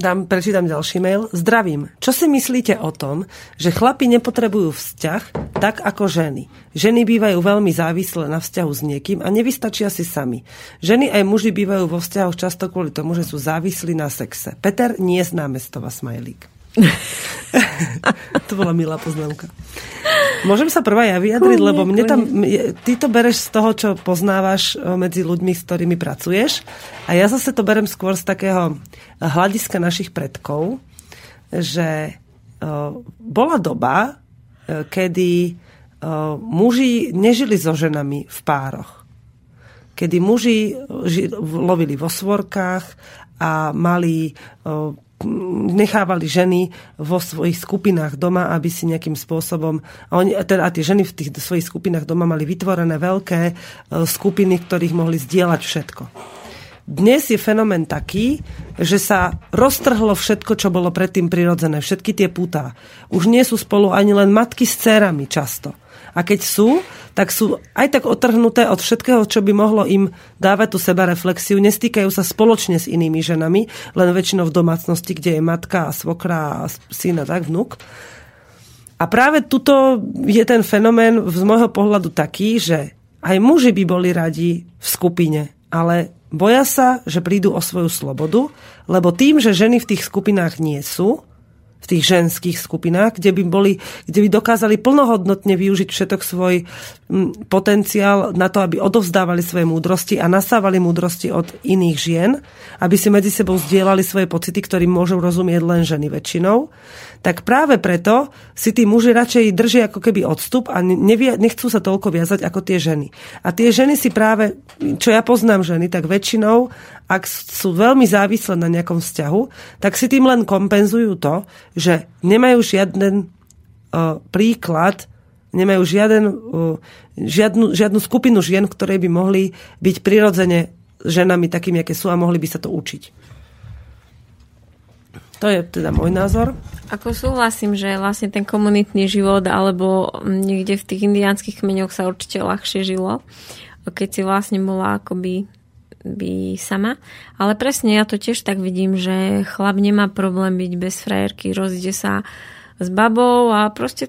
Dám, prečítam ďalší mail. Zdravím. Čo si myslíte o tom, že chlapi nepotrebujú vzťah tak ako ženy? Ženy bývajú veľmi závislé na vzťahu s niekým a nevystačia si sami. Ženy aj muži bývajú vo vzťahoch často kvôli tomu, že sú závislí na sexe. Peter nie z námestova smajlík. *laughs* to bola milá poznámka. Môžem sa prvá ja vyjadriť, lebo mne tam, ty to bereš z toho, čo poznávaš medzi ľuďmi, s ktorými pracuješ a ja zase to berem skôr z takého hľadiska našich predkov, že bola doba, kedy muži nežili so ženami v pároch. Kedy muži lovili vo svorkách a mali nechávali ženy vo svojich skupinách doma, aby si nejakým spôsobom... A, oni, teda, a tie ženy v tých svojich skupinách doma mali vytvorené veľké e, skupiny, ktorých mohli zdieľať všetko. Dnes je fenomén taký, že sa roztrhlo všetko, čo bolo predtým prirodzené, všetky tie putá. Už nie sú spolu ani len matky s cérami často. A keď sú, tak sú aj tak otrhnuté od všetkého, čo by mohlo im dávať tú seba reflexiu. Nestýkajú sa spoločne s inými ženami, len väčšinou v domácnosti, kde je matka a svokra a syn a tak vnúk. A práve tuto je ten fenomén z môjho pohľadu taký, že aj muži by boli radi v skupine, ale boja sa, že prídu o svoju slobodu, lebo tým, že ženy v tých skupinách nie sú, v tých ženských skupinách, kde by, boli, kde by dokázali plnohodnotne využiť všetok svoj potenciál na to, aby odovzdávali svoje múdrosti a nasávali múdrosti od iných žien, aby si medzi sebou zdieľali svoje pocity, ktorým môžu rozumieť len ženy väčšinou, tak práve preto si tí muži radšej držia ako keby odstup a nevia, nechcú sa toľko viazať ako tie ženy. A tie ženy si práve, čo ja poznám ženy, tak väčšinou, ak sú veľmi závislé na nejakom vzťahu, tak si tým len kompenzujú to, že nemajú žiaden uh, príklad, nemajú žiaden, uh, žiadnu, žiadnu skupinu žien, ktoré by mohli byť prirodzene ženami takými, aké sú a mohli by sa to učiť. To je teda môj názor. Ako súhlasím, že vlastne ten komunitný život alebo niekde v tých indiánskych kmeňoch sa určite ľahšie žilo, keď si vlastne bola akoby by sama. Ale presne ja to tiež tak vidím, že chlap nemá problém byť bez frajerky, rozíde sa s babou a proste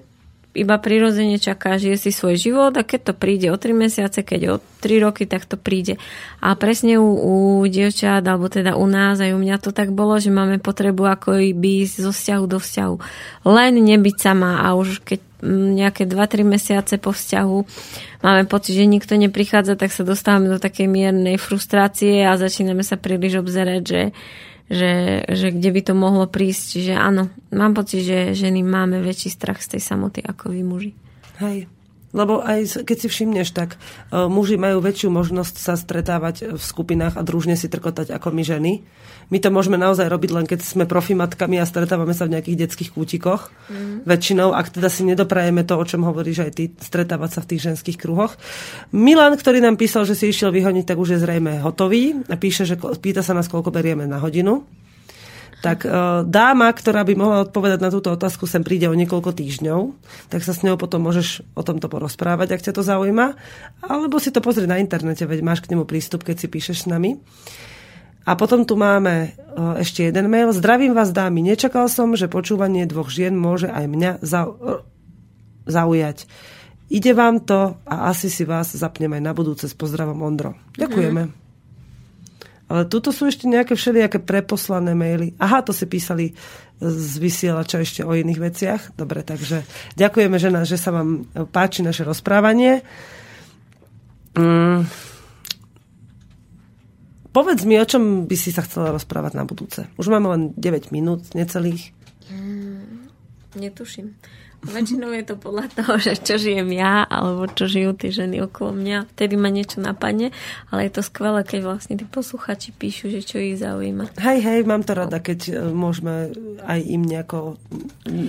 iba prirodzene čaká, žije si svoj život a keď to príde o 3 mesiace, keď o 3 roky, tak to príde. A presne u, u dievčat, alebo teda u nás, aj u mňa to tak bolo, že máme potrebu ako by zo vzťahu do vzťahu. Len nebyť sama a už keď nejaké 2-3 mesiace po vzťahu máme pocit, že nikto neprichádza, tak sa dostávame do takej miernej frustrácie a začíname sa príliš obzerať, že že, že kde by to mohlo prísť. Čiže áno, mám pocit, že ženy máme väčší strach z tej samoty ako vy muži. Hej. Lebo aj keď si všimneš, tak uh, muži majú väčšiu možnosť sa stretávať v skupinách a družne si trkotať ako my ženy. My to môžeme naozaj robiť len keď sme profimatkami a stretávame sa v nejakých detských kútikoch. Mm. Väčšinou, ak teda si nedoprajeme to, o čom hovoríš aj ty, stretávať sa v tých ženských kruhoch. Milan, ktorý nám písal, že si išiel vyhoniť, tak už je zrejme hotový a píše, že pýta sa nás, koľko berieme na hodinu. Tak e, dáma, ktorá by mohla odpovedať na túto otázku, sem príde o niekoľko týždňov, tak sa s ňou potom môžeš o tomto porozprávať, ak ťa to zaujíma. Alebo si to pozri na internete, veď máš k nemu prístup, keď si píšeš s nami. A potom tu máme e, ešte jeden mail. Zdravím vás, dámy. Nečakal som, že počúvanie dvoch žien môže aj mňa zaujať. Ide vám to a asi si vás zapnem aj na budúce s pozdravom Ondro. Ďakujeme. Mm. Ale tuto sú ešte nejaké všelijaké preposlané maily. Aha, to si písali z vysielača ešte o iných veciach. Dobre, takže ďakujeme, že, na, že sa vám páči naše rozprávanie. Mm. Povedz mi, o čom by si sa chcela rozprávať na budúce. Už máme len 9 minút, necelých. Mm, netuším. Väčšinou je to podľa toho, že čo žijem ja, alebo čo žijú tie ženy okolo mňa. Vtedy ma niečo napadne, ale je to skvelé, keď vlastne tí posluchači píšu, že čo ich zaujíma. Hej, hej, mám to rada, keď e, môžeme aj im nejako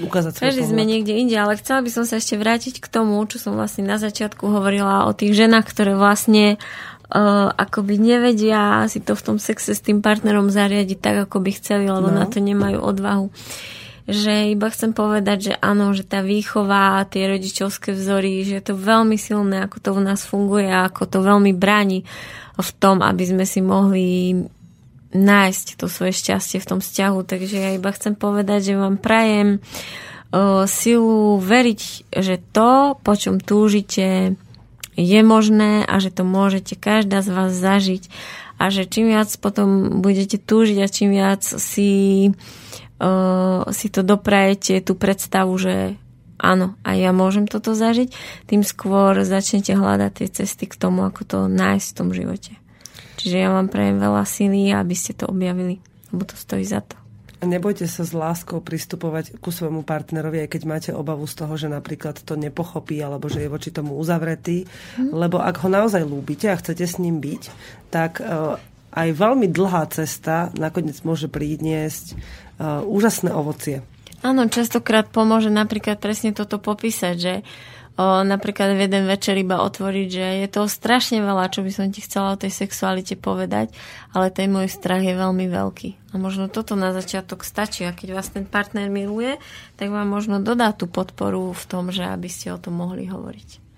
ukázať Každý sme niekde inde, ale chcela by som sa ešte vrátiť k tomu, čo som vlastne na začiatku hovorila o tých ženách, ktoré vlastne uh, akoby nevedia si to v tom sexe s tým partnerom zariadiť tak, ako by chceli, lebo no. na to nemajú odvahu. Uh, že iba chcem povedať, že áno, že tá výchova, tie rodičovské vzory, že je to veľmi silné, ako to v nás funguje ako to veľmi bráni v tom, aby sme si mohli nájsť to svoje šťastie v tom vzťahu. Takže ja iba chcem povedať, že vám prajem o, silu veriť, že to, po čom túžite, je možné a že to môžete každá z vás zažiť a že čím viac potom budete túžiť a čím viac si si to doprajete, tú predstavu, že áno, aj ja môžem toto zažiť, tým skôr začnete hľadať tie cesty k tomu, ako to nájsť v tom živote. Čiže ja vám prajem veľa síly, aby ste to objavili, lebo to stojí za to. Nebojte sa s láskou pristupovať ku svojmu partnerovi, aj keď máte obavu z toho, že napríklad to nepochopí alebo že je voči tomu uzavretý. Mm. Lebo ak ho naozaj ľúbite a chcete s ním byť, tak uh, aj veľmi dlhá cesta nakoniec môže priniesť úžasné ovocie. Áno, častokrát pomôže napríklad presne toto popísať, že o, napríklad v jeden večer iba otvoriť, že je toho strašne veľa, čo by som ti chcela o tej sexualite povedať, ale ten môj strach je veľmi veľký. A možno toto na začiatok stačí. A keď vás ten partner miluje, tak vám možno dodá tú podporu v tom, že aby ste o tom mohli hovoriť.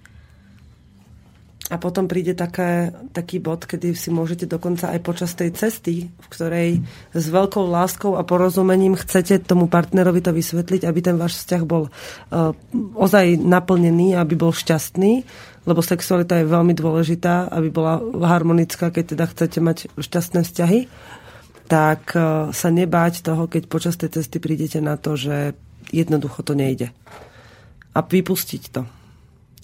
A potom príde také, taký bod, kedy si môžete dokonca aj počas tej cesty, v ktorej s veľkou láskou a porozumením chcete tomu partnerovi to vysvetliť, aby ten váš vzťah bol uh, ozaj naplnený, aby bol šťastný, lebo sexualita je veľmi dôležitá, aby bola harmonická, keď teda chcete mať šťastné vzťahy, tak uh, sa nebáť toho, keď počas tej cesty prídete na to, že jednoducho to nejde. A vypustiť to.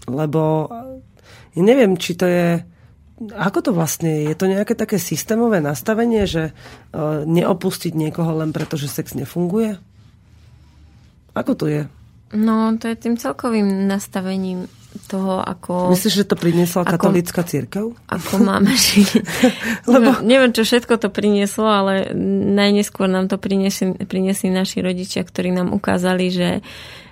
Lebo ja neviem, či to je... Ako to vlastne je? Je to nejaké také systémové nastavenie, že uh, neopustiť niekoho len preto, že sex nefunguje? Ako to je? No, to je tým celkovým nastavením toho, ako... Myslíš, že to priniesla ako, katolická církev? Ako máme žiť. *laughs* Lebo... Neviem, čo všetko to prinieslo, ale najneskôr nám to priniesli, priniesli naši rodičia, ktorí nám ukázali, že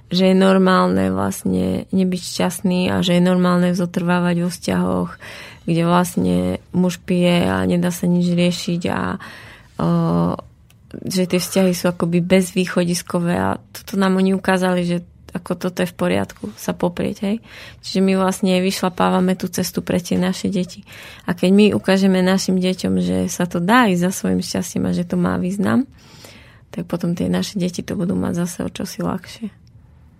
že je normálne vlastne nebyť šťastný a že je normálne zotrvávať vo vzťahoch, kde vlastne muž pije a nedá sa nič riešiť a o, že tie vzťahy sú akoby bezvýchodiskové a toto nám oni ukázali, že ako toto je v poriadku sa poprieť. Hej? Čiže my vlastne vyšlapávame tú cestu pre tie naše deti. A keď my ukážeme našim deťom, že sa to dá ísť za svojim šťastím a že to má význam, tak potom tie naše deti to budú mať zase o čosi ľahšie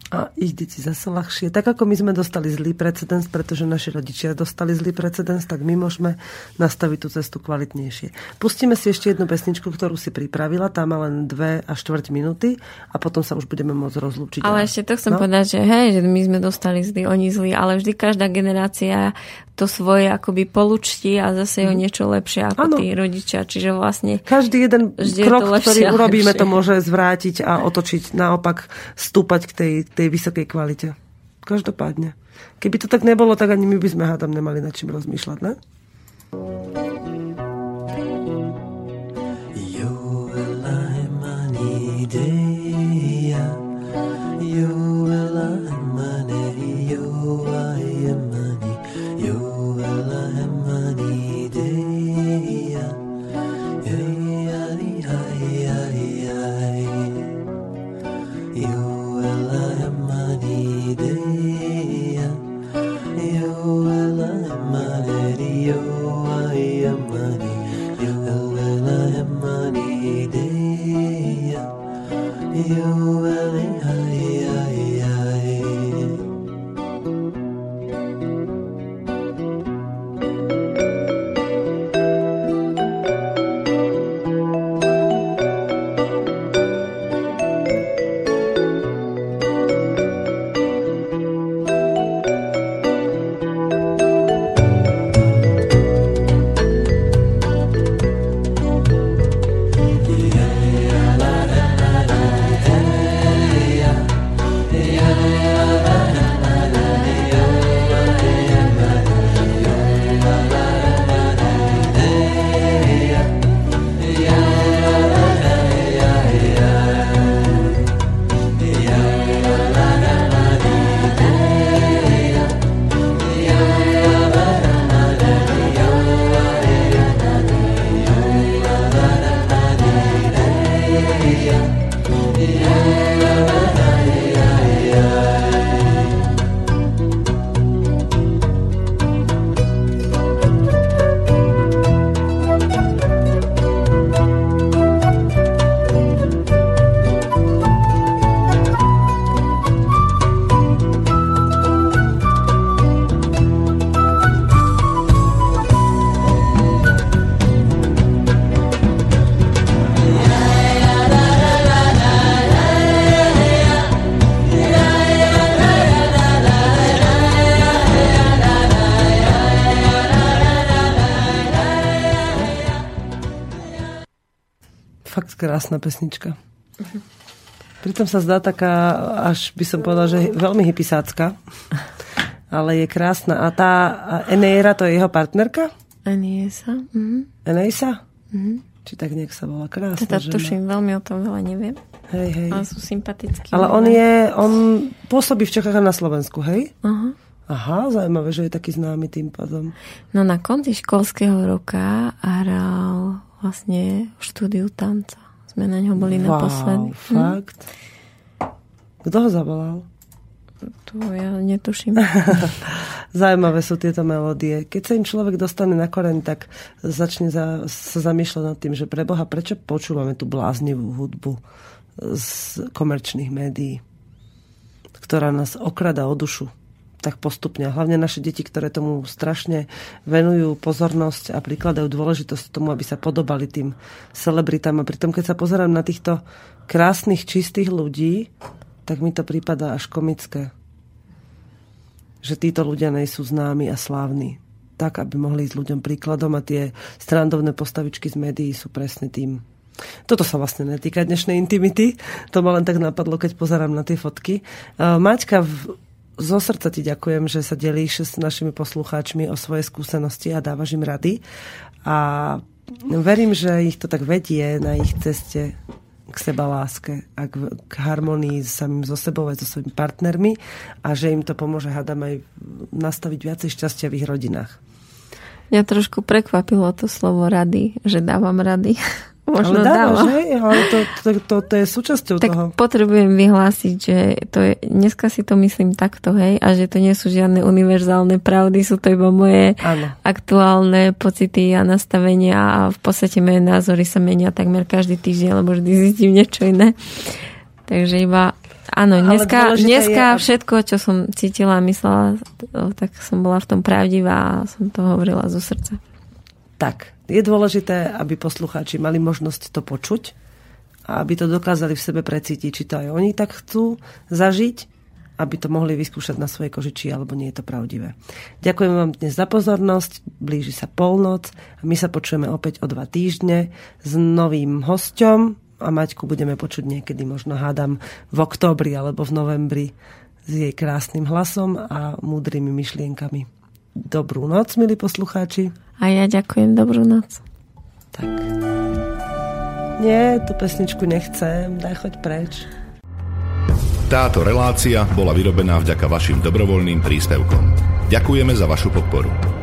a ich deti zase ľahšie. Tak ako my sme dostali zlý precedens, pretože naši rodičia dostali zlý precedens, tak my môžeme nastaviť tú cestu kvalitnejšie. Pustíme si ešte jednu pesničku, ktorú si pripravila, tá má len dve a štvrť minúty a potom sa už budeme môcť rozlúčiť. Ale ešte to chcem no? povedať, že hej, že my sme dostali zlý, oni zlí, ale vždy každá generácia to svoje akoby polučti a zase ho o mhm. niečo lepšie ako ano. tí rodičia. Čiže vlastne... Každý jeden krok, je ktorý urobíme, lepšie. to môže zvrátiť a otočiť. Naopak stúpať k tej, tej vysokej kvalite. Každopádne. Keby to tak nebolo, tak ani my by sme hádam nemali nad čím rozmýšľať, ne? You will lie my Krásna pesnička. Pritom sa zdá taká, až by som povedala, že veľmi hypisácka. Ale je krásna. A tá Eneira, to je jeho partnerka? Eniesa. Mhm. Eneisa? Mhm. Či tak nejak sa volá. Krásna Teda žena. tuším, veľmi o tom veľa neviem. Hej, hej. Ale sú sympatickí. Ale on je, on pôsobí v Čechách a na Slovensku, hej? Aha. Aha, zaujímavé, že je taký známy tým pádom. No na konci školského roka hral vlastne štúdiu tanca. Sme na ňo boli wow, naposledy. Hm? fakt? Kto ho zavolal? Tu ja netuším. *laughs* Zaujímavé sú tieto melódie. Keď sa im človek dostane na koreň, tak začne za, sa zamýšľať nad tým, že pre Boha, prečo počúvame tú bláznivú hudbu z komerčných médií, ktorá nás okrada o dušu tak postupne. A hlavne naše deti, ktoré tomu strašne venujú pozornosť a prikladajú dôležitosť tomu, aby sa podobali tým celebritám. A pritom, keď sa pozerám na týchto krásnych, čistých ľudí, tak mi to prípada až komické. Že títo ľudia nejsú známi a slávni. Tak, aby mohli ísť ľuďom príkladom a tie strandovné postavičky z médií sú presne tým. Toto sa vlastne netýka dnešnej intimity. To ma len tak napadlo, keď pozerám na tie fotky. Uh, Maťka, zo srdca ti ďakujem, že sa delíš s našimi poslucháčmi o svoje skúsenosti a dávaš im rady. A verím, že ich to tak vedie na ich ceste k seba láske a k, k harmonii samým so sebou aj so svojimi partnermi a že im to pomôže, hádam, aj nastaviť viacej šťastia v ich rodinách. Mňa trošku prekvapilo to slovo rady, že dávam rady. *laughs* ale Možno dávaš, dávam. hej? Ale to, to, to, to je súčasťou tak toho. potrebujem vyhlásiť, že to je, dneska si to myslím takto, hej, a že to nie sú žiadne univerzálne pravdy, sú to iba moje Áno. aktuálne pocity a nastavenia a v podstate moje názory sa menia takmer každý týždeň, lebo vždy zistím niečo iné. Takže iba, áno, Ale dneska, dneska je, všetko, čo som cítila a myslela, tak som bola v tom pravdivá a som to hovorila zo srdca. Tak, je dôležité, aby poslucháči mali možnosť to počuť a aby to dokázali v sebe precítiť, či to aj oni tak chcú zažiť, aby to mohli vyskúšať na svojej koži, či alebo nie je to pravdivé. Ďakujem vám dnes za pozornosť, blíži sa polnoc a my sa počujeme opäť o dva týždne s novým hosťom a Maťku budeme počuť niekedy, možno hádam v októbri alebo v novembri s jej krásnym hlasom a múdrymi myšlienkami. Dobrú noc, milí poslucháči. A ja ďakujem, dobrú noc. Tak. Nie, tú pesničku nechcem, daj choď preč. Táto relácia bola vyrobená vďaka vašim dobrovoľným príspevkom. Ďakujeme za vašu podporu.